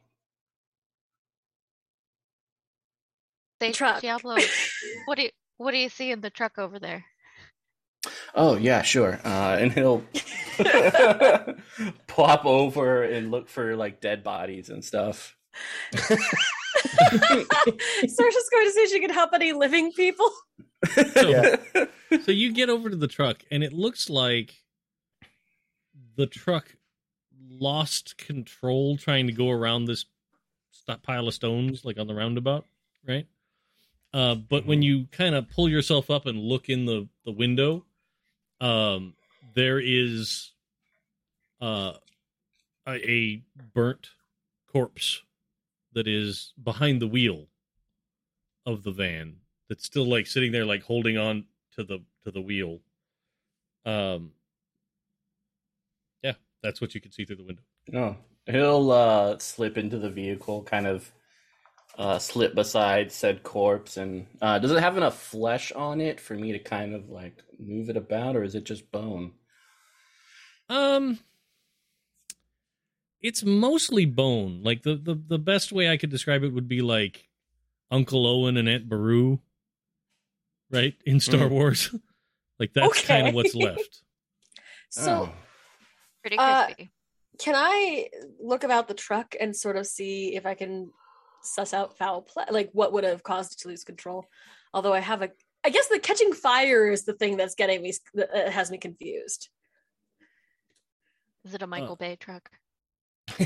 They Truck. Diablo. what do you what do you see in the truck over there? Oh yeah, sure. Uh, and he'll plop over and look for like dead bodies and stuff. Saoirse's going to see if she can help any living people. Yeah. so you get over to the truck and it looks like the truck lost control trying to go around this pile of stones like on the roundabout right uh, but when you kind of pull yourself up and look in the, the window um, there is uh, a, a burnt corpse that is behind the wheel of the van that's still like sitting there like holding on to the to the wheel. Um yeah that's what you can see through the window. No, he'll uh, slip into the vehicle, kind of uh, slip beside said corpse, and uh, does it have enough flesh on it for me to kind of like move it about, or is it just bone? um it's mostly bone like the, the the best way i could describe it would be like uncle owen and aunt beru right in star Mhm. wars like that's kind of what's left So, Oh. Pretty Uh, crispy. can I look about the truck and sort of see if I can suss out foul play, like what would have caused it to lose control? Although I have a, I guess the catching fire is the thing that's getting me, that uh, has me confused. Is it a Michael Bay truck?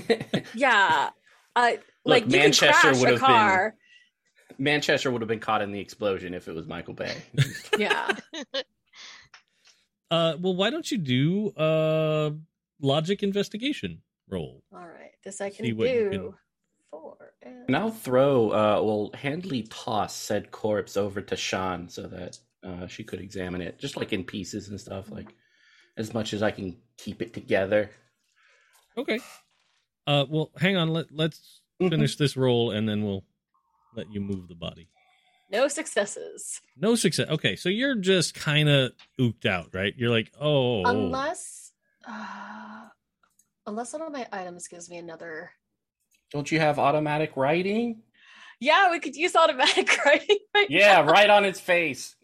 Yeah, I Look, like you Manchester can crash would a have been- car. Manchester would have been caught in the explosion if it was Michael Bay. Yeah, uh well why don't you do uh logic investigation roll all right, this I can See what you do. can- Four. and- And I'll throw, uh, well, handily toss said corpse over to Sean so that uh, she could examine it, just like in pieces and stuff, like as much as I can keep it together. Okay. Uh, well, hang on. Let Let's Mhm. finish this roll, and then we'll let you move the body. No successes, No success. Okay, so you're just kind of ooked out, right? You're like, oh, unless, uh, unless one of my items gives me another Don't you have automatic writing? Yeah, we could use automatic writing. Right Yeah, now. right on its face.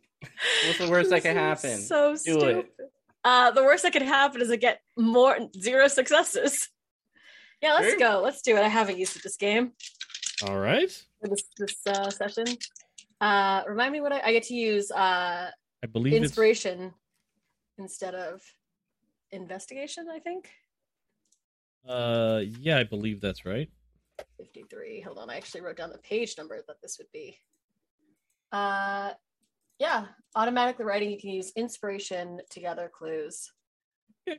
What's the worst that can happen? So Do stupid. it. Uh, the worst that could happen is I get more zero successes. Yeah, let's Sure. go. Let's do it. I haven't used it this game All right. for this this uh, session. Uh, remind me what I, I get to use. Uh, I believe inspiration instead of investigation. I think uh yeah, I believe that's right. Fifty three. Hold on, I actually wrote down the page number that this would be. Uh, yeah, automatically writing. You can use inspiration to gather clues.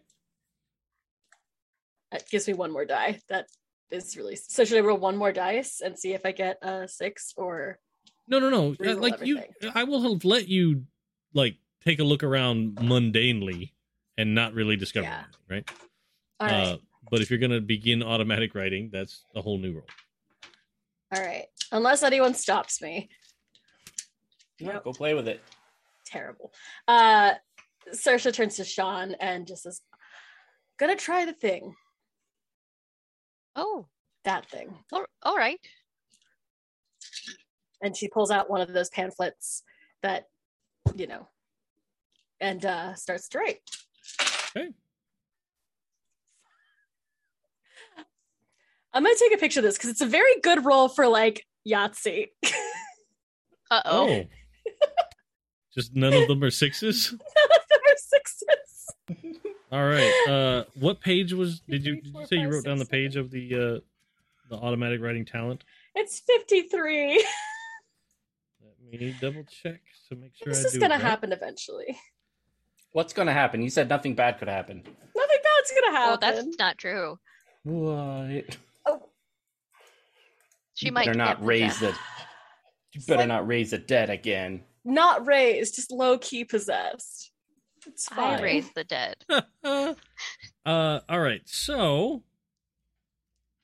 That gives me one more die. That is really so. Should I roll one more dice and see if I get a six or? No, no, no. Uh, like you. I will have let you like take a look around mundanely and not really discover Yeah. anything, right? All right, Uh but if you're going to begin automatic writing, that's a whole new role. all right. Unless anyone stops me. No, Yep. Go play with it. terrible. Uh Saoirse turns to Sean and just says, Gonna try the thing. Oh, That thing. all, all right. And she pulls out one of those pamphlets that, you know, and uh starts to write. Okay. I'm gonna take a picture of this because it's a very good roll for like Yahtzee. Uh oh. Just none of them are sixes? Number sixes. All right. Uh what page was did you did you say you wrote down the page of the uh the automatic writing talent? It's 53. Let me double check to make sure this I is do gonna right. happen eventually. What's gonna happen? You said nothing bad could happen. Nothing bad's gonna Well, happen. that's not true. What? She you might better not raise death. the. You better like- not raise the dead again. not raised, just low key possessed. It's fine. I raised the dead. uh all right. So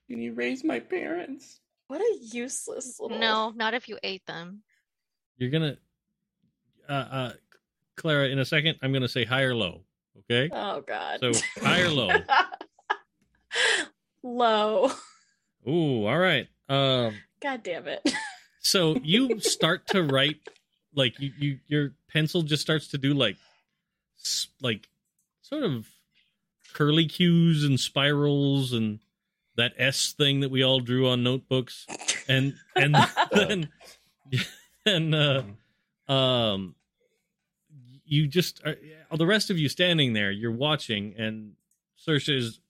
Can you raise my parents? What a useless little. No, not if you ate them. you're gonna uh uh Clara, in a second, I'm gonna say high or low. Okay? Oh God. So high or low? Low. Ooh, all right. Um God damn it. so you start to write like you, you your pencil just starts to do like like sort of curly cues and spirals and that S thing that we all drew on notebooks and and then and uh um you just are, the rest of you standing there you're watching and Saoirse is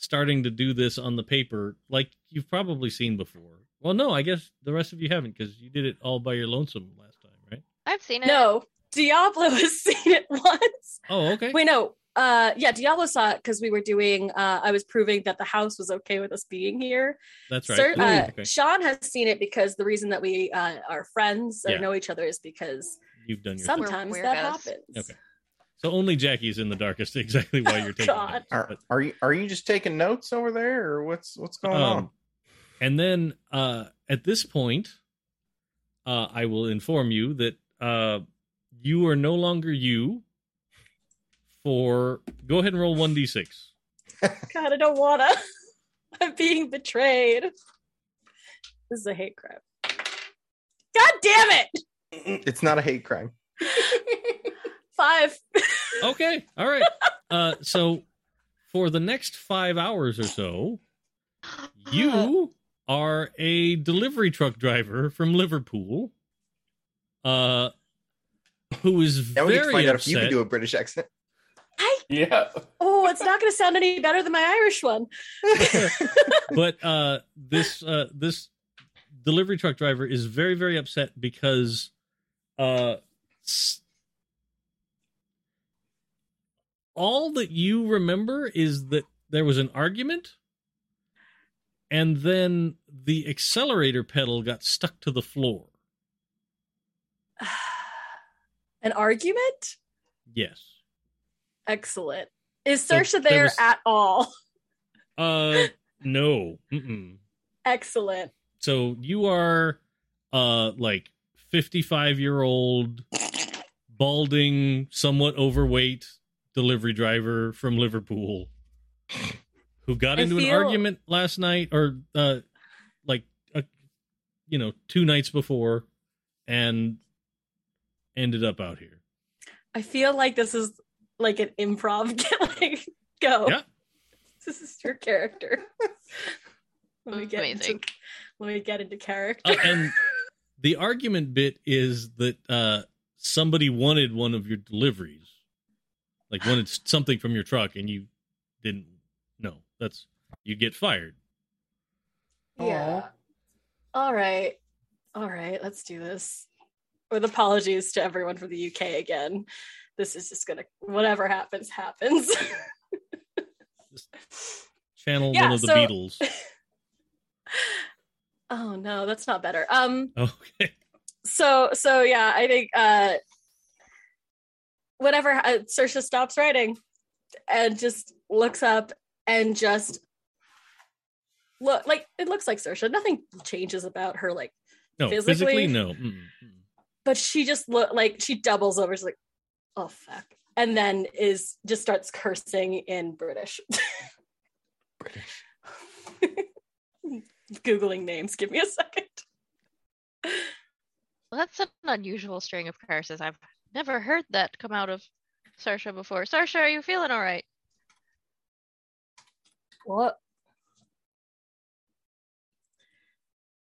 starting to do this on the paper like you've probably seen before well no i guess the rest of you haven't because you did it all by your lonesome last time right I've seen it. no, Diablo has seen it once. oh okay Wait, no. Uh, yeah, Diablo saw it because we were doing. Uh, I was proving that the house was okay with us being here. that's right Sir, Ooh, uh, okay. Sean has seen it because the reason that we uh, are friends or Yeah. know each other is because you've done your sometimes that happens. Okay. So only jackie's in the darkest exactly why you're taking God. notes, Are, are you are you just taking notes over there, or what's what's going Um, on? And then uh, at this point, uh, I will inform you that uh, you are no longer you. For go ahead and roll one d six. God, I don't wanna. I'm being betrayed. This is a hate crime. God damn it! It's not a hate crime. Five. Okay, all right. Uh, so for the next five hours or so, you are a delivery truck driver from Liverpool. Uh, who is Now we need to very find out if you can do a British accent. I Yeah. oh, it's not gonna sound any better than my Irish one. but uh this uh this delivery truck driver is very very upset because uh s- all that you remember is that there was an argument and then the accelerator pedal got stuck to the floor An argument? yes Excellent. Is So there there was- at all? uh no Mm-mm. Excellent. so you are uh like 55 year old balding somewhat overweight delivery driver from liverpool who got I into an argument last night or uh like a, you know two nights before and ended up out here I feel like this is like an improv. like, go. Yeah. This is your character. let me get Amazing. into let me get into character. Uh, and the argument bit is that uh somebody wanted one of your deliveries like wanted s- something from your truck and you didn't know that's you get fired yeah. All right. All right. Let's do this. With apologies to everyone from the UK again. This is just gonna whatever happens happens. channel Yeah, one of the so- beatles oh no, that's not better. Um. okay so so yeah i think uh whatever uh, Saoirse stops writing and just looks up and just look like it looks like Saoirse. nothing changes about her like no Physically? physically, no Mm, mm. but she just look like she doubles over she's like oh fuck and then is just starts cursing in british British. googling names give me a second Well, that's an unusual string of curses. I've never heard that come out of Saoirse before. Saoirse, are you feeling all right? What?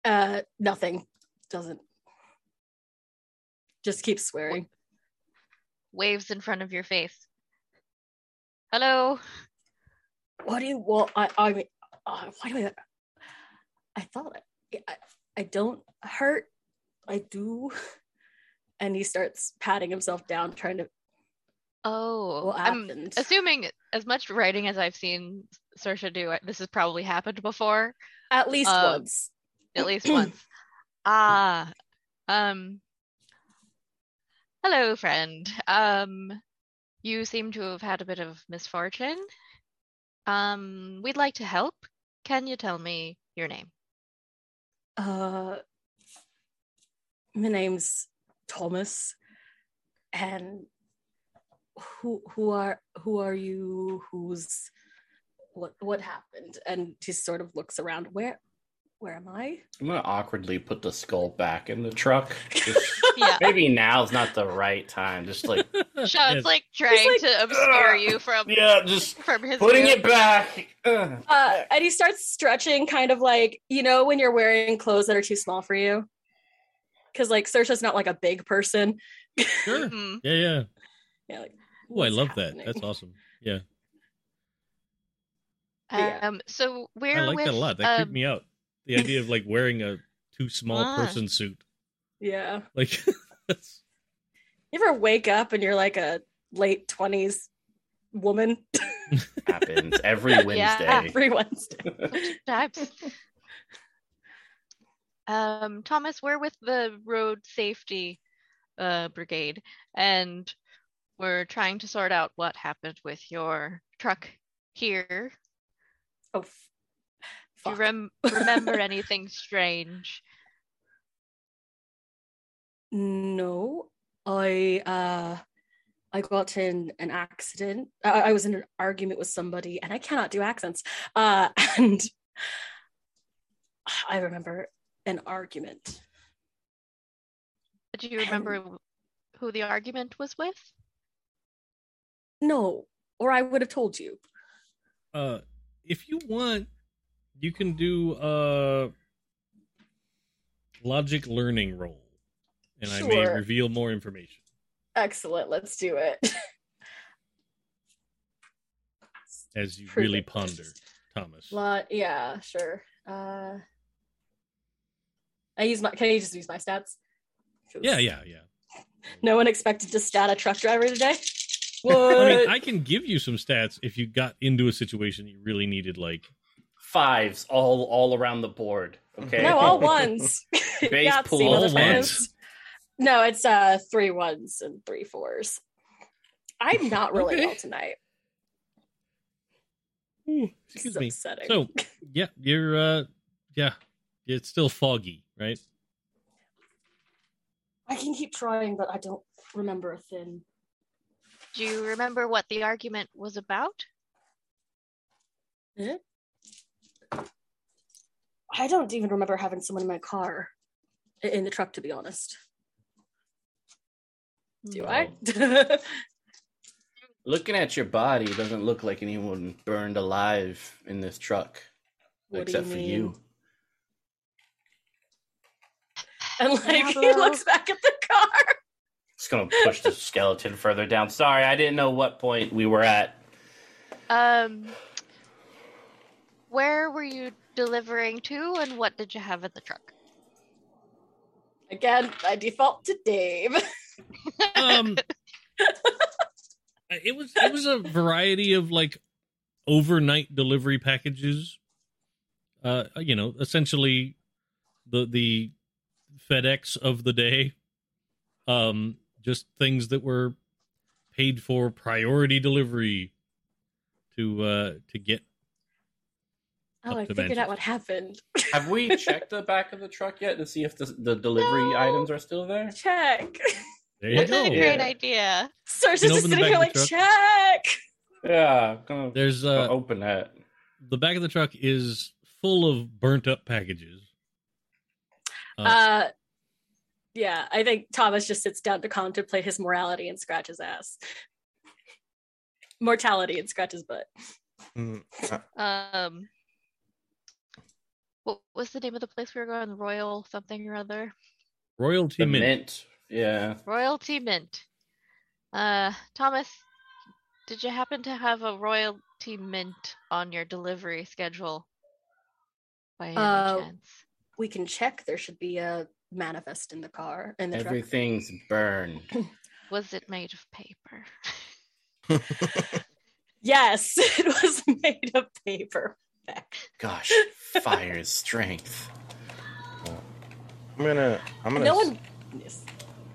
Uh, nothing. Doesn't. Just keep swearing. Waves in front of your face. Hello. What do you want? I, I mean, uh, why do I? I thought I, I, I don't hurt. I do. And he starts patting himself down, trying to. Oh, What I'm assuming as much writing as I've seen Saoirse do, this has probably happened before, At least Um, once. at least once. Ah, um, hello, friend. Um, you seem to have had a bit of misfortune. Um, we'd like to help. Can you tell me your name? Uh, my name's Thomas, and who who are who are you? Who's what what happened? And he sort of looks around. Where where am I? I'm gonna awkwardly put the skull back in the truck. Just, Yeah. maybe now's not the right time. Just like Sean's Yes. like trying like, to obscure "Ugh." you from yeah, just from his putting view. it back. Uh, and he starts stretching, kind of like you know when you're wearing clothes that are too small for you. Because like Saoirse's not like a big person. sure Mhm. yeah yeah Yeah, like, oh i what's love that that's awesome yeah Yeah. Um, so we're i like with, that a lot that creeped um, me out the idea of like wearing a too small Ah. person suit Yeah. like that's You ever wake up and you're like a late twenties woman Happens every Wednesday. every Wednesday? Sometimes. Um, Thomas, we're with the road safety uh, brigade, and we're trying to sort out what happened with your truck here. Oh, f- Do you rem- remember anything strange? No, I uh I got in an accident. I, I was in an argument with somebody, and I cannot do accents. Uh, and I remember an argument. Do you remember who the argument was with? No, or I would have told you. uh if you want you can do a logic learning roll and i may reveal more information Excellent. Let's do it. as you Prove really ponder thomas Lot, yeah, sure. Uh, I use my. Can I just use my stats? 'Cause yeah yeah yeah No one expected to stat a truck driver today. i mean i can give you some stats if you got into a situation you really needed like Fives all all around the board. Okay. No, all ones. Base Yahtzee, pool, all ones. No, it's uh three ones and three fours. I'm not really Okay. well tonight. excuse It's me upsetting. so yeah you're uh yeah it's still foggy right I can keep trying, but I don't remember a thing. Do you remember what the argument was about? I don't even remember having someone in my car, in the truck, to be honest. Do I? Looking at your body, it doesn't look like anyone burned alive in this truck, What do except you for you. And like he looks back at the car. Just gonna push the skeleton further down. Sorry, I didn't know what point we were at. Um, where were you delivering to, and what did you have in the truck? Again, I default to Dave. um it was it was a variety of like overnight delivery packages uh you know essentially the the fedex of the day um just things that were paid for priority delivery to uh to get Oh, I figured Manchester. out what happened. Have we checked the back of the truck yet to see if the, the delivery No. iets are still there? Check. there you That's go a great Yeah. idea. Sarge's You just can open the sitting here like, check. Yeah, gonna, there's gonna uh open that. the back of the truck is full of burnt up packages Uh, Uh, yeah, I think Thomas just sits down to contemplate his morality and scratch his ass. Mortality and scratch his butt. Mm, uh, Um, what was the name of the place we were going? Royal something or other. royalty mint. mint. Yeah. Royalty Mint. Uh, Thomas, did you happen to have a Royalty Mint on your delivery schedule? By any Uh, chance? We can check. There should be a manifest in the car in the truck. Everything's burned. Was it made of paper? Yes, it was made of paper. Gosh, fire strength. I'm gonna I'm gonna No one. Yes.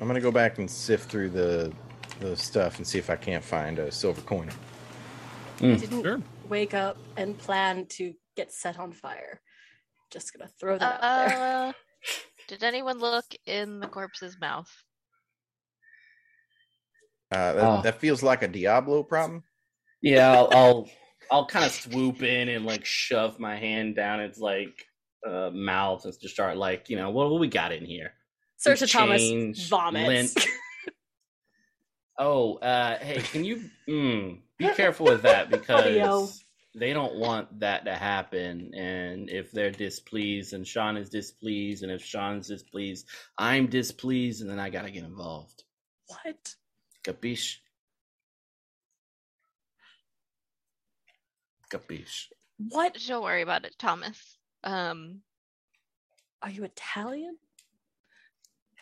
I'm gonna go back and sift through the the stuff and see if I can't find a silver coin. I hmm. didn't Sure. wake up and plan to get set on fire. Just gonna throw that out there. Uh, did anyone look in the corpse's mouth? Uh, that, Oh. that feels like a Diablo problem. Yeah, I'll I'll, I'll kind of swoop in and like shove my hand down its like uh, mouth and just start like you know what, what we got in here. Saoirse Thomas change, vomits. lint. Oh, uh, hey, can you mm, be careful with that Audio. because they don't want that to happen. And if they're displeased, and Sean is displeased, and if Sean's displeased, I'm displeased, and then I gotta get involved. what? Capiche? Capiche? What? Don't worry about it, Thomas. Um, Are you Italian?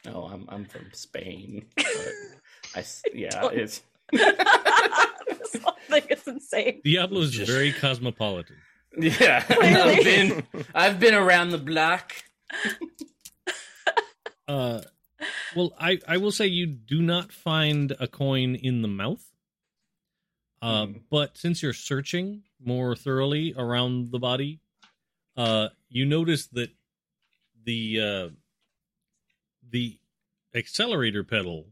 No, I'm I'm from Spain. But I s- yeah, it's this whole thing is insane. Diablo is Just- very cosmopolitan. yeah. I've been I've been around the block. Uh, well, I I will say you do not find a coin in the mouth. Uh, Hmm. but since you're searching more thoroughly around the body, uh, you notice that the uh, the accelerator pedal,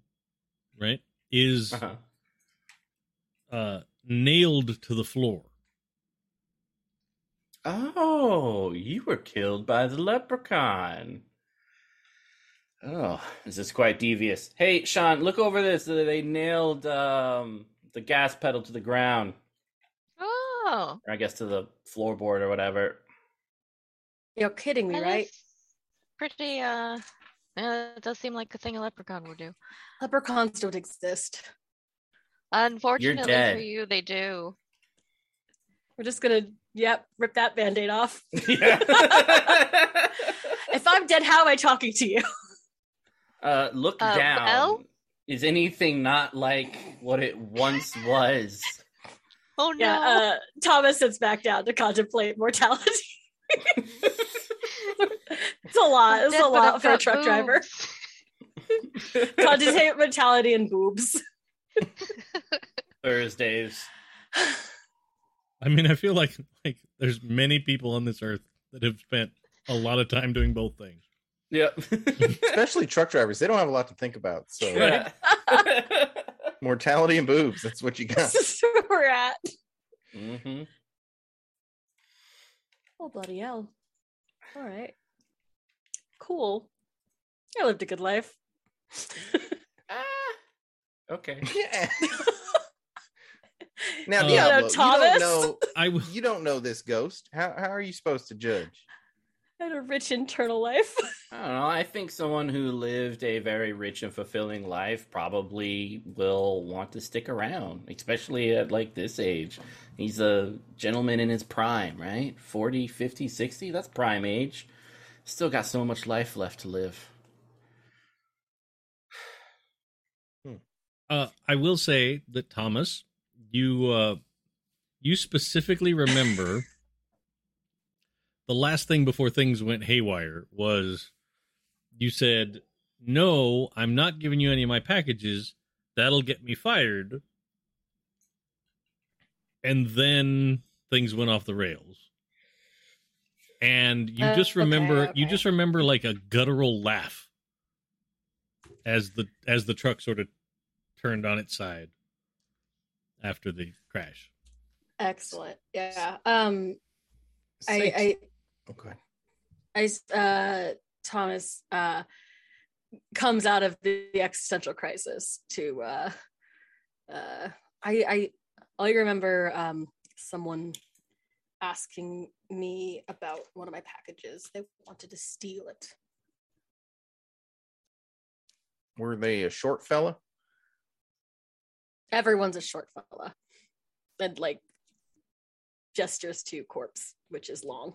right, is Uh-huh. Uh, nailed to the floor. Oh, you were killed by the leprechaun. Oh, this is quite devious. Hey, Sean, look over this. They nailed um, the gas pedal to the ground, oh, or I guess to the floorboard or whatever. You're kidding me, that right? pretty. Uh, yeah, it does seem like a thing a leprechaun would do. Leprechauns don't exist. Unfortunately for you, they do. We're just gonna, yep, rip that band-aid off. Yeah. If I'm dead, how am I talking to you? uh, look Uh, down. well- Is anything not like what it once was? Oh no! Yeah, uh, Thomas sits back down to contemplate mortality. it's a lot. It's Dead, a lot for a got truck driver. boobs. Contemplate mortality and boobs. Thursdays. I mean, I feel like like there's many people on this earth that have spent a lot of time doing both things. Yeah. Especially truck drivers, they don't have a lot to think about. So Yeah. mortality and boobs, that's what you got. this is where we're at. hmm Oh bloody hell! All right. Cool. I lived a good life. Ah, okay. Yeah. now, Uh, Diablo, you Thomas? don't know I w- you don't know this ghost. How how are you supposed to judge? I had a rich internal life. I don't know. I think someone who lived a very rich and fulfilling life probably will want to stick around, especially at like this age. He's a gentleman in his prime, right? 40, 50, 60? That's prime age. Still got so much life left to live. Uh, I will say that Thomas, you uh, you specifically remember the last thing before things went haywire was you said, "No, I'm not giving you any of my packages. That'll get me fired." And then things went off the rails. And you Uh, just remember okay, you just remember like a guttural laugh as the as the truck sort of turned on its side after the crash. Excellent. Yeah. Um Say- I I okay. I uh Thomas uh comes out of the existential crisis to uh uh I I I remember um someone asking me about one of my packages. They wanted to steal it. Were they a short fella? Everyone's a short fella. And like gestures to corpse, which is long.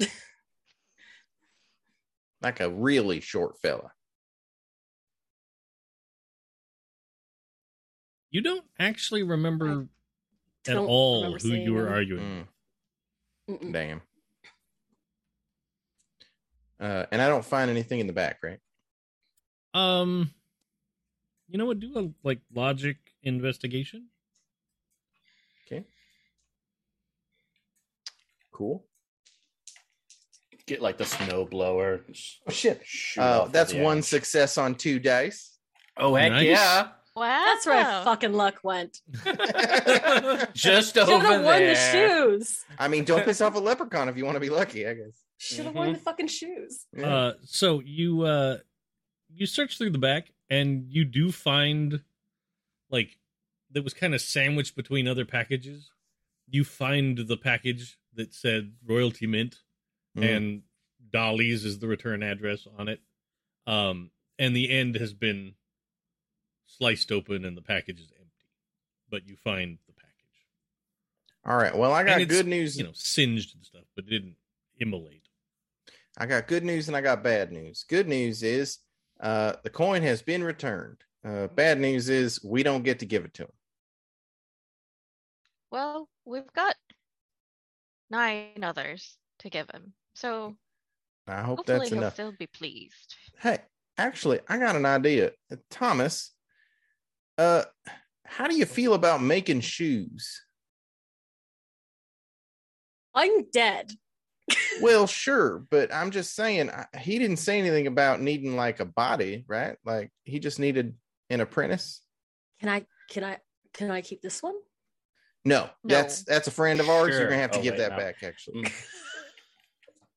Like a really short fella. You don't actually remember at Don't all remember who you were them. arguing. Mm, Mm-mm. damn. Uh, and I don't find anything in the back, right? Um, you know what? Do a like logic investigation. Okay. Cool. Get like the snow blower. Oh shit. Shoot Uh, off that's the one edge. success on two dice. Oh heck Nice. yeah! Wow. That's where my fucking luck went. Just Should over have worn there. the shoes. I mean, don't piss off a leprechaun if you want to be lucky, I guess. Should have worn the fucking shoes. Yeah. Uh, so you uh, you search through the back and you do find like that was kind of sandwiched between other packages. You find the package that said royalty mint Mm. and Dolly's is the return address on it. Um, and the end has been sliced open and the package is empty, but you find the package. All right. Well, I got good news. You know, singed and stuff, but didn't immolate. I got good news and I got bad news. Good news is uh, the coin has been returned. Uh, bad news is we don't get to give it to him. Well, we've got nine others to give him. So I hope hopefully that's he'll enough. still be pleased. Hey, actually, I got an idea. Thomas, uh, how do you feel about making shoes? I'm dead. Well, sure, but I'm just saying I, he didn't say anything about needing like a body, right? Like he just needed an apprentice. Can I can I can I keep this one? No, No. that's that's a friend of ours. You're gonna have to Oh, give wait, that no. back, actually. Mm.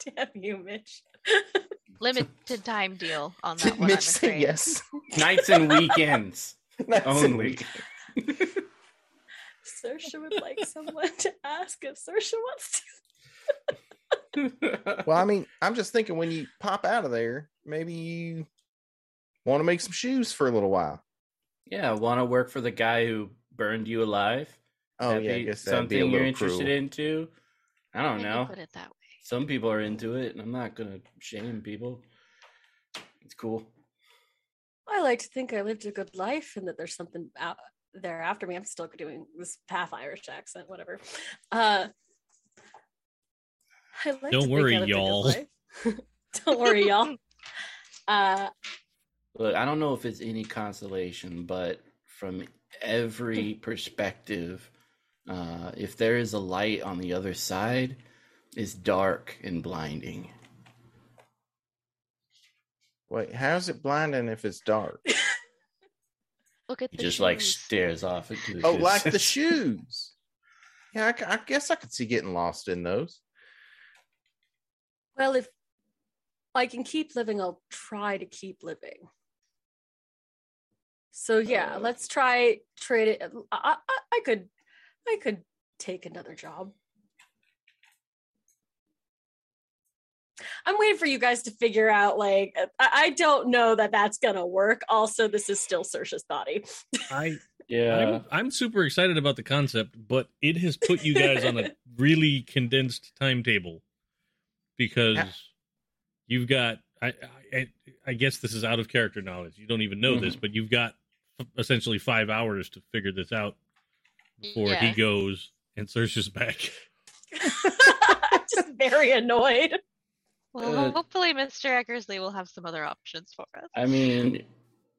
Damn you, Mitch. Limited time deal on that one. Mitch said yes. Nights and weekends That's only. Saoirse would like someone to ask if Saoirse wants to. Well, I mean, I'm just thinking when you pop out of there, maybe you want to make some shoes for a little while. yeah, want to work for the guy who burned you alive? Oh That'd yeah, I guess that'd be a something you're interested cruel. into. I don't Maybe know. Put it that way. Some people are into it, and I'm not gonna shame people. It's cool. I like to think I lived a good life and that there's something out there after me. I'm still doing this half Irish accent, whatever. Uh, I like Don't think I worry, lived a good y'all. Don't worry, y'all. Uh, Look, I don't know if it's any consolation, but from every perspective, uh, if there is a light on the other side, it's dark and blinding. Wait, how's it blinding if it's dark? Look at He the just like stares off into the oh, like the shoes. Yeah, I guess I could see getting lost in those. Well, if I can keep living, I'll try to keep living. So yeah, Uh. let's try trade it. I, I, I could, I could take another job. I'm waiting for you guys to figure out. Like, I, I don't know that that's gonna work. Also, this is still Saoirse's body. I Yeah. I'm I'm super excited about the concept, but it has put you guys on a really condensed timetable because Yeah. you've got I, I I guess this is out of character knowledge. You don't even know this, but you've got essentially five hours to figure this out before he goes and searches back. Just very annoyed. Well, Uh, hopefully Mr. Eckersley will have some other options for us. I mean,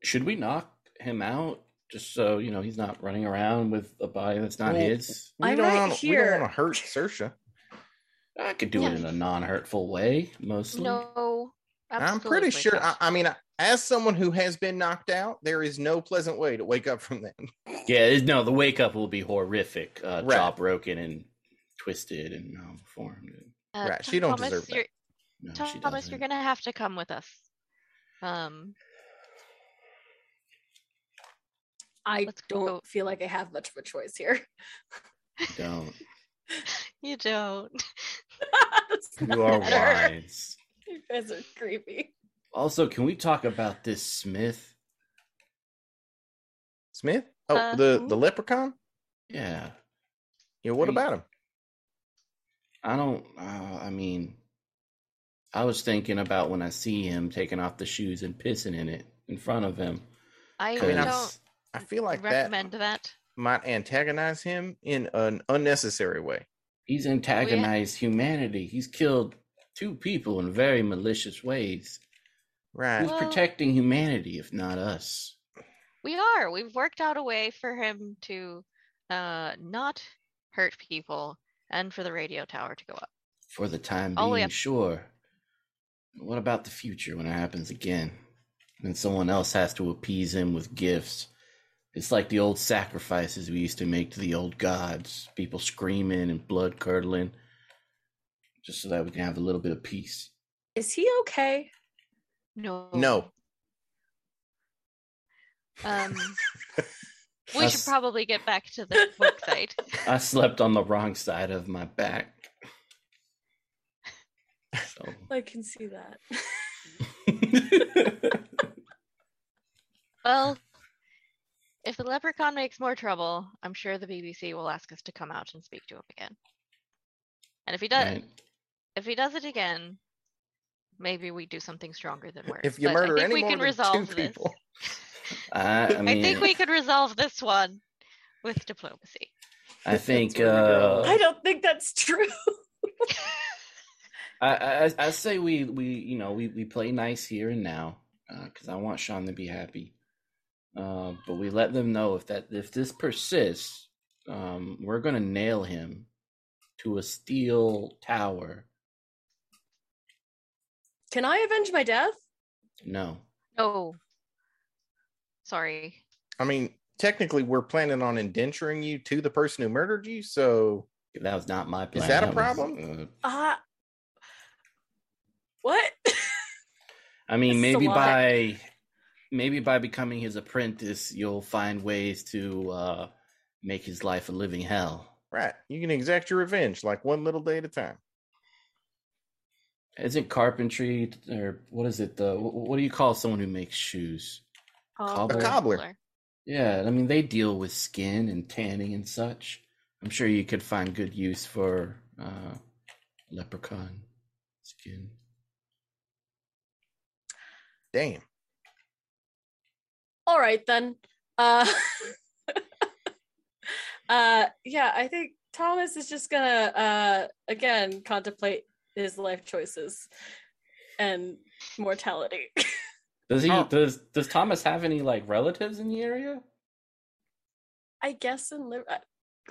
should we knock him out just so you know he's not running around with a body that's not Well, his? We I'm don't right wanna, we don't want to hurt Saoirse. I could do it in a non-hurtful way, mostly. No, I'm pretty sure. I. I mean, as someone who has been knocked out, there is no pleasant way to wake up from that. Yeah, no, the wake up will be horrific. Uh, Right. Jaw broken and twisted and um, formed. Uh, Right, she don't Thomas, deserve that. you're, No, she Thomas, doesn't. you're gonna have to come with us. Um, I don't go. feel like I have much of a choice here. Don't. you don't. You are better. wise. You guys are creepy. Also, can we talk about this Smith? Smith? Oh, Uh, the the leprechaun? Yeah, Yeah. What Are you- about him? I don't. Uh, I mean, I was thinking about when I see him taking off the shoes and pissing in it in front of him. I, I mean, I- don't I feel like recommend that that. Might antagonize him in an unnecessary way. He's antagonized humanity. He's killed two people in very malicious ways. Right. Who's Well- protecting humanity if not us? We are. We've worked out a way for him to uh not hurt people and for the radio tower to go up. For the time All the way being, sure. What about the future when it happens again? And someone else has to appease him with gifts. It's like the old sacrifices we used to make to the old gods. People screaming and blood curdling. Just so that we can have a little bit of peace. Is he okay? No. No. Um we Us- should probably get back to the work site. I slept on the wrong side of my back. So. I can see that. Well, if the leprechaun makes more trouble, I'm sure the BBC will ask us to come out and speak to him again. And if he does, Right. if he does it again, maybe we do something stronger than words. If you But murder I think any we more can than resolve two this. people, I, I mean, I think we could resolve this one with diplomacy. I think where we go. uh, I don't think that's true. I, I I say we we you know we, we play nice here and now because I want Sean to be happy, uh, but we let them know if that if this persists, um, we're gonna nail him to a steel tower. Can I avenge my death? No, No. sorry. I mean, technically, we're planning on indenturing you to the person who murdered you. So, that was not my plan. Is that a was, problem? uh, Uh what? I mean, This maybe by maybe by becoming his apprentice, you'll find ways to uh, make his life a living hell. right, you can exact your revenge like one little day at a time. Isn't carpentry or what is it? The what do you call someone who makes shoes? Um, Cobbler. A cobbler. Yeah, I mean they deal with skin and tanning and such. I'm sure you could find good use for uh, leprechaun skin. Damn. All right then. Uh uh yeah, I think Thomas is just gonna uh again contemplate his life choices and mortality. Does he? Oh. Does Does Thomas have any like relatives in the area? I guess in Liv-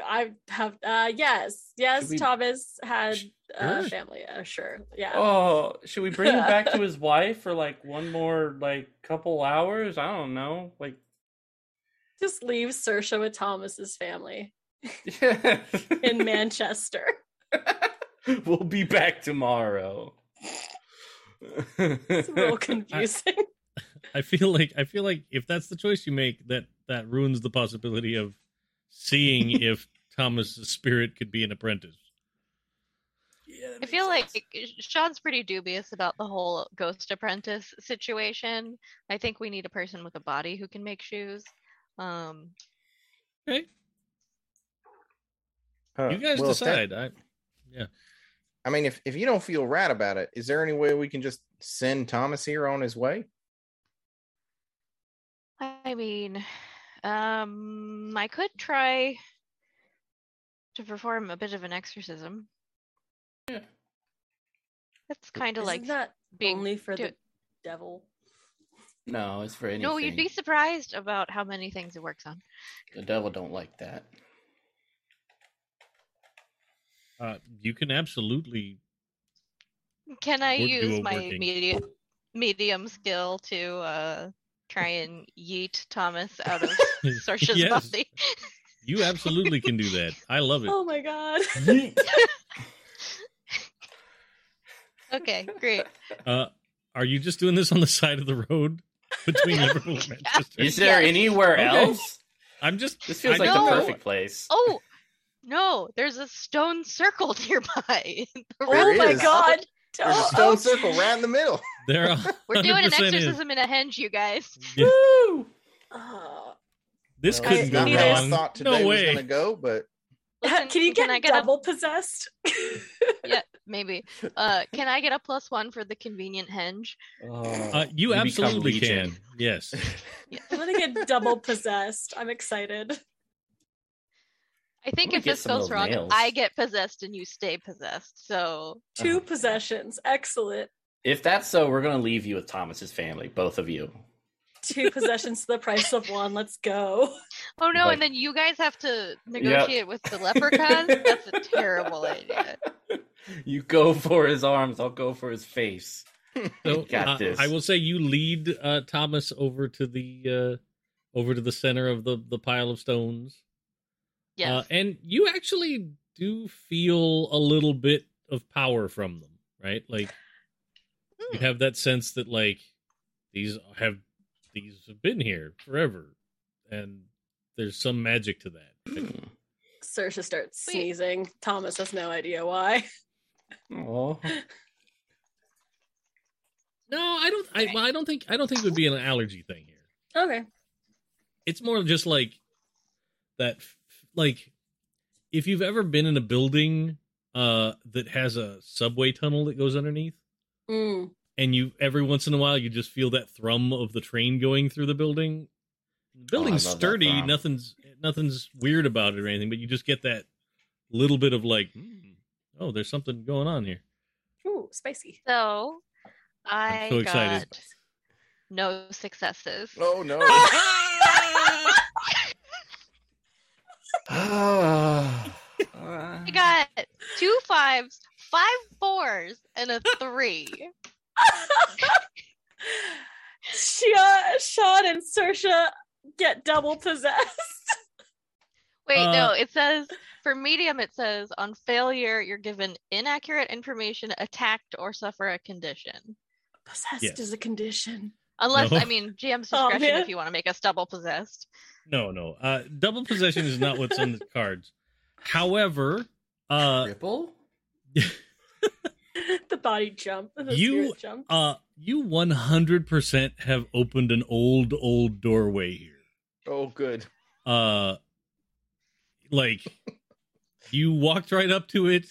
I have uh yes. Yes, we- Thomas had uh Sure. family. Uh, sure. Yeah. Oh, should we bring him back to his wife for like one more like couple hours? I don't know. Like, Just leave Saoirse with Thomas's family yeah. in Manchester. we'll be back tomorrow. It's a little confusing. I feel like I feel like if that's the choice you make, that that ruins the possibility of seeing if Thomas's spirit could be an apprentice. I feel like Sean's pretty dubious about the whole ghost apprentice situation. I think we need a person with a body who can make shoes. Um, Okay, Uh, you guys well, if that- decide. I I mean, if if you don't feel right about it, is there any way we can just send Thomas here on his way? I mean, um, I could try to perform a bit of an exorcism. Yeah. That's kind of like that being only for do- the devil? no, it's for anything. no. You'd be surprised about how many things it works on. The devil don't like that. uh, you can absolutely. Can I use my working. medium medium skill to uh try and yeet Thomas out of Saoirse's Yes. body? You absolutely can do that. I love it. Oh my god. okay, great. Uh, are you just doing this on the side of the road between Liverpool and Manchester? Is there Yes. anywhere Okay. else? I'm just. This feels I like know. the perfect place. Oh no, there's a stone circle nearby. Oh my god. There's a Oh, stone circle right in the middle. There are. We're doing an exorcism in a henge, you guys. Yeah, oh. this Well, couldn't that's go not I wrong. thought today No was way. gonna go, but Listen, Can you get I get double possessed? yeah, maybe? Uh, can I get a plus one for the convenient henge? Oh, Uh, you, absolutely Legion. can. Yes. I'm gonna get double possessed. I'm excited. I think if this goes wrong, nails. I get possessed and you stay possessed. So Two Uh-huh. possessions. Excellent. If that's so, we're gonna leave you with Thomas's family, both of you. Two possessions to the price of one. Let's go. Oh no, Like- and then you guys have to negotiate with the leprechauns? That's a terrible idea. You go for his arms, I'll go for his face. So Got uh, this. I will say you lead uh, Thomas over to the uh, over to the center of the the pile of stones. Yes. Uh, and you actually do feel a little bit of power from them, right? Like you Hmm. have that sense that like these have these have been here forever, and there's some magic to that. Hmm. Saoirse starts Wait. sneezing. Thomas has no idea why. Aw. No, I don't. I, well, I don't think. I don't think it would be an allergy thing here. Okay. It's more just like that. F- Like if you've ever been in a building uh that has a subway tunnel that goes underneath, Mm. and you every once in a while you just feel that thrum of the train going through the building. The building's love that sturdy, nothing's nothing's weird about it or anything, but you just get that little bit of like, hmm, oh, there's something going on here. Ooh, spicy. So i'm so excited. got no successes. oh no. Ah. I got two fives, five fours, and a three. Shia, Sean and Saoirse get double possessed. Wait, Uh, no, it says for medium, it says on failure, you're given inaccurate information, attacked, or suffer a condition. Possessed Yes. is a condition. Unless, No. I mean, GM's Oh, discretion man. if you want to make us double possessed. No, no. Uh, double possession is not what's on the cards. However, uh, Ripple? the body jump. The You- spirit jump. uh, you 100% have opened an old, old doorway here. oh good. uh like you walked right up to it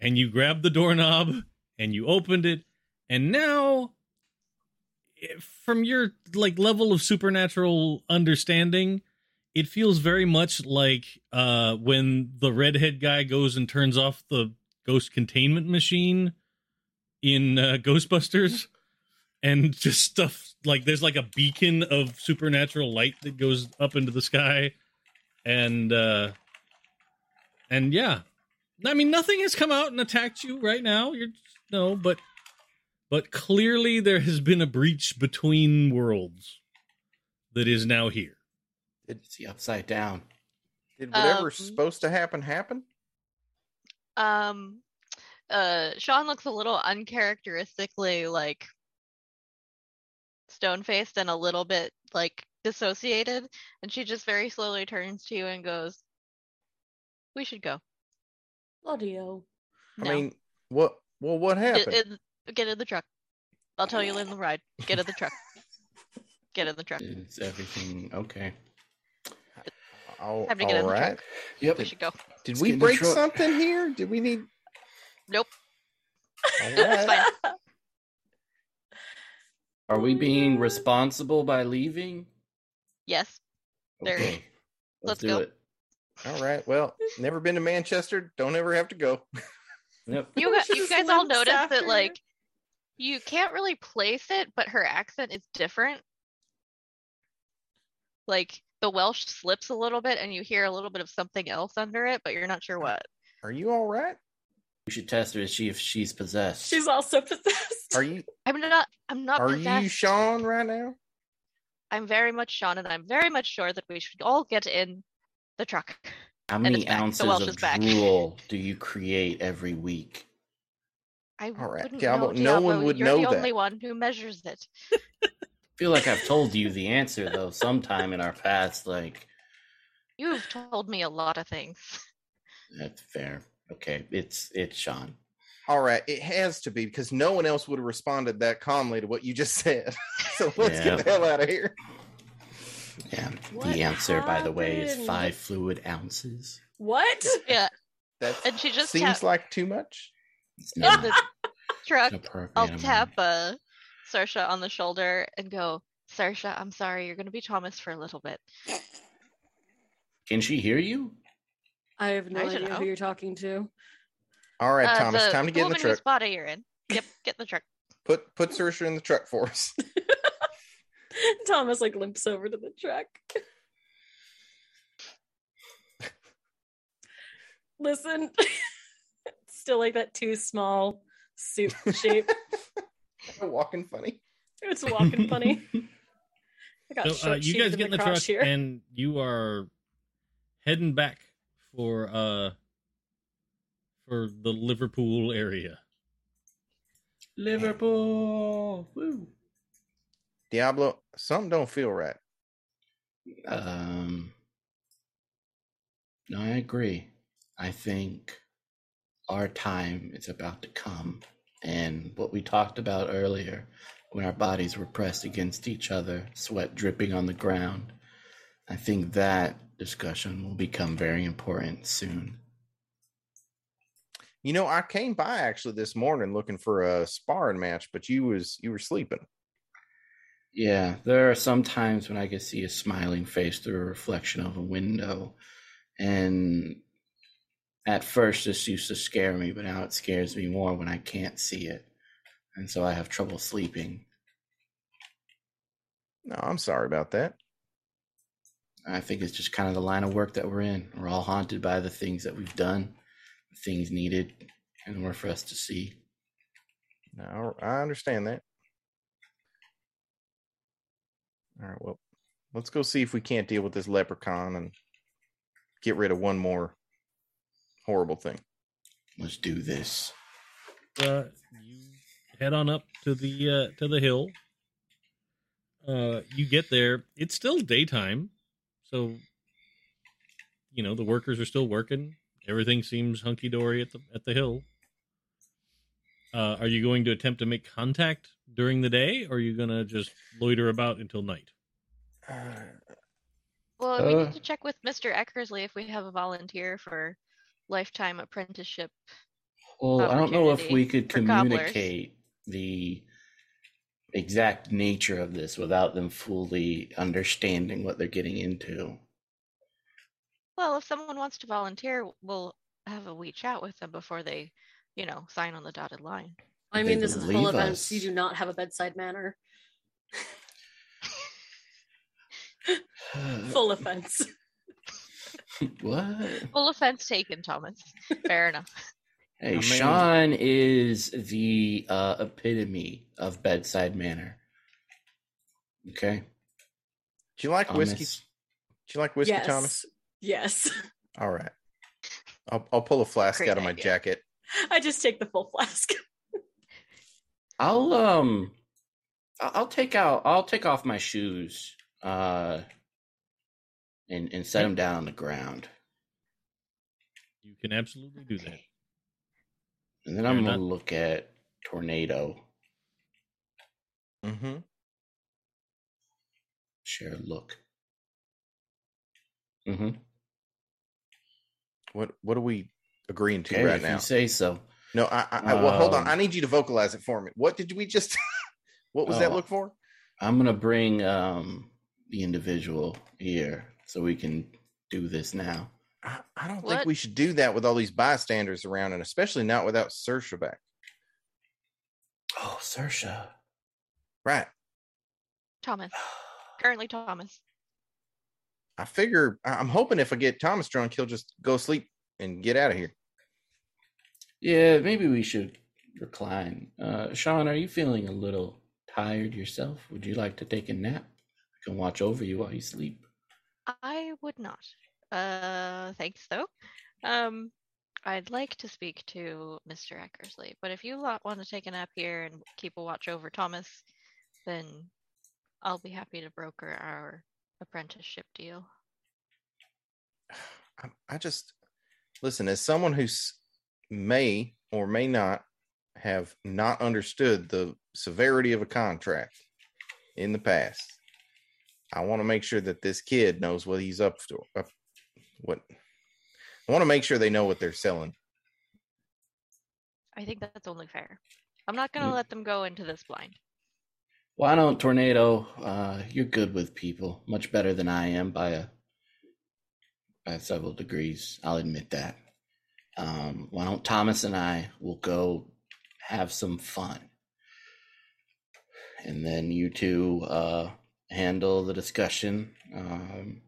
and you grabbed the doorknob and you opened it and now from your like level of supernatural understanding it feels very much like uh when the redhead guy goes and turns off the ghost containment machine in uh, ghostbusters and just stuff like there's like a beacon of supernatural light that goes up into the sky and uh and yeah. I mean nothing has come out and attacked you right now. You're no but but clearly there has been a breach between worlds that is now here It's the upside down. Did whatever's Um, supposed to happen happen? Um, uh Sean looks a little uncharacteristically like stone faced and a little bit like dissociated and she just very slowly turns to you and goes we should go Audio. I No. mean, what? Well, what get, happened? in, get in the truck i'll tell you in the ride get in the truck get in the truck Is everything okay? All, Time to get in the right. truck. Yep. we should go Did Let's we get in the break truck. something here? Did we need? nope All It's right. fine. Are we being responsible by leaving? yes There. Okay. Let's Let's, do go. it. All right. Well, never been to Manchester. Don't ever have to go. Yep. you, gu- you guys all noticed after that like you can't really place it but her accent is different like the welsh slips a little bit and you hear a little bit of something else under it but you're not sure what Are you all right? We should test her to see if she's possessed. She's also possessed. Are you? i'm not i'm not Are possessed. you Sean right now? i'm very much sean and i'm very much sure that we should all get in the truck How many it's back. The ounces of is drool do you create every week? I All right, wouldn't Diablo, know, no one Diablo. would you're know the that. only one who measures it I feel like I've told you the answer though sometime in our past. Like you've told me a lot of things that's fair. Okay, it's it's Sean. All right. It has to be because no one else would have responded that calmly to what you just said. so let's Yeah. get the hell out of here. Yeah. What the answer, by the way, is five fluid ounces. What? yeah That and she just seems tap like too much. It's in the truck I'll tap uh, Saoirse on the shoulder and go, Saoirse, I'm sorry, you're going to be Thomas for a little bit. Can she hear you? I have no I idea know. who you're talking to. All right, Uh, Thomas. Time to get in the truck. body you're in. Yep, get in the truck. Put put Saoirse in the truck for us. Thomas like limps over to the truck. Listen, still like that too small suit shape. Walking funny. It's walking funny. I got So uh, you guys sheeted get in the crotch truck here. and you are heading back for uh for the Liverpool area. Liverpool. Woo. Diablo, something don't feel right. Um, no, I agree. I think our time is about to come. And what we talked about earlier, when our bodies were pressed against each other, sweat dripping on the ground, I think that discussion will become very important soon. You know, I came by actually this morning looking for a sparring match, but you was you were sleeping. Yeah, there are some times when I can see a smiling face through a reflection of a window. And at first, this used to scare me, but now it scares me more when I can't see it. And so I have trouble sleeping. No, I'm sorry about that. I think it's just kind of the line of work that we're in. We're all haunted by the things that we've done, the things needed in order for us to see. No, I understand that. All right, well, let's go see if we can't deal with this leprechaun and get rid of one more horrible thing. Let's do this. Uh, you head on up to the uh, to the hill. Uh, you get there. It's still daytime, so you know the workers are still working. Everything seems hunky dory at the at the hill. Uh, are you going to attempt to make contact during the day, or are you going to just loiter about until night? Uh, Well, we Uh. need to check with Mr. Eckersley if we have a volunteer for lifetime apprenticeship. Well, I don't know if we could for gobblers. communicate the exact nature of this without them fully understanding what they're getting into. Well, if someone wants to volunteer, we'll have a wee chat with them before they, you know, sign on the dotted line. I They mean, this is full believe events. us. You do not have a bedside manner. Full offense. what? Full offense taken, Thomas. Fair enough. Hey, I mean- Sean is the uh, epitome of bedside manner. Okay, do you like whiskey? Do you like whiskey, yes. Thomas? Yes. All right. I'll I'll pull a flask Great out of my idea. jacket I just take the full flask. I'll um, I'll take out. I'll take off my shoes. Uh, and and set them down on the ground, You can absolutely do that. and then I'm Fair gonna look at tornado. Mm-hmm. Share a look. Mm-hmm. What What are we agreeing to Okay, right if now? you say so. No, I, I, I well, hold on. Um, I need you to vocalize it for me. What did we just? what was that Oh. look for? I'm gonna bring um the individual here so we can do this now. I, I don't think we should do that with all these bystanders around, and especially not without Saoirse back. Oh, Saoirse. Right. Thomas. Currently Thomas. I figure I- I'm hoping if I get Thomas drunk, he'll just go sleep and get out of here. Yeah, maybe we should recline. Uh, Sean, are you feeling a little tired yourself? Would you like to take a nap? I can watch over you while you sleep. I would not. Uh, thanks though. Um, I'd like to speak to Mr. Eckersley, but if you lot want to take a nap here and keep a watch over Thomas, then I'll be happy to broker our apprenticeship deal. I, I just listen as someone who may or may not have not understood the severity of a contract in the past. I want to make sure that this kid knows what he's up to. Up, what I want to make sure they know what they're selling. I think that's only fair. I'm not gonna Mm. let them go into this blind. Why don't Tornado? Uh, you're good with people, much better than I am by a by several degrees. I'll admit that. Um, why don't Thomas and I will go have some fun, and then you two uh, handle the discussion. Um,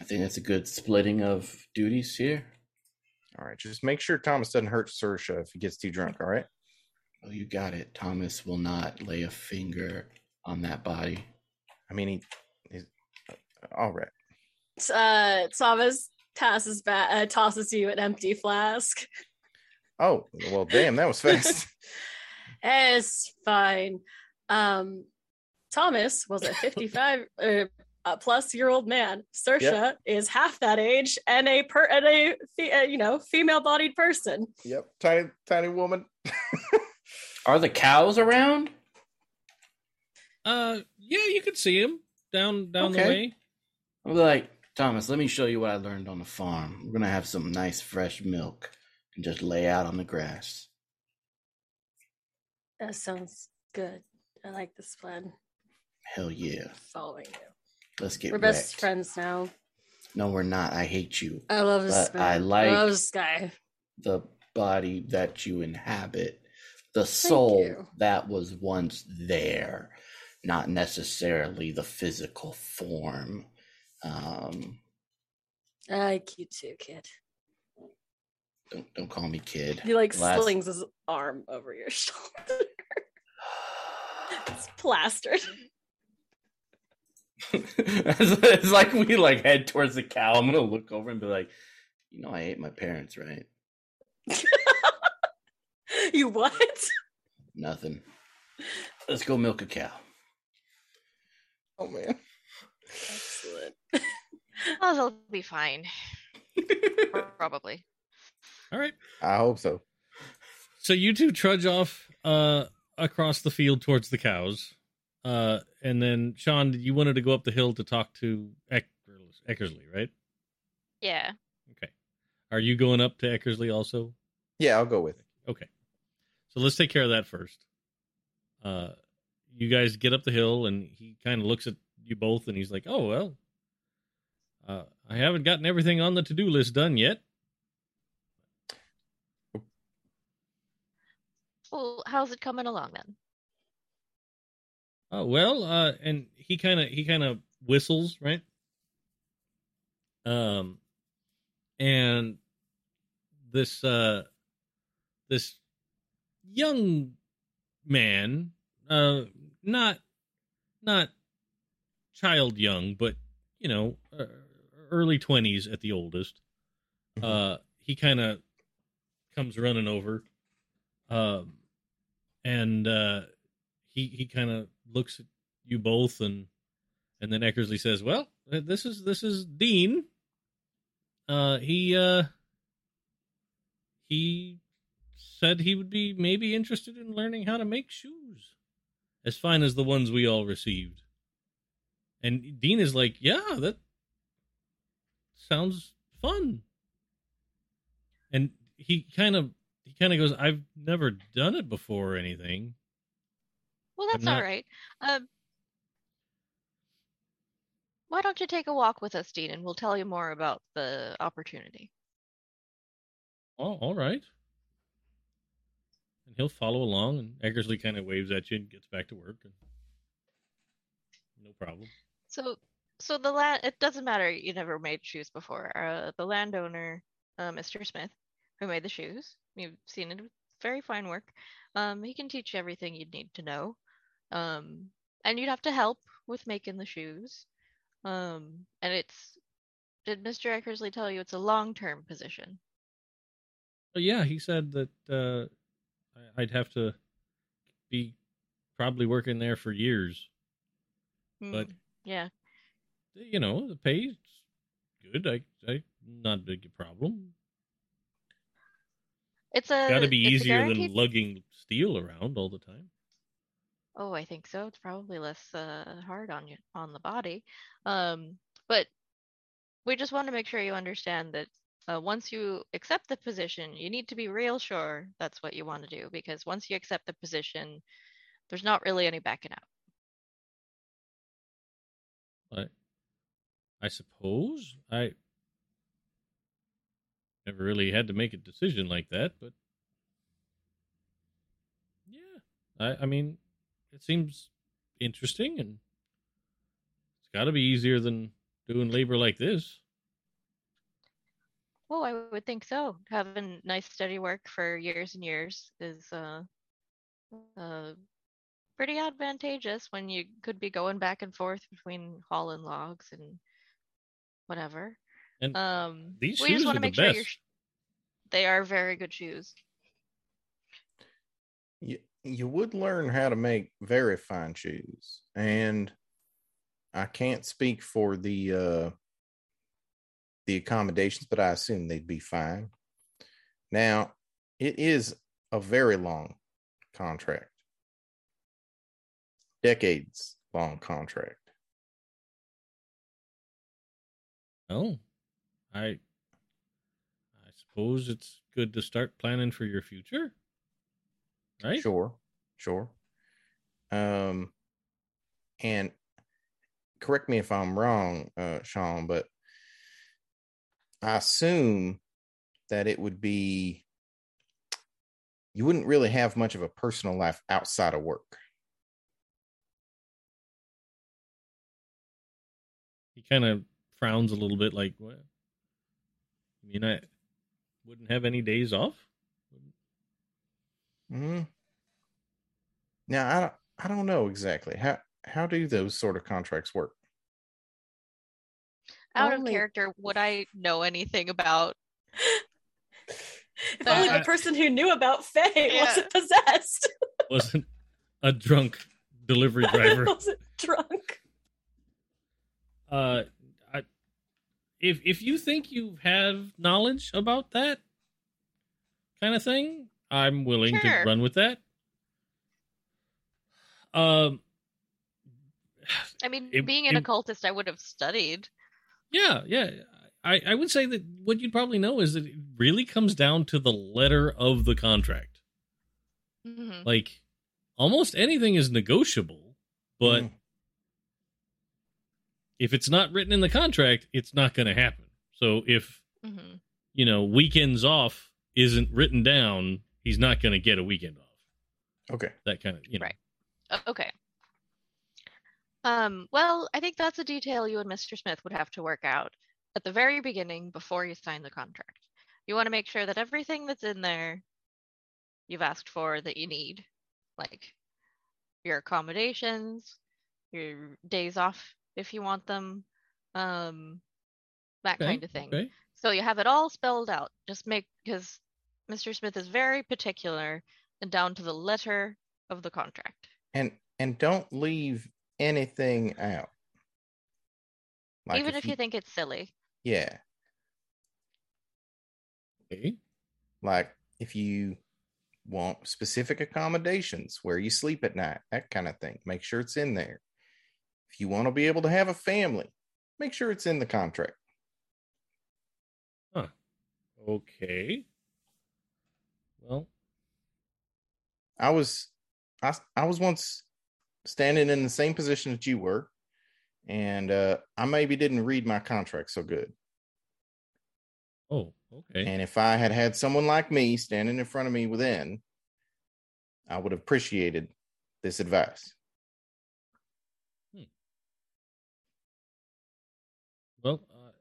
I think that's a good splitting of duties here. All right, just make sure Thomas doesn't hurt Saoirse if he gets too drunk. All right. Oh, you got it. Thomas will not lay a finger on that body. I mean, he. He's, all right. Uh, Thomas tosses back, uh, tosses you an empty flask. Oh well, damn, that was fast. It's fine. Um, Thomas was a 55 uh, uh, plus year old man. Saoirse is half that age and a per and a fe- uh, you know female bodied person. yep, tiny, tiny woman. Are the cows around? Uh, yeah, you can see him down down the way. I'll be like, Thomas, let me show you what I learned on the farm. We're gonna have some nice fresh milk and just lay out on the grass. That sounds good. I like this plan. Hell yeah. Following you. Let's get We're best friends now. No, we're not. I hate you. I love this man. I like- I love this guy. The body that you inhabit, the soul that was once there, not necessarily the physical form. Um, I like you too, kid. don't don't call me kid. He like Last- slings his arm over your shoulder. it's plastered. It's, it's like we like head towards the cow. I'm gonna look over and be like, you know, I ate my parents, right? you what? Nothing. Let's go milk a cow. Oh man. Excellent. Oh, they'll be fine. Probably. All right. I hope so. So you two trudge off uh across the field towards the cows. Uh and then Sean, you wanted to go up the hill to talk to Eck- Eckersley, right? Yeah. Okay. Are you going up to Eckersley also? Yeah, I'll go with it. Okay. So let's take care of that first. Uh you guys get up the hill and he kind of looks at you both and he's like, "Oh, well. Uh I haven't gotten everything on the to-do list done yet." Well, how's it coming along then? Oh well, uh, and he kind of he kind of whistles, right? Um, and this uh, this young man, uh, not not child young, but you know, uh, early twenties at the oldest. Mhm. Uh, he kind of comes running over, um, and uh, he he kind of looks at you both, and and then Eckersley says, "Well, this is this is Dean. Uh, he uh, he said he would be maybe interested in learning how to make shoes as fine as the ones we all received." And Dean is like, "Yeah, that sounds fun." And he kind of he kind of goes, "I've never done it before or anything." Well, that's not- all right. Um, why don't you take a walk with us, Dean, and we'll tell you more about the opportunity. Oh, all right. And he'll follow along, and Eckersley kind of waves at you and gets back to work. And no problem. So, so the land. It doesn't matter. You never made shoes before. Uh, the landowner, uh, Mr. Smith, who made the shoes, you've seen it. Very fine work. Um, he can teach you everything you'd need to know. Um, and you'd have to help with making the shoes. Um, and it's. Did Mr. Eckersley tell you it's a long-term position? Yeah, he said that uh, I- I'd have to be probably working there for years. But Hmm, yeah, you know, the pay's good. I, I not a big problem. it's a. Got to be easier than lugging steel around all the time. Oh, I think so. It's probably less uh, hard on you on the body. Um, but we just want to make sure you understand that uh, once you accept the position, you need to be real sure that's what you want to do because once you accept the position, there's not really any backing out. I, I suppose I never really had to make a decision like that, but yeah, I, I mean, it seems interesting, and it's got to be easier than doing labor like this. Well, I would think so. Having nice steady work for years and years is uh, uh, pretty advantageous when you could be going back and forth between hauling logs and whatever. And Um, these we shoes just want are to the make sure you're. best. sh- They are very good shoes. you, you would learn how to make very fine shoes. And i can't speak for the uh the accommodations but i assume they'd be fine. Now it is a very long contract. Decades long contract. Oh, I, I suppose it's good to start planning for your future, right? Sure, sure. Um, and correct me if I'm wrong, uh, Sean, but I assume that it would be you wouldn't really have much of a personal life outside of work. He kind of frowns a little bit, like, "What? You mean I wouldn't have any days off?" Hmm Now I don't, I don't know exactly how how do those sort of contracts work. Out of character, would I know anything about? If only I- the person who knew about Fae Yeah. wasn't possessed. Wasn't a drunk delivery driver. wasn't drunk. uh, I, if if you think you have knowledge about that kind of thing, I'm willing Sure. to run with that. Um, I mean, It- being an it- occultist, I would have studied. yeah, yeah. I, I would say that what you'd probably know is that it really comes down to the letter of the contract. Mhm. Like almost anything is negotiable, but Mm. if it's not written in the contract, it's not going to happen. So if Mhm. you know weekends off isn't written down, he's not going to get a weekend off. Okay. That kind of you know. Right. Okay. Um, well, I think that's a detail you and Mr. Smith would have to work out at the very beginning before you sign the contract. You want to make sure that everything that's in there you've asked for that you need, like your accommodations, your days off if you want them, um, that Okay, kind of thing. Okay. So you have it all spelled out. Just make because Mr. Smith is very particular and down to the letter of the contract. And and don't leave anything out. Like Even if you think it's silly. yeah, Okay. like if you want specific accommodations where you sleep at night, that kind of thing, make sure it's in there. If you want to be able to have a family, make sure it's in the contract. Huh. Okay. Well, I was I I was once standing in the same position that you were, and uh, I maybe didn't read my contract so good. oh, okay. And if I had had someone like me standing in front of me within, I would have appreciated this advice. Hmm. Well, uh,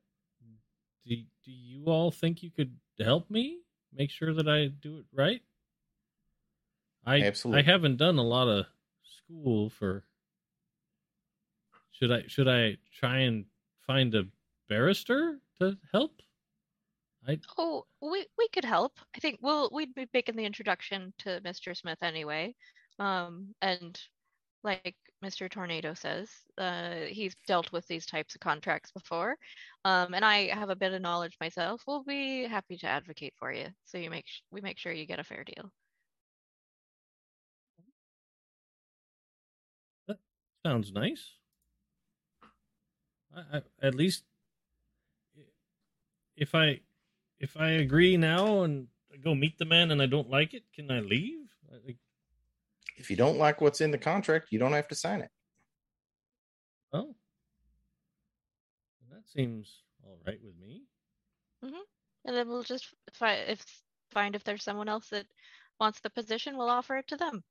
do do you all think you could help me make sure that I do it right? I Absolutely. I haven't done a lot of school for. Should I should I try and find a barrister to help? I Oh, we we could help. I think we'll we'd be making the introduction to Mr. Smith anyway. Um, and like Mr. Tornado says, uh, he's dealt with these types of contracts before. Um, and I have a bit of knowledge myself. We'll be happy to advocate for you, so you make sh- we make sure you get a fair deal. sounds nice. I, I at least if I if I agree now and I go meet the man and I don't like it, can I leave? If you don't like what's in the contract, you don't have to sign it. oh, that seems all right with me. And then we'll just find if find if there's someone else that wants the position, we'll offer it to them.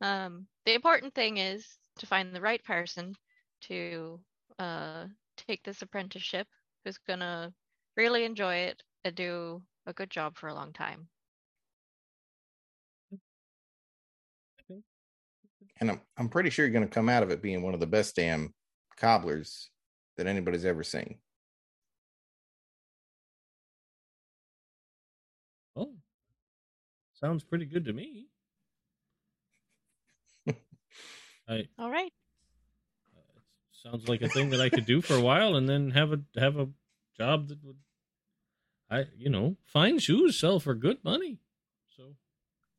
Um, the important thing is to find the right person to uh, take this apprenticeship who's gonna really enjoy it and do a good job for a long time. And I'm I'm pretty sure you're going to come out of it being one of the best damn cobblers that anybody's ever seen. Oh, sounds pretty good to me. I All right. uh, sounds like a thing that I could do for a while and then have a have a job that would I you know fine shoes sell for good money. So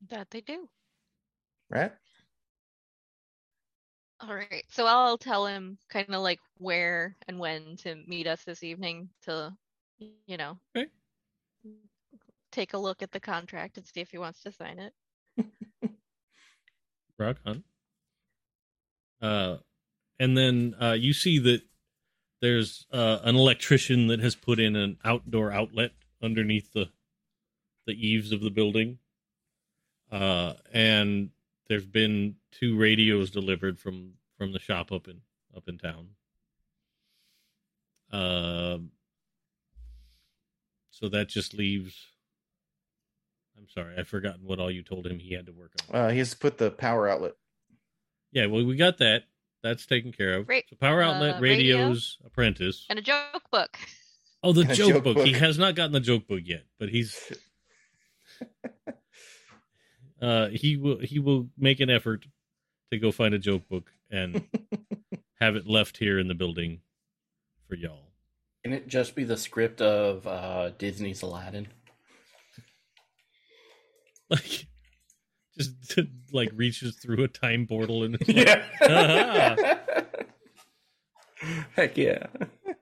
That they do. Right? All right. So I'll tell him kind of like where and when to meet us this evening to, you know, Okay. take a look at the contract and see if he wants to sign it. rock on. Uh, and then uh, you see that there's uh, an electrician that has put in an outdoor outlet underneath the the eaves of the building. Uh, and there's been two radios delivered from from the shop up in up in town. Um, so that just leaves. I'm sorry, I've forgotten what all you told him he had to work on. Uh, he has to put the power outlet. Yeah, well, we got that. That's taken care of. Ra- so power outlet, uh, radio? radios, apprentice. And a joke book. Oh, the joke, joke book. He has not gotten the joke book yet, but he's uh he will he will make an effort to go find a joke book and have it left here in the building for y'all. Can it just be the script of uh, Disney's Aladdin? Like just like reaches through a time portal and yeah. Heck yeah.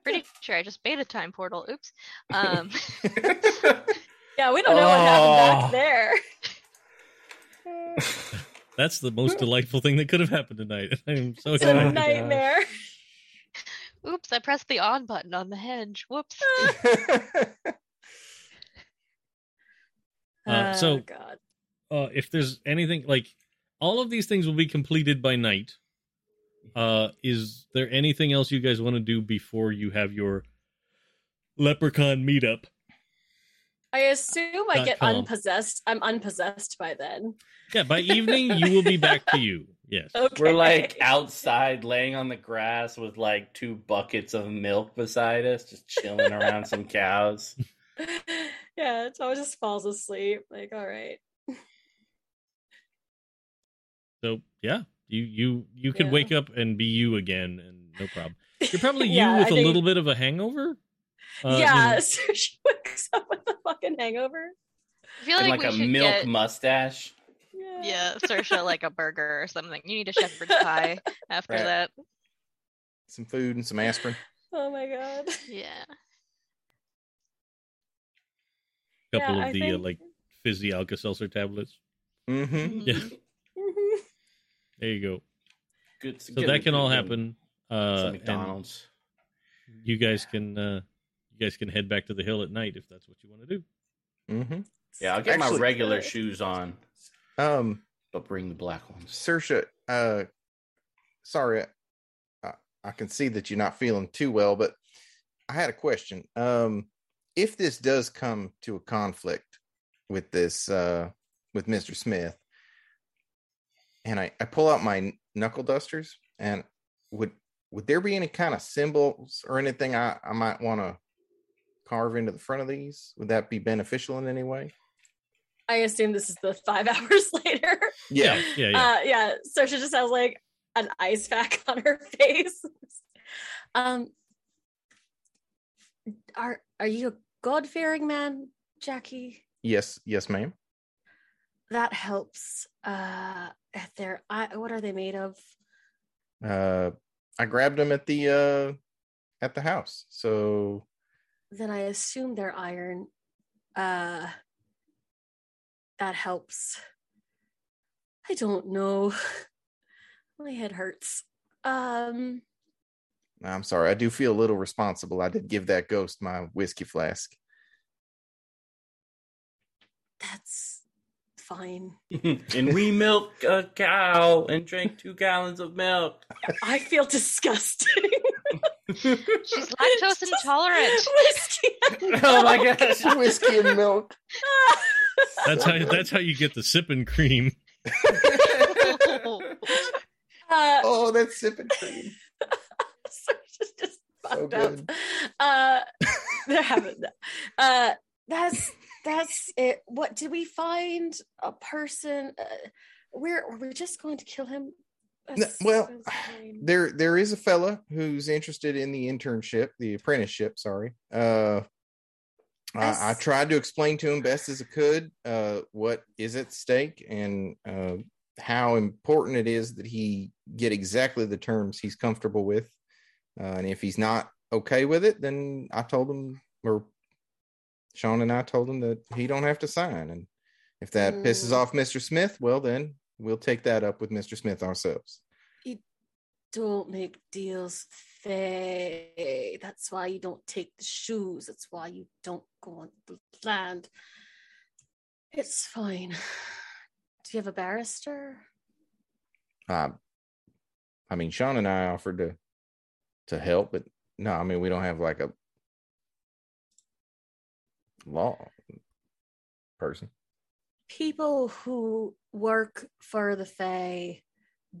Pretty sure I just made a time portal. Oops. Um, Yeah, we don't know what happened Oh. back there. That's the most delightful thing that could have happened tonight. I'm so It's excited. a nightmare. oops, I pressed the on button on the henge. Whoops. Uh, so- Oh, God. uh, if there's anything like all of these things will be completed by night. Uh, is there anything else you guys want to do before you have your leprechaun meetup? I assume I get com. unpossessed. I'm unpossessed by then. Yeah, by evening you will be back to you. Yes. Okay. We're like outside laying on the grass with like two buckets of milk beside us, just chilling around some cows. yeah, Tom just falls asleep. Like, all right. So yeah, you you you could Yeah. wake up and be you again, and no problem. You're probably you Yeah, I with a think- little bit of a hangover. Uh, you yeah, know, so she wakes up with a fucking hangover. I feel And like, like, we a should milk get mustache. Yeah. yeah, Saoirse like a burger or something. You need a shepherd's pie after Right. that. Some food and some aspirin. Oh my god. Yeah. A couple Yeah, of I the uh, like fizzy Alka Seltzer tablets. Mm-hmm. Yeah. Mhm. Mhm. There you go. Good. So that can all happen. Uh, McDonald's. you guys can uh, you guys can head back to the hill at night if that's what you want to do. Mm-hmm. Yeah, I'll get my Actually- regular shoes on, Um, but bring the black ones. Saoirse, uh, sorry, I, I can see that you're not feeling too well, but I had a question. Um, if this does come to a conflict with this, uh, with Mr. Smith, and I, I pull out my knuckle dusters, and would would there be any kind of symbols or anything I, I might want to carve into the front of these? Would that be beneficial in any way? I assume this is the five hours later. yeah, yeah. Uh, yeah. So she just has like an ice pack on her face. um, are are you a God fearing man, Jackie? Yes, yes, ma'am. That helps. Uh, if they're I, what are they made of? uh i grabbed them at the uh at the house so Then I assume they're iron. Uh, that helps. I don't know. My head hurts. Um. i'm sorry i do feel a little responsible i did give that ghost my whiskey flask That's fine. and we milk a cow and drank two gallons of milk. I feel disgusting. She's lactose intolerant. Whiskey. Oh my milk. gosh. whiskey and milk That's how that's how you get the sipping cream. Uh, oh that's sipping cream so it's just So up. good. Uh, they're having. Uh, that's that's it. What did we find? A person? Uh, where were we just going to kill him? No, well, there there is a fella who's interested in the internship the apprenticeship sorry uh I, I tried to explain to him best as I could uh, what is at stake and uh, how important it is that he get exactly the terms he's comfortable with. Uh, and if he's not okay with it, then I told him, or Sean and I told him that he don't have to sign. And if that pisses Mm. off Mr. Smith, well, then we'll take that up with Mr. Smith ourselves. You don't make deals Fae. That's why you don't take the shoes. That's why you don't go on the land. It's fine. Do you have a barrister? Uh, I mean, Sean and I offered to to help, but no, I mean, we don't have like a law person. People who work for the Fae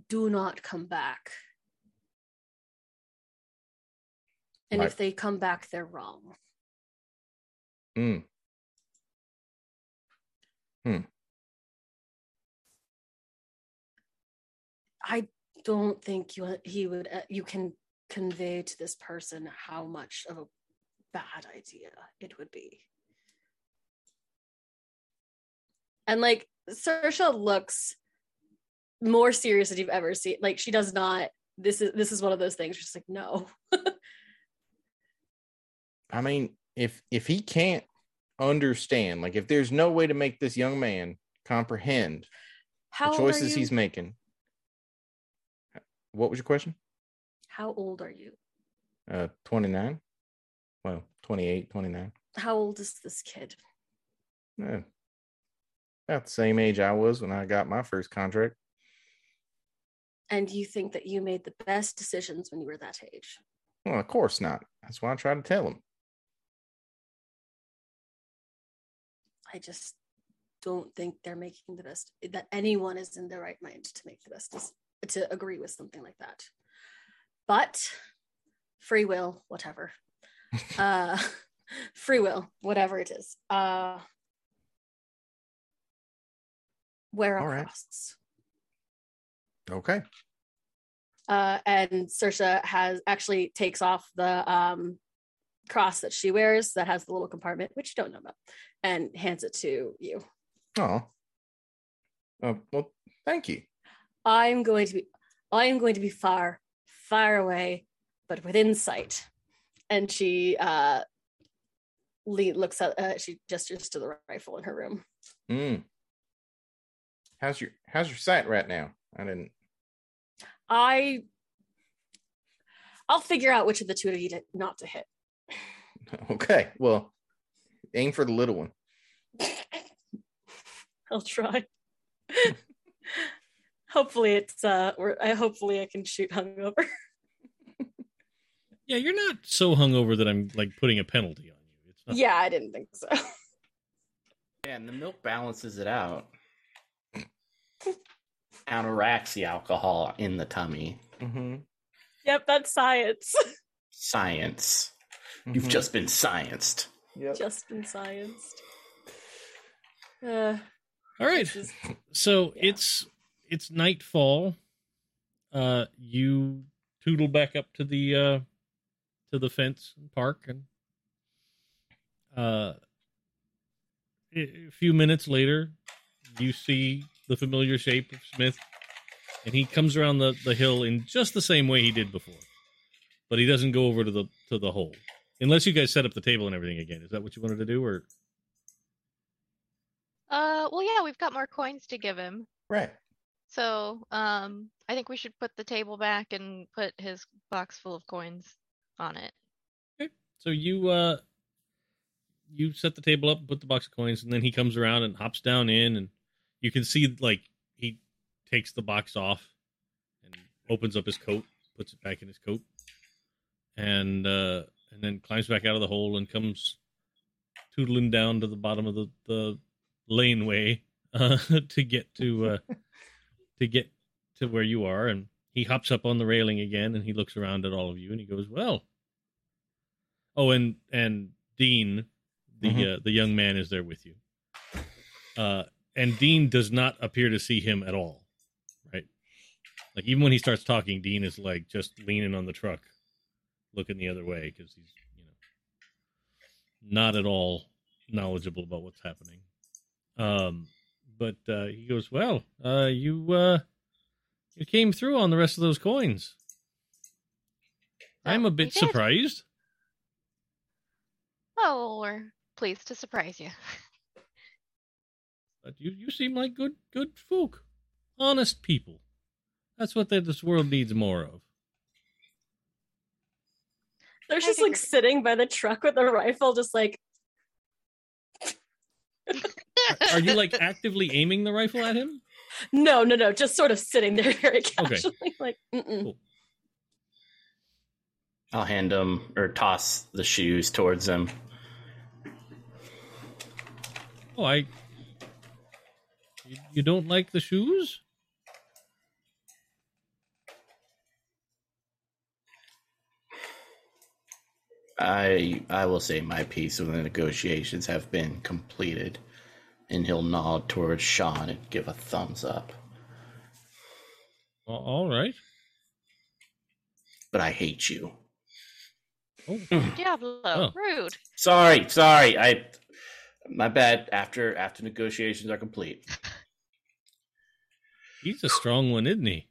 do not come back. And Like- if they come back, they're wrong. Mm. I don't think you he would uh, you can convey to this person how much of a bad idea it would be. And like Saoirse looks more serious than you've ever seen. Like she does not. This is this is one of those things. She's like, no. I mean, if if he can't understand, like if there's no way to make this young man comprehend How the choices he's making. What was your question? How old are you? Uh 29? Well, 28, 29. How old is this kid? Eh, about the same age I was when I got my first contract. And you think that you made the best decisions when you were that age? Well, of course not. That's why I try to tell them. I just don't think they're making the best that anyone is in their right mind to make the best to agree with something like that. But free will, whatever. uh free will, whatever it is. Uh, wear All right. Okay. Uh, and Saoirse has actually takes off the um, cross that she wears that has the little compartment, which you don't know about, and hands it to you. Oh. Oh, well, thank you. I'm going to be I am going to be far, far away, but within sight. And she uh le- looks at uh, she gestures to the rifle in her room. Mm. How's your How's your sight right now? I didn't. I I'll figure out which of the two of you to, not to hit. Okay. Well, aim for the little one. I'll try. hopefully it's uh we're, I hopefully I can shoot hungover. Yeah, you're not so hungover that I'm like putting a penalty on you. It's not, yeah, I didn't think so. Yeah, and the milk balances it out. Counteracts the alcohol in the tummy. Mm-hmm. yep, that's science. Science. You've just been scienced. Yep. Just been scienced. Uh, All right. is- So Yeah. it's it's nightfall. Uh, you tootle back up to the uh to the fence and park, and uh, a a few minutes later, you see the familiar shape of Smith, and he comes around the the hill in just the same way he did before, but he doesn't go over to the to the hole unless you guys set up the table and everything again. Is that what you wanted to do, or Uh, well, yeah, we've got more coins to give him. Right. So, um, I think we should put the table back and put his box full of coins on it. Okay. So you uh you set the table up, put the box of coins, and then he comes around and hops down in and you can see like he takes the box off and opens up his coat, puts it back in his coat, and uh and then climbs back out of the hole and comes tootling down to the bottom of the, the laneway uh to get to uh to get to where you are and he hops up on the railing again and he looks around at all of you and he goes, Well, Oh, and and Dean, the Mhm. uh, the young man, is there with you. Uh, and Dean does not appear to see him at all. Right, like even when he starts talking, Dean is like just leaning on the truck, looking the other way because he's you know not at all knowledgeable about what's happening. Um, but uh, he goes, "Well, uh, you uh, you came through on the rest of those coins. I'm a bit surprised." Oh, we're pleased to surprise you. But you, you seem like good good folk, honest people. That's what that this world needs more of. They're just like sitting by the truck with a rifle, just like Are you like actively aiming the rifle at him? no, no, no, just sort of sitting there very casually, like mm-mm. Cool. I'll hand him or toss the shoes towards him. Oh, I. You, you don't like the shoes? I I will say my piece of the negotiations have been completed, and he'll nod towards Sean and give a thumbs up. Well, all right. But I hate you. Oh, Diablo, Oh. rude. Sorry, sorry. I my bad. After after negotiations are complete, he's a strong one, isn't he?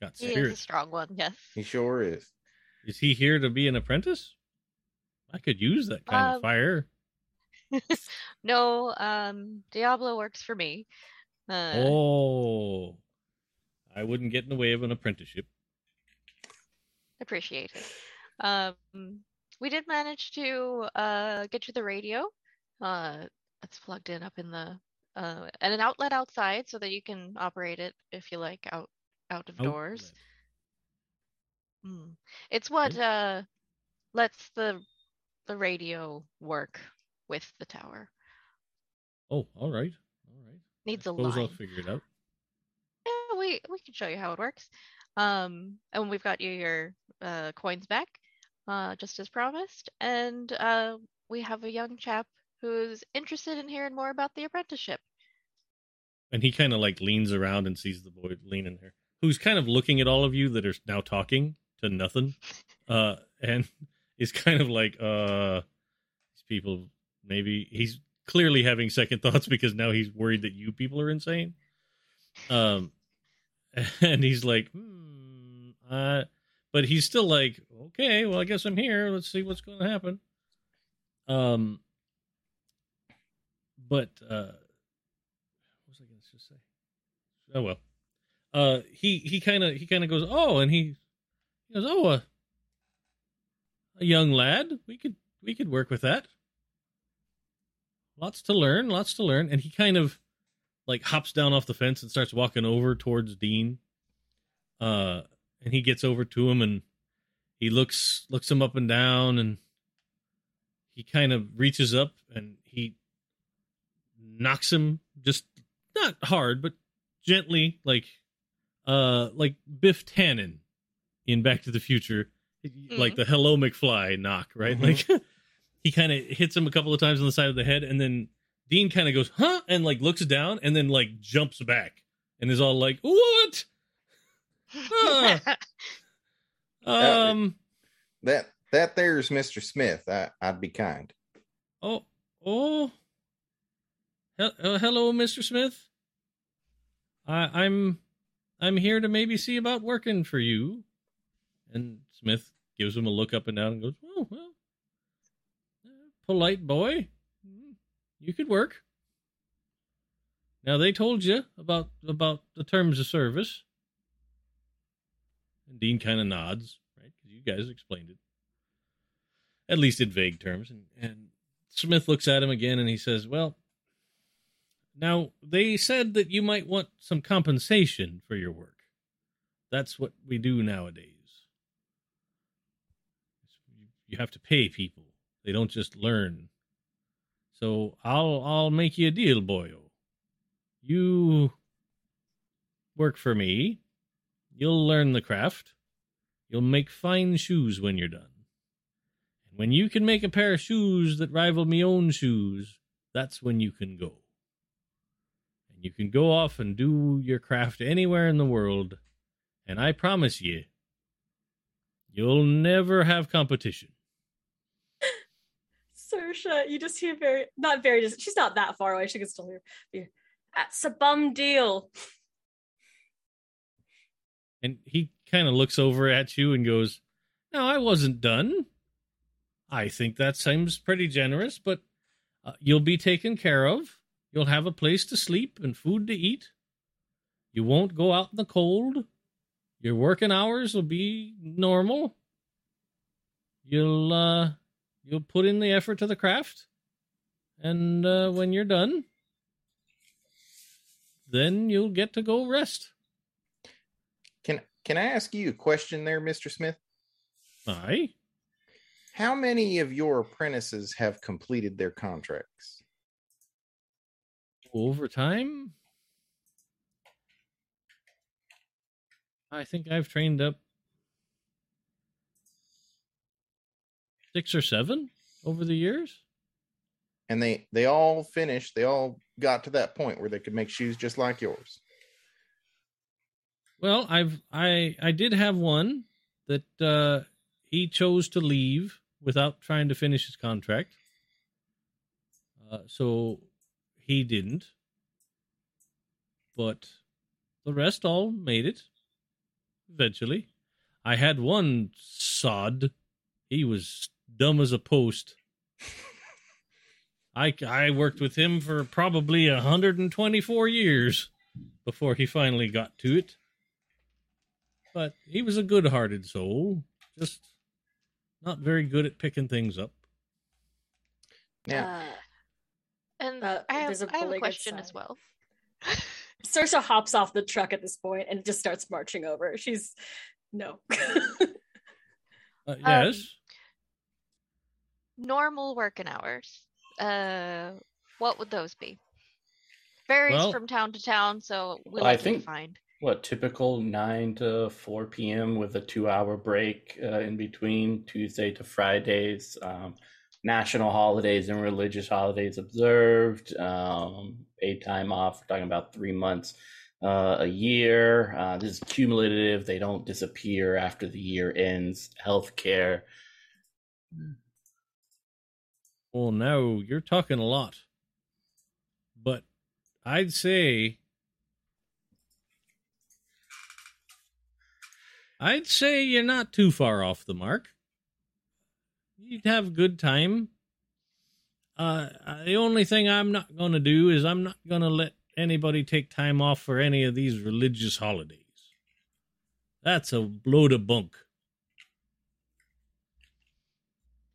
Got He is a strong one, yes. He sure is. Is he here to be an apprentice? I could use that kind of Um, fire. No, um, Diablo works for me. Uh, oh, I wouldn't get in the way of an apprenticeship. appreciate it. Um, we did manage to uh get you the radio. Uh, it's plugged in up in the uh and an outlet outside so that you can operate it if you like out out of doors. Mm. It's what uh lets the the radio work with the tower. Oh, all right, all right. Needs a suppose I'll figure it out. Yeah, we we can show you how it works. Um, and we've got you your uh, coins back. Uh, just as promised. And uh, we have a young chap who's interested in hearing more about the apprenticeship. And he kind of like leans around and sees the boy leaning there, who's kind of looking at all of you that are now talking to nothing, uh, and is kind of like, uh, these people maybe he's clearly having second thoughts because now he's worried that you people are insane. Um, and he's like, hmm, uh, but he's still like, okay, well, I guess I'm here. Let's see what's going to happen. Um, but uh, what was I going to say? Oh well. Uh, he he kind of he kind of goes, oh, and he, he goes, oh, uh, a young lad, we could we could work with that. Lots to learn, lots to learn, and he kind of like hops down off the fence and starts walking over towards Dean. Uh, and he gets over to him and he looks looks him up and down and he kind of reaches up and he knocks him just not hard but gently like uh like Biff Tannen in Back to the Future. Like the hello McFly knock right? Mhm. like he kind of hits him a couple of times on the side of the head and then Dean kind of goes huh? and like looks down and then like jumps back and is all like what Huh. um That that there's Mr. Smith. I, I'd be kind. Oh, oh. He- uh, hello, Mr. Smith. I, I'm, I'm here to maybe see about working for you. And Smith gives him a look up and down and goes, "Oh well, uh, polite boy. You could work." Now they told you about about the terms of service. And Dean kind of nods, right? Because you guys explained it at least in vague terms. And, and Smith looks at him again and he says, Well, now they said that you might want some compensation for your work. That's what we do nowadays. You have to pay people. They don't just learn. So I'll I'll make you a deal, boyo. You work for me. You'll learn the craft. You'll make fine shoes when you're done. And when you can make a pair of shoes that rival me own shoes, that's when you can go. And you can go off and do your craft anywhere in the world, and I promise you, you'll never have competition. Saoirse, you just hear very not very she's not that far away. She can still hear. hear That's a bum deal. And he kind of looks over at you and goes, No, I wasn't done. I think that seems pretty generous, but uh, you'll be taken care of. You'll have a place to sleep and food to eat. You won't go out in the cold. Your working hours will be normal. You'll uh you'll put in the effort to the craft. And uh when you're done, then you'll get to go rest. Can I ask you a question there, Mr. Smith? Aye. How many of your apprentices have completed their contracts? over time i think i've trained up six or seven over the years And they they all finished, they all got to that point where they could make shoes just like yours. Well i've i i did have one that uh he chose to leave without trying to finish his contract. Uh so he didn't. But the rest all made it eventually. I had one sod. He was dumb as a post. I i worked with him for probably 124 years before he finally got to it but he was a good-hearted soul just not very good at picking things up Yeah. Uh, And Uh, I have, there's a I have a really good question as well. Saoirse hops off the truck at this point and just starts marching over. She's no. uh, yes Normal working hours. Uh, what would those be? Varies Well- from town to town, so we'll Well, I think- find. What typical 9 to 4 p.m. with a two hour break uh, in between Tuesday to Fridays. Um, national holidays and religious holidays observed. Um, paid time off. We're talking about three months uh, a year. Uh, this is cumulative. They don't disappear after the year ends. Healthcare. Well, now you're talking a lot. But I'd say I'd say you're not too far off the mark. You'd have a good time. Uh, the only thing I'm not going to do is I'm not going to let anybody take time off for any of these religious holidays. That's a load of bunk.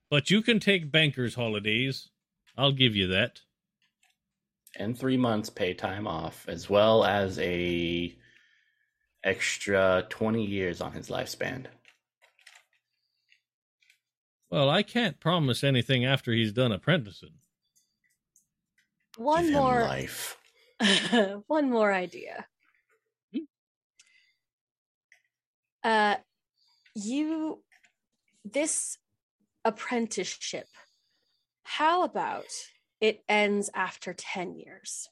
But you can take bankers' holidays. I'll give you that. And three months pay time off, as well as a extra 20 years on his lifespan. Well, I can't promise anything after he's done apprenticing. One Give more life. one more idea. Hmm? Uh you this apprenticeship how about it ends after 10 years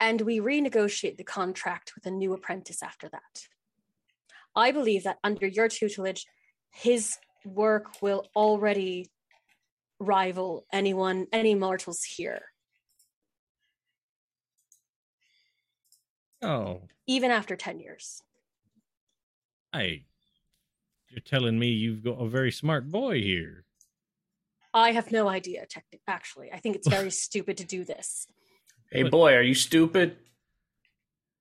and we renegotiate the contract with a new apprentice after that i believe that under your tutelage his work will already rival anyone any mortals here Oh, even after 10 years I. You're telling me you've got a very smart boy here. I have no idea, actually. I think it's very stupid to do this. Hey, But- boy, are you stupid?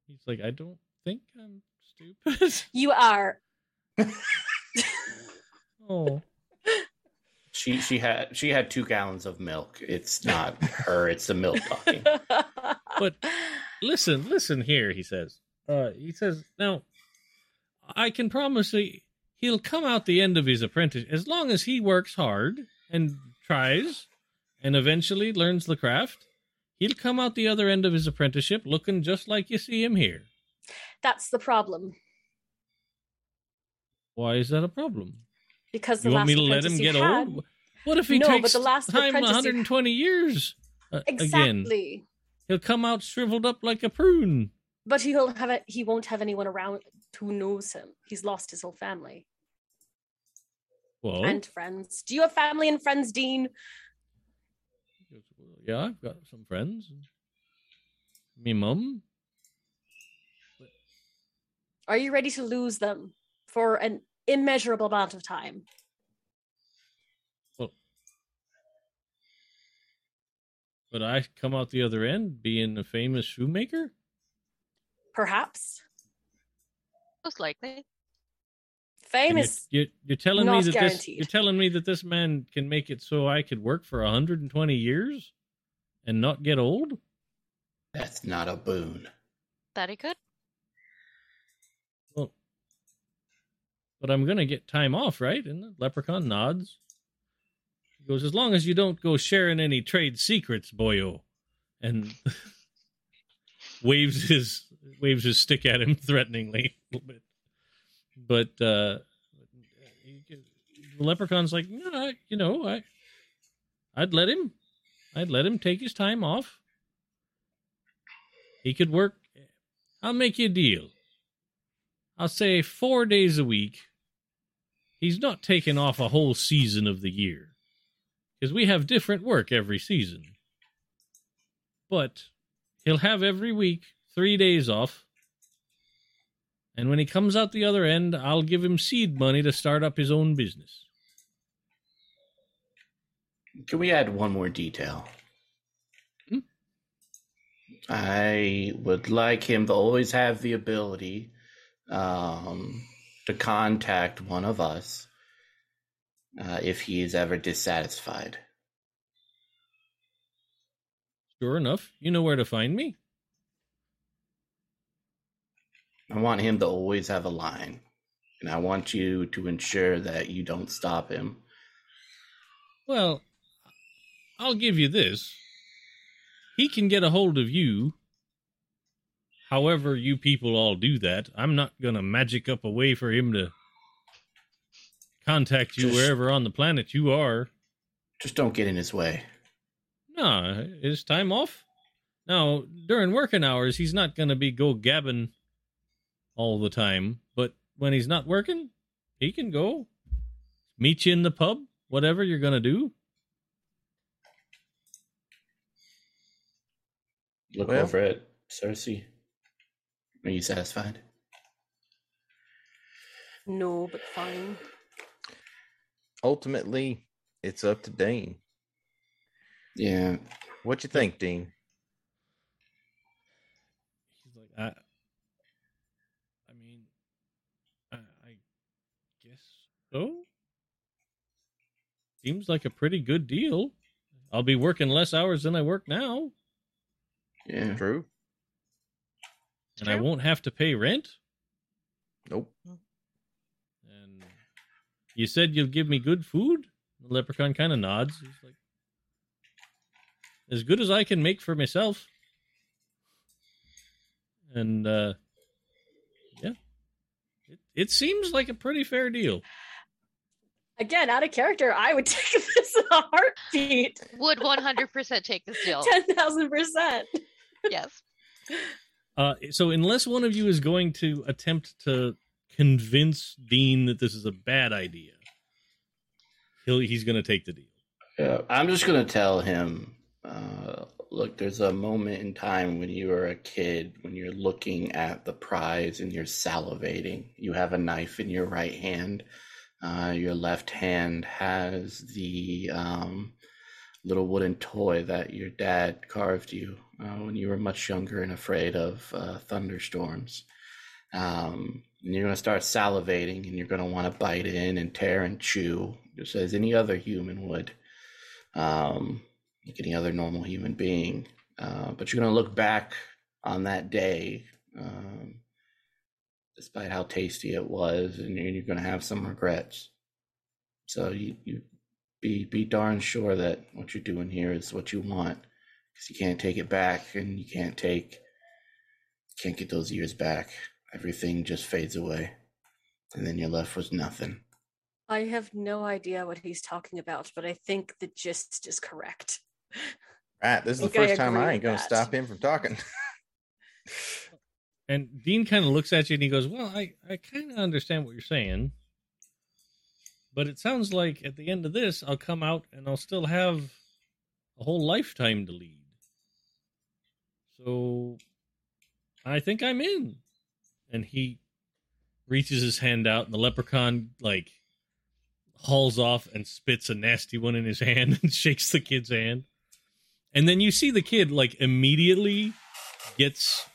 He's like, I don't think I'm stupid. You are. oh, She she had she had two gallons of milk. It's not her. It's the milk talking. But- listen, listen here. He says. Uh, he says now. I can promise he he'll come out the end of his apprentice as long as he works hard and tries, and eventually learns the craft. He'll come out the other end of his apprenticeship looking just like you see him here. That's the problem. Why is that a problem? Because the You want last me to let him get had- old? What if he No, but takes the last time apprentice you- 120 years uh, again? Exactly. He'll come out shriveled up like a prune. But he'll have it. He won't have anyone around who knows him. He's lost his whole family Well, and friends. Do you have family and friends, Dean? He goes, "Well, yeah, I've got some friends. Me mum. Are you ready to lose them for an immeasurable amount of time? Well, But I come out the other end being a famous shoemaker. Perhaps. Most likely. Famous. You're, you're, you're telling me Not that this. You're telling me that this man can make it so I could work for 120 years and not get old. That's not a boon. That he could. Well, but I'm gonna get time off, right? And the leprechaun nods. He goes, as long as you don't go sharing any trade secrets, boyo, and waves his waves his stick at him threateningly a little bit. But uh, the leprechaun's like, no, I, you know, I, I'd let him, I'd let him take his time off. He could work. I'll make you a deal. I'll say four days a week. He's not taking off a whole season of the year because we have different work every season. But he'll have every week three days off. And when he comes out the other end, I'll give him seed money to start up his own business. Can we add one more detail? Hmm? I would like him to always have the ability um, to contact one of us uh, if he is ever dissatisfied. Sure enough, you know where to find me. I want him to always have a line, and I want you to ensure that you don't stop him. Well, I'll give you this. He can get a hold of you however you people all do that, I'm not gonna magic up a way for him to contact you Just- wherever on the planet you are. Just don't get in his way. No, it's time off. Now, during working hours, he's not gonna be go gabbing all the time, but when he's not working, he can go meet you in the pub, whatever you're gonna do. Look Well- over at Saoirse. Are you satisfied? No, but fine. Ultimately, it's up to Dean. Yeah. What you think, Dean? He's like, I, I mean, I, I guess so. Seems like a pretty good deal. I'll be working less hours than I work now, Yeah. True? and I won't have to pay rent. Nope. And you said you'll give me good food. The leprechaun kind of nods. He's like, as good as I can make for myself. And uh, yeah, it, it seems like a pretty fair deal. Again, out of character, I would take this in a heartbeat. Would 100% take this deal. Ten thousand percent. Yes. Uh, so unless one of you is going to attempt to convince Dean that this is a bad idea, he'll he's going to take the deal. Yeah, I'm just gonna tell him. Uh, look, there's a moment in time when you were a kid, when you're looking at the prize and you're salivating. You have a knife in your right hand. Uh, your left hand has the um, little wooden toy that your dad carved you uh, when you were much younger and afraid of uh, thunderstorms. Um, you're going to start salivating and you're going to want to bite in and tear and chew, just as any other human would, um, like any other normal human being. Uh, but you're going to look back on that day, um, despite how tasty it was, and you're, you're going to have some regrets. So you, you be be darn sure that what you're doing here is what you want, because you can't take it back, and you can't take can't get those years back. Everything just fades away, and then you're left with nothing. I have no idea what he's talking about, but I think the gist is correct. Right. This is the think I first time I ain't going to that. stop him from talking. And Dean kind of looks at you and he goes, Well, I, I kind of understand what you're saying. But it sounds like at the end of this, I'll come out and I'll still have a whole lifetime to lead. So I think I'm in. And he reaches his hand out, and the leprechaun, like, hauls off and spits a nasty one in his hand and shakes the kid's hand. And then you see the kid, like, immediately gets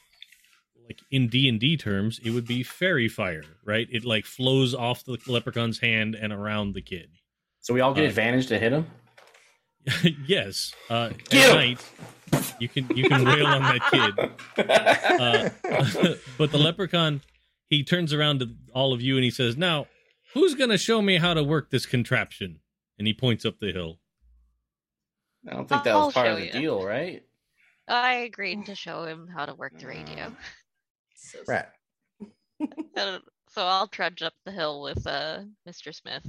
like in D and D terms, it would be fairy fire, right? It like flows off the leprechaun's hand and around the kid. So we all get Uh, advantage to hit him. yes, uh, at Get 'em! night you can you can wail on that kid. Uh, but the leprechaun, he turns around to all of you and he says, "Now, who's going to show me how to work this contraption?" And he points up the hill. I don't think that was I'll part of the you. deal, right? I agreed to show him how to work the radio. So right. So I'll trudge up the hill with uh, Mr. Smith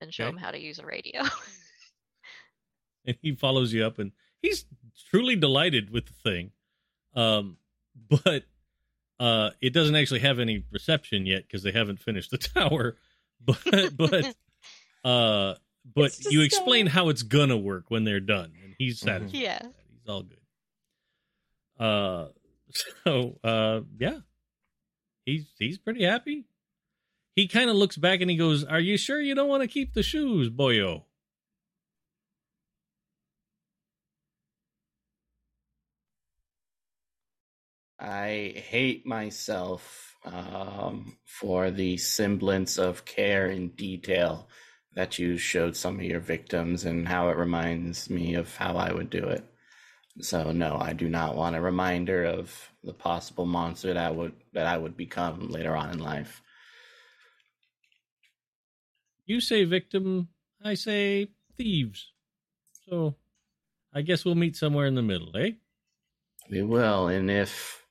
and show Okay. him how to use a radio. And he follows you up and he's truly delighted with the thing um but uh it doesn't actually have any reception yet because they haven't finished the tower but but uh but you explain so- how it's gonna work when they're done and he's Mhm. satisfied Yeah. with that. he's all good uh so uh yeah he's he's pretty happy he kind of looks back and he goes are you sure you don't want to keep the shoes boyo I hate myself um, for the semblance of care and detail that you showed some of your victims and how it reminds me of how I would do it. So no, I do not want a reminder of the possible monster that would that I would become later on in life. You say victim, I say thieves. So I guess we'll meet somewhere in the middle, eh? We will, and if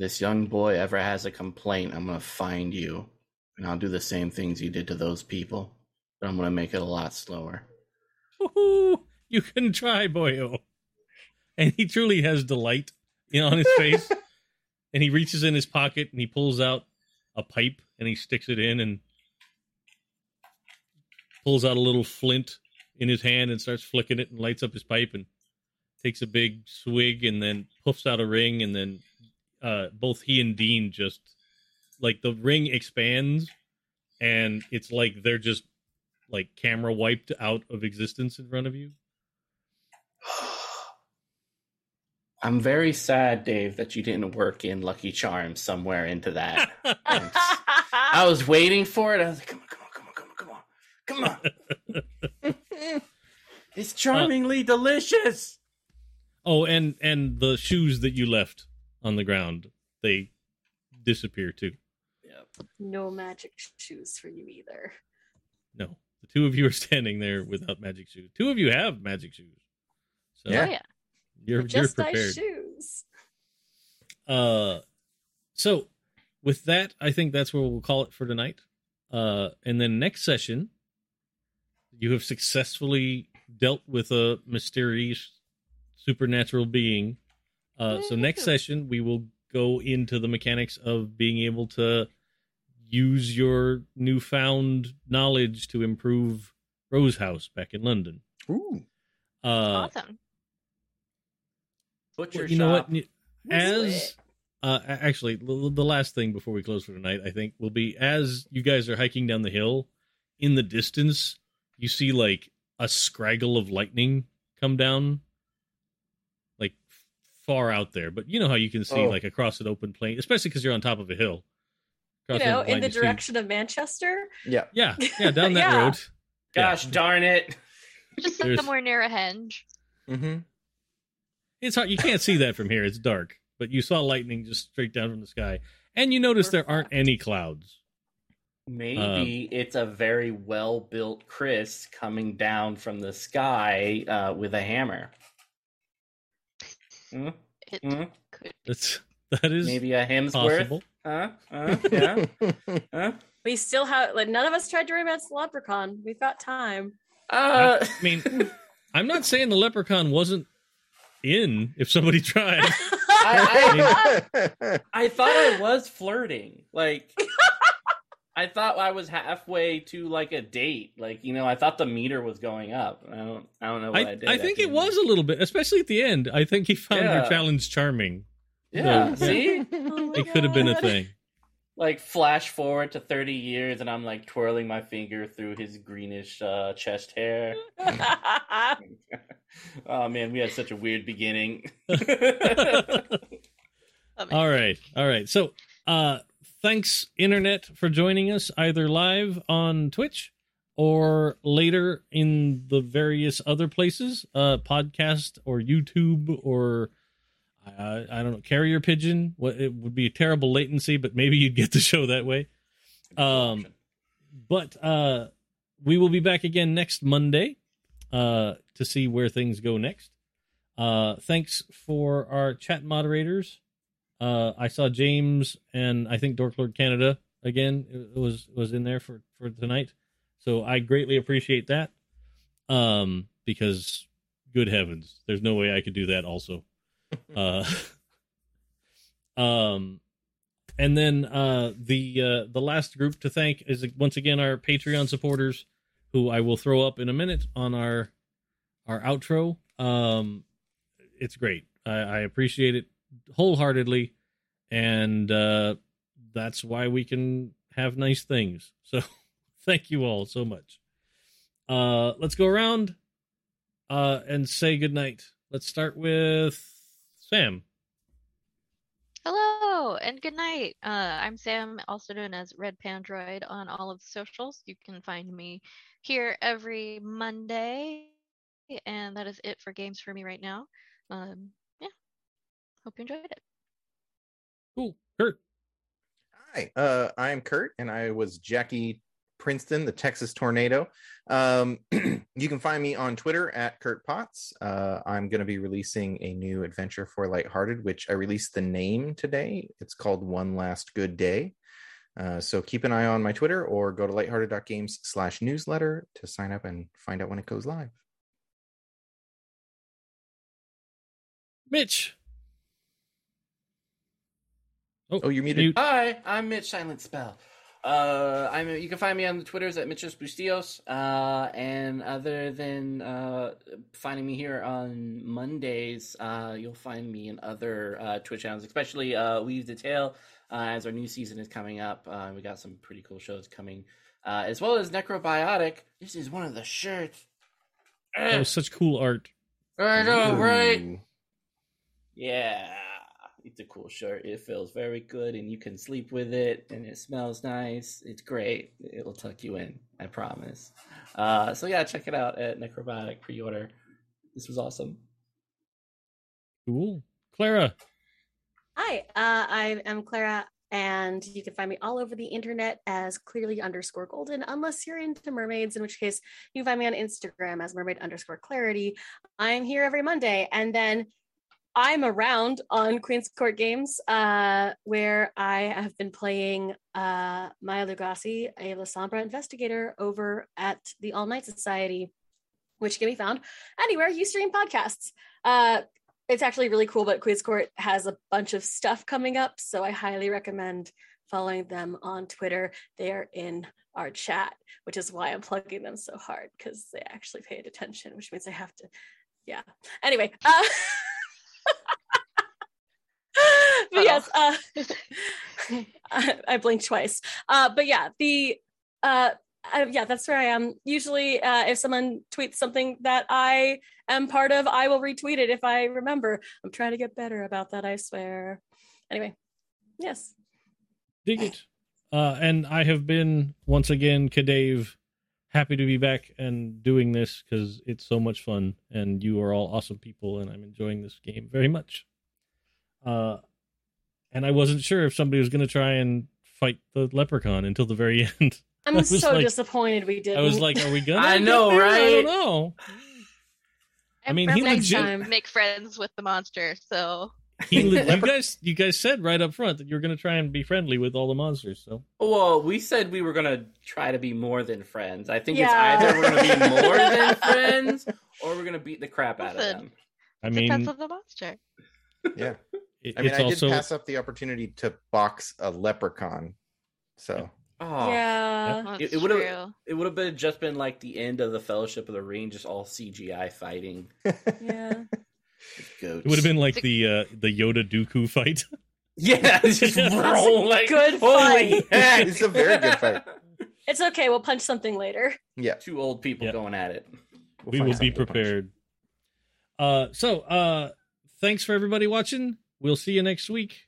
this young boy ever has a complaint, I'm gonna find you, and I'll do the same things you did to those people, but I'm gonna make it a lot slower. Woohoo! You can try, boyo. And he truly has delight you on his face. and he reaches in his pocket and he pulls out a pipe and he sticks it in and pulls out a little flint in his hand and starts flicking it and lights up his pipe and takes a big swig and then puffs out a ring and then uh both he and Dean just like the ring expands and it's like they're just like camera wiped out of existence in front of you. I'm very sad, Dave, that you didn't work in Lucky Charms somewhere into that. I was waiting for it. I was like, come on, come on, come on, come on, come on, come on. it's charmingly delicious. Oh, and and the shoes that you left on the ground, they disappear too. Yep. no magic shoes for you either. No. The two of you are standing there without magic shoes. Two of you have magic shoes. So Yeah. Oh yeah. you're you're Just prepared. nice shoes. Uh, so with that, I think that's where we'll call it for tonight. Uh, and then next session, you have successfully dealt with a mysterious supernatural being. Uh, so next session, we will go into the mechanics of being able to use your newfound knowledge to improve Rose House back in London. Ooh. Uh, awesome. Butcher you know what? As uh, actually, the, the last thing before we close for tonight, I think, will be as you guys are hiking down the hill. In the distance, you see like a scraggle of lightning come down, like far out there. But you know how you can see Oh. like across an open plain, especially because you're on top of a hill. You Across an know, in the you see- direction of Manchester. Yeah. Yeah, yeah, down that Yeah. road. Gosh Yeah. darn it. Just There's- somewhere near a henge. Mm-hmm. It's hard. You can't see that from here. It's dark, but you saw lightning just straight down from the sky, and you notice there aren't any clouds. Maybe it's a very well built Chris coming down from the sky uh, with a hammer. Hmm? It Hmm? could That's that is Maybe a Hemsworth? possible. Huh? Huh? Yeah? huh? We still have like none of us tried to romance the leprechaun. We've got time. Uh, I mean, I'm not saying the leprechaun wasn't in if somebody tried. I, I, I thought I was flirting. Like, I thought I was halfway to like a date. Like, you know, I thought the meter was going up. I don't, I don't know what I, I, did. I think it was a little bit, especially at the end. I think he found your Yeah. challenge charming. Yeah, So, see, Oh my It could have been a thing. like flash forward to thirty years, and I'm like twirling my finger through his greenish uh, chest hair. oh man, we had such a weird beginning. Amazing. All right. All right. So, uh, thanks, Internet, for joining us either live on Twitch or later in the various other places, uh, podcast or YouTube or uh, I don't know, carrier pigeon. What it would be a terrible latency, but maybe you'd get the show that way. Um, but uh, we will be back again next Monday uh, to see where things go next. Uh, thanks for our chat moderators. Uh, I saw James and I think Dork Lord Canada again it was was in there for for tonight, so I greatly appreciate that. Um, because good heavens, there's no way I could do that also. uh, um, and then uh, the uh, the last group to thank is once again our Patreon supporters, who I will throw up in a minute on our our outro. Um, it's great. I, I appreciate it wholeheartedly, and uh, that's why we can have nice things. So, thank you all so much. Uh, let's go around uh, and say goodnight. Let's start with Sam. Hello and good night. Uh, I'm Sam, also known as Red Pandroid on all of the socials. You can find me here every Monday, and that is it for games for me right now. Um, hope you enjoyed it. Cool. Kurt. Hi, uh, I'm Kurt, and I was Jackie Princeton, the Texas Tornado. Um, you can find me on Twitter at Kurt Potts. Uh, I'm going to be releasing a new adventure for Lighthearted, which I released the name today. It's called One Last Good Day. Uh, so keep an eye on my Twitter or go to lighthearted.games slash newsletter to sign up and find out when it goes live. Mitch. Oh, you're muted. mute. Hi, I'm Mitch Silent Spell. Uh, I'm. You can find me on the Twitters at Mitchos Bustios. Uh, and other than uh, finding me here on Mondays, uh, you'll find me in other uh, Twitch channels, especially uh, Weave the Tale, uh, as our new season is coming up. Uh, we got some pretty cool shows coming, uh, as well as Necrobiotic. This is one of the shirts. That was such cool art. I know, right? Ooh. Yeah, it's a cool shirt. It feels very good, and you can sleep with it, and it smells nice. It's great. It'll tuck you in, I promise. Uh, so yeah, check it out at Necrobotic pre-order. This was awesome. Cool. Clara. Hi, uh, I am Clara, and you can find me all over the internet as clearly underscore golden, unless you're into mermaids, in which case you can find me on Instagram as mermaid underscore clarity. I'm here every Monday, and then I'm around on Queen's Court Games, uh, where I have been playing uh, Maya Lugassi, a Lasombra investigator over at the All Night Society, which can be found anywhere you stream podcasts. Uh, it's actually really cool, but Queen's Court has a bunch of stuff coming up, so I highly recommend following them on Twitter. They are in our chat, which is why I'm plugging them so hard because they actually paid attention, which means I have to, yeah. Anyway, uh, but yes, uh, I, I blinked twice. Uh, but yeah, the uh, I, yeah, that's where I am. Usually, uh, if someone tweets something that I am part of, I will retweet it if I remember. I'm trying to get better about that. I swear. Anyway, yes. Dig it. Uh, and I have been once again, Kadave, happy to be back and doing this because it's so much fun, and you are all awesome people, and I'm enjoying this game very much. Uh, and I wasn't sure if somebody was going to try and fight the leprechaun until the very end. I'm so like- disappointed we didn't. I was like, "Are we gonna?" I know, there? I don't right? know. I mean, he next legit. time. make friends with the monster. So He, le- you guys, you guys said right up front that you were going to try and be friendly with all the monsters. So Well, we said we were gonna try to be more than friends. I think Yeah. it's either we're gonna be more than friends or we're gonna beat the crap out of them. I depends mean, on the monster. Yeah. It- I mean, it's I also did pass up the opportunity to box a leprechaun. So Oh, yeah. It- it would've- it would have been just been like the end of the Fellowship of the Ring, just all CGI fighting. Yeah. it would have been like the uh, the Yoda Dooku fight. yeah, it's just roll like Good holy fight. heck. It's a very good fight. It's okay. We'll punch something later. yeah, Two old people Yeah. going at it. we'll we will be something to punch. prepared. Uh, so uh, thanks for everybody watching. We'll see you next week.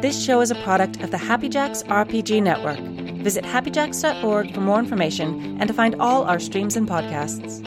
This show is a product of the Happy Jacks RPG Network. Visit happyjacks.org for more information and to find all our streams and podcasts.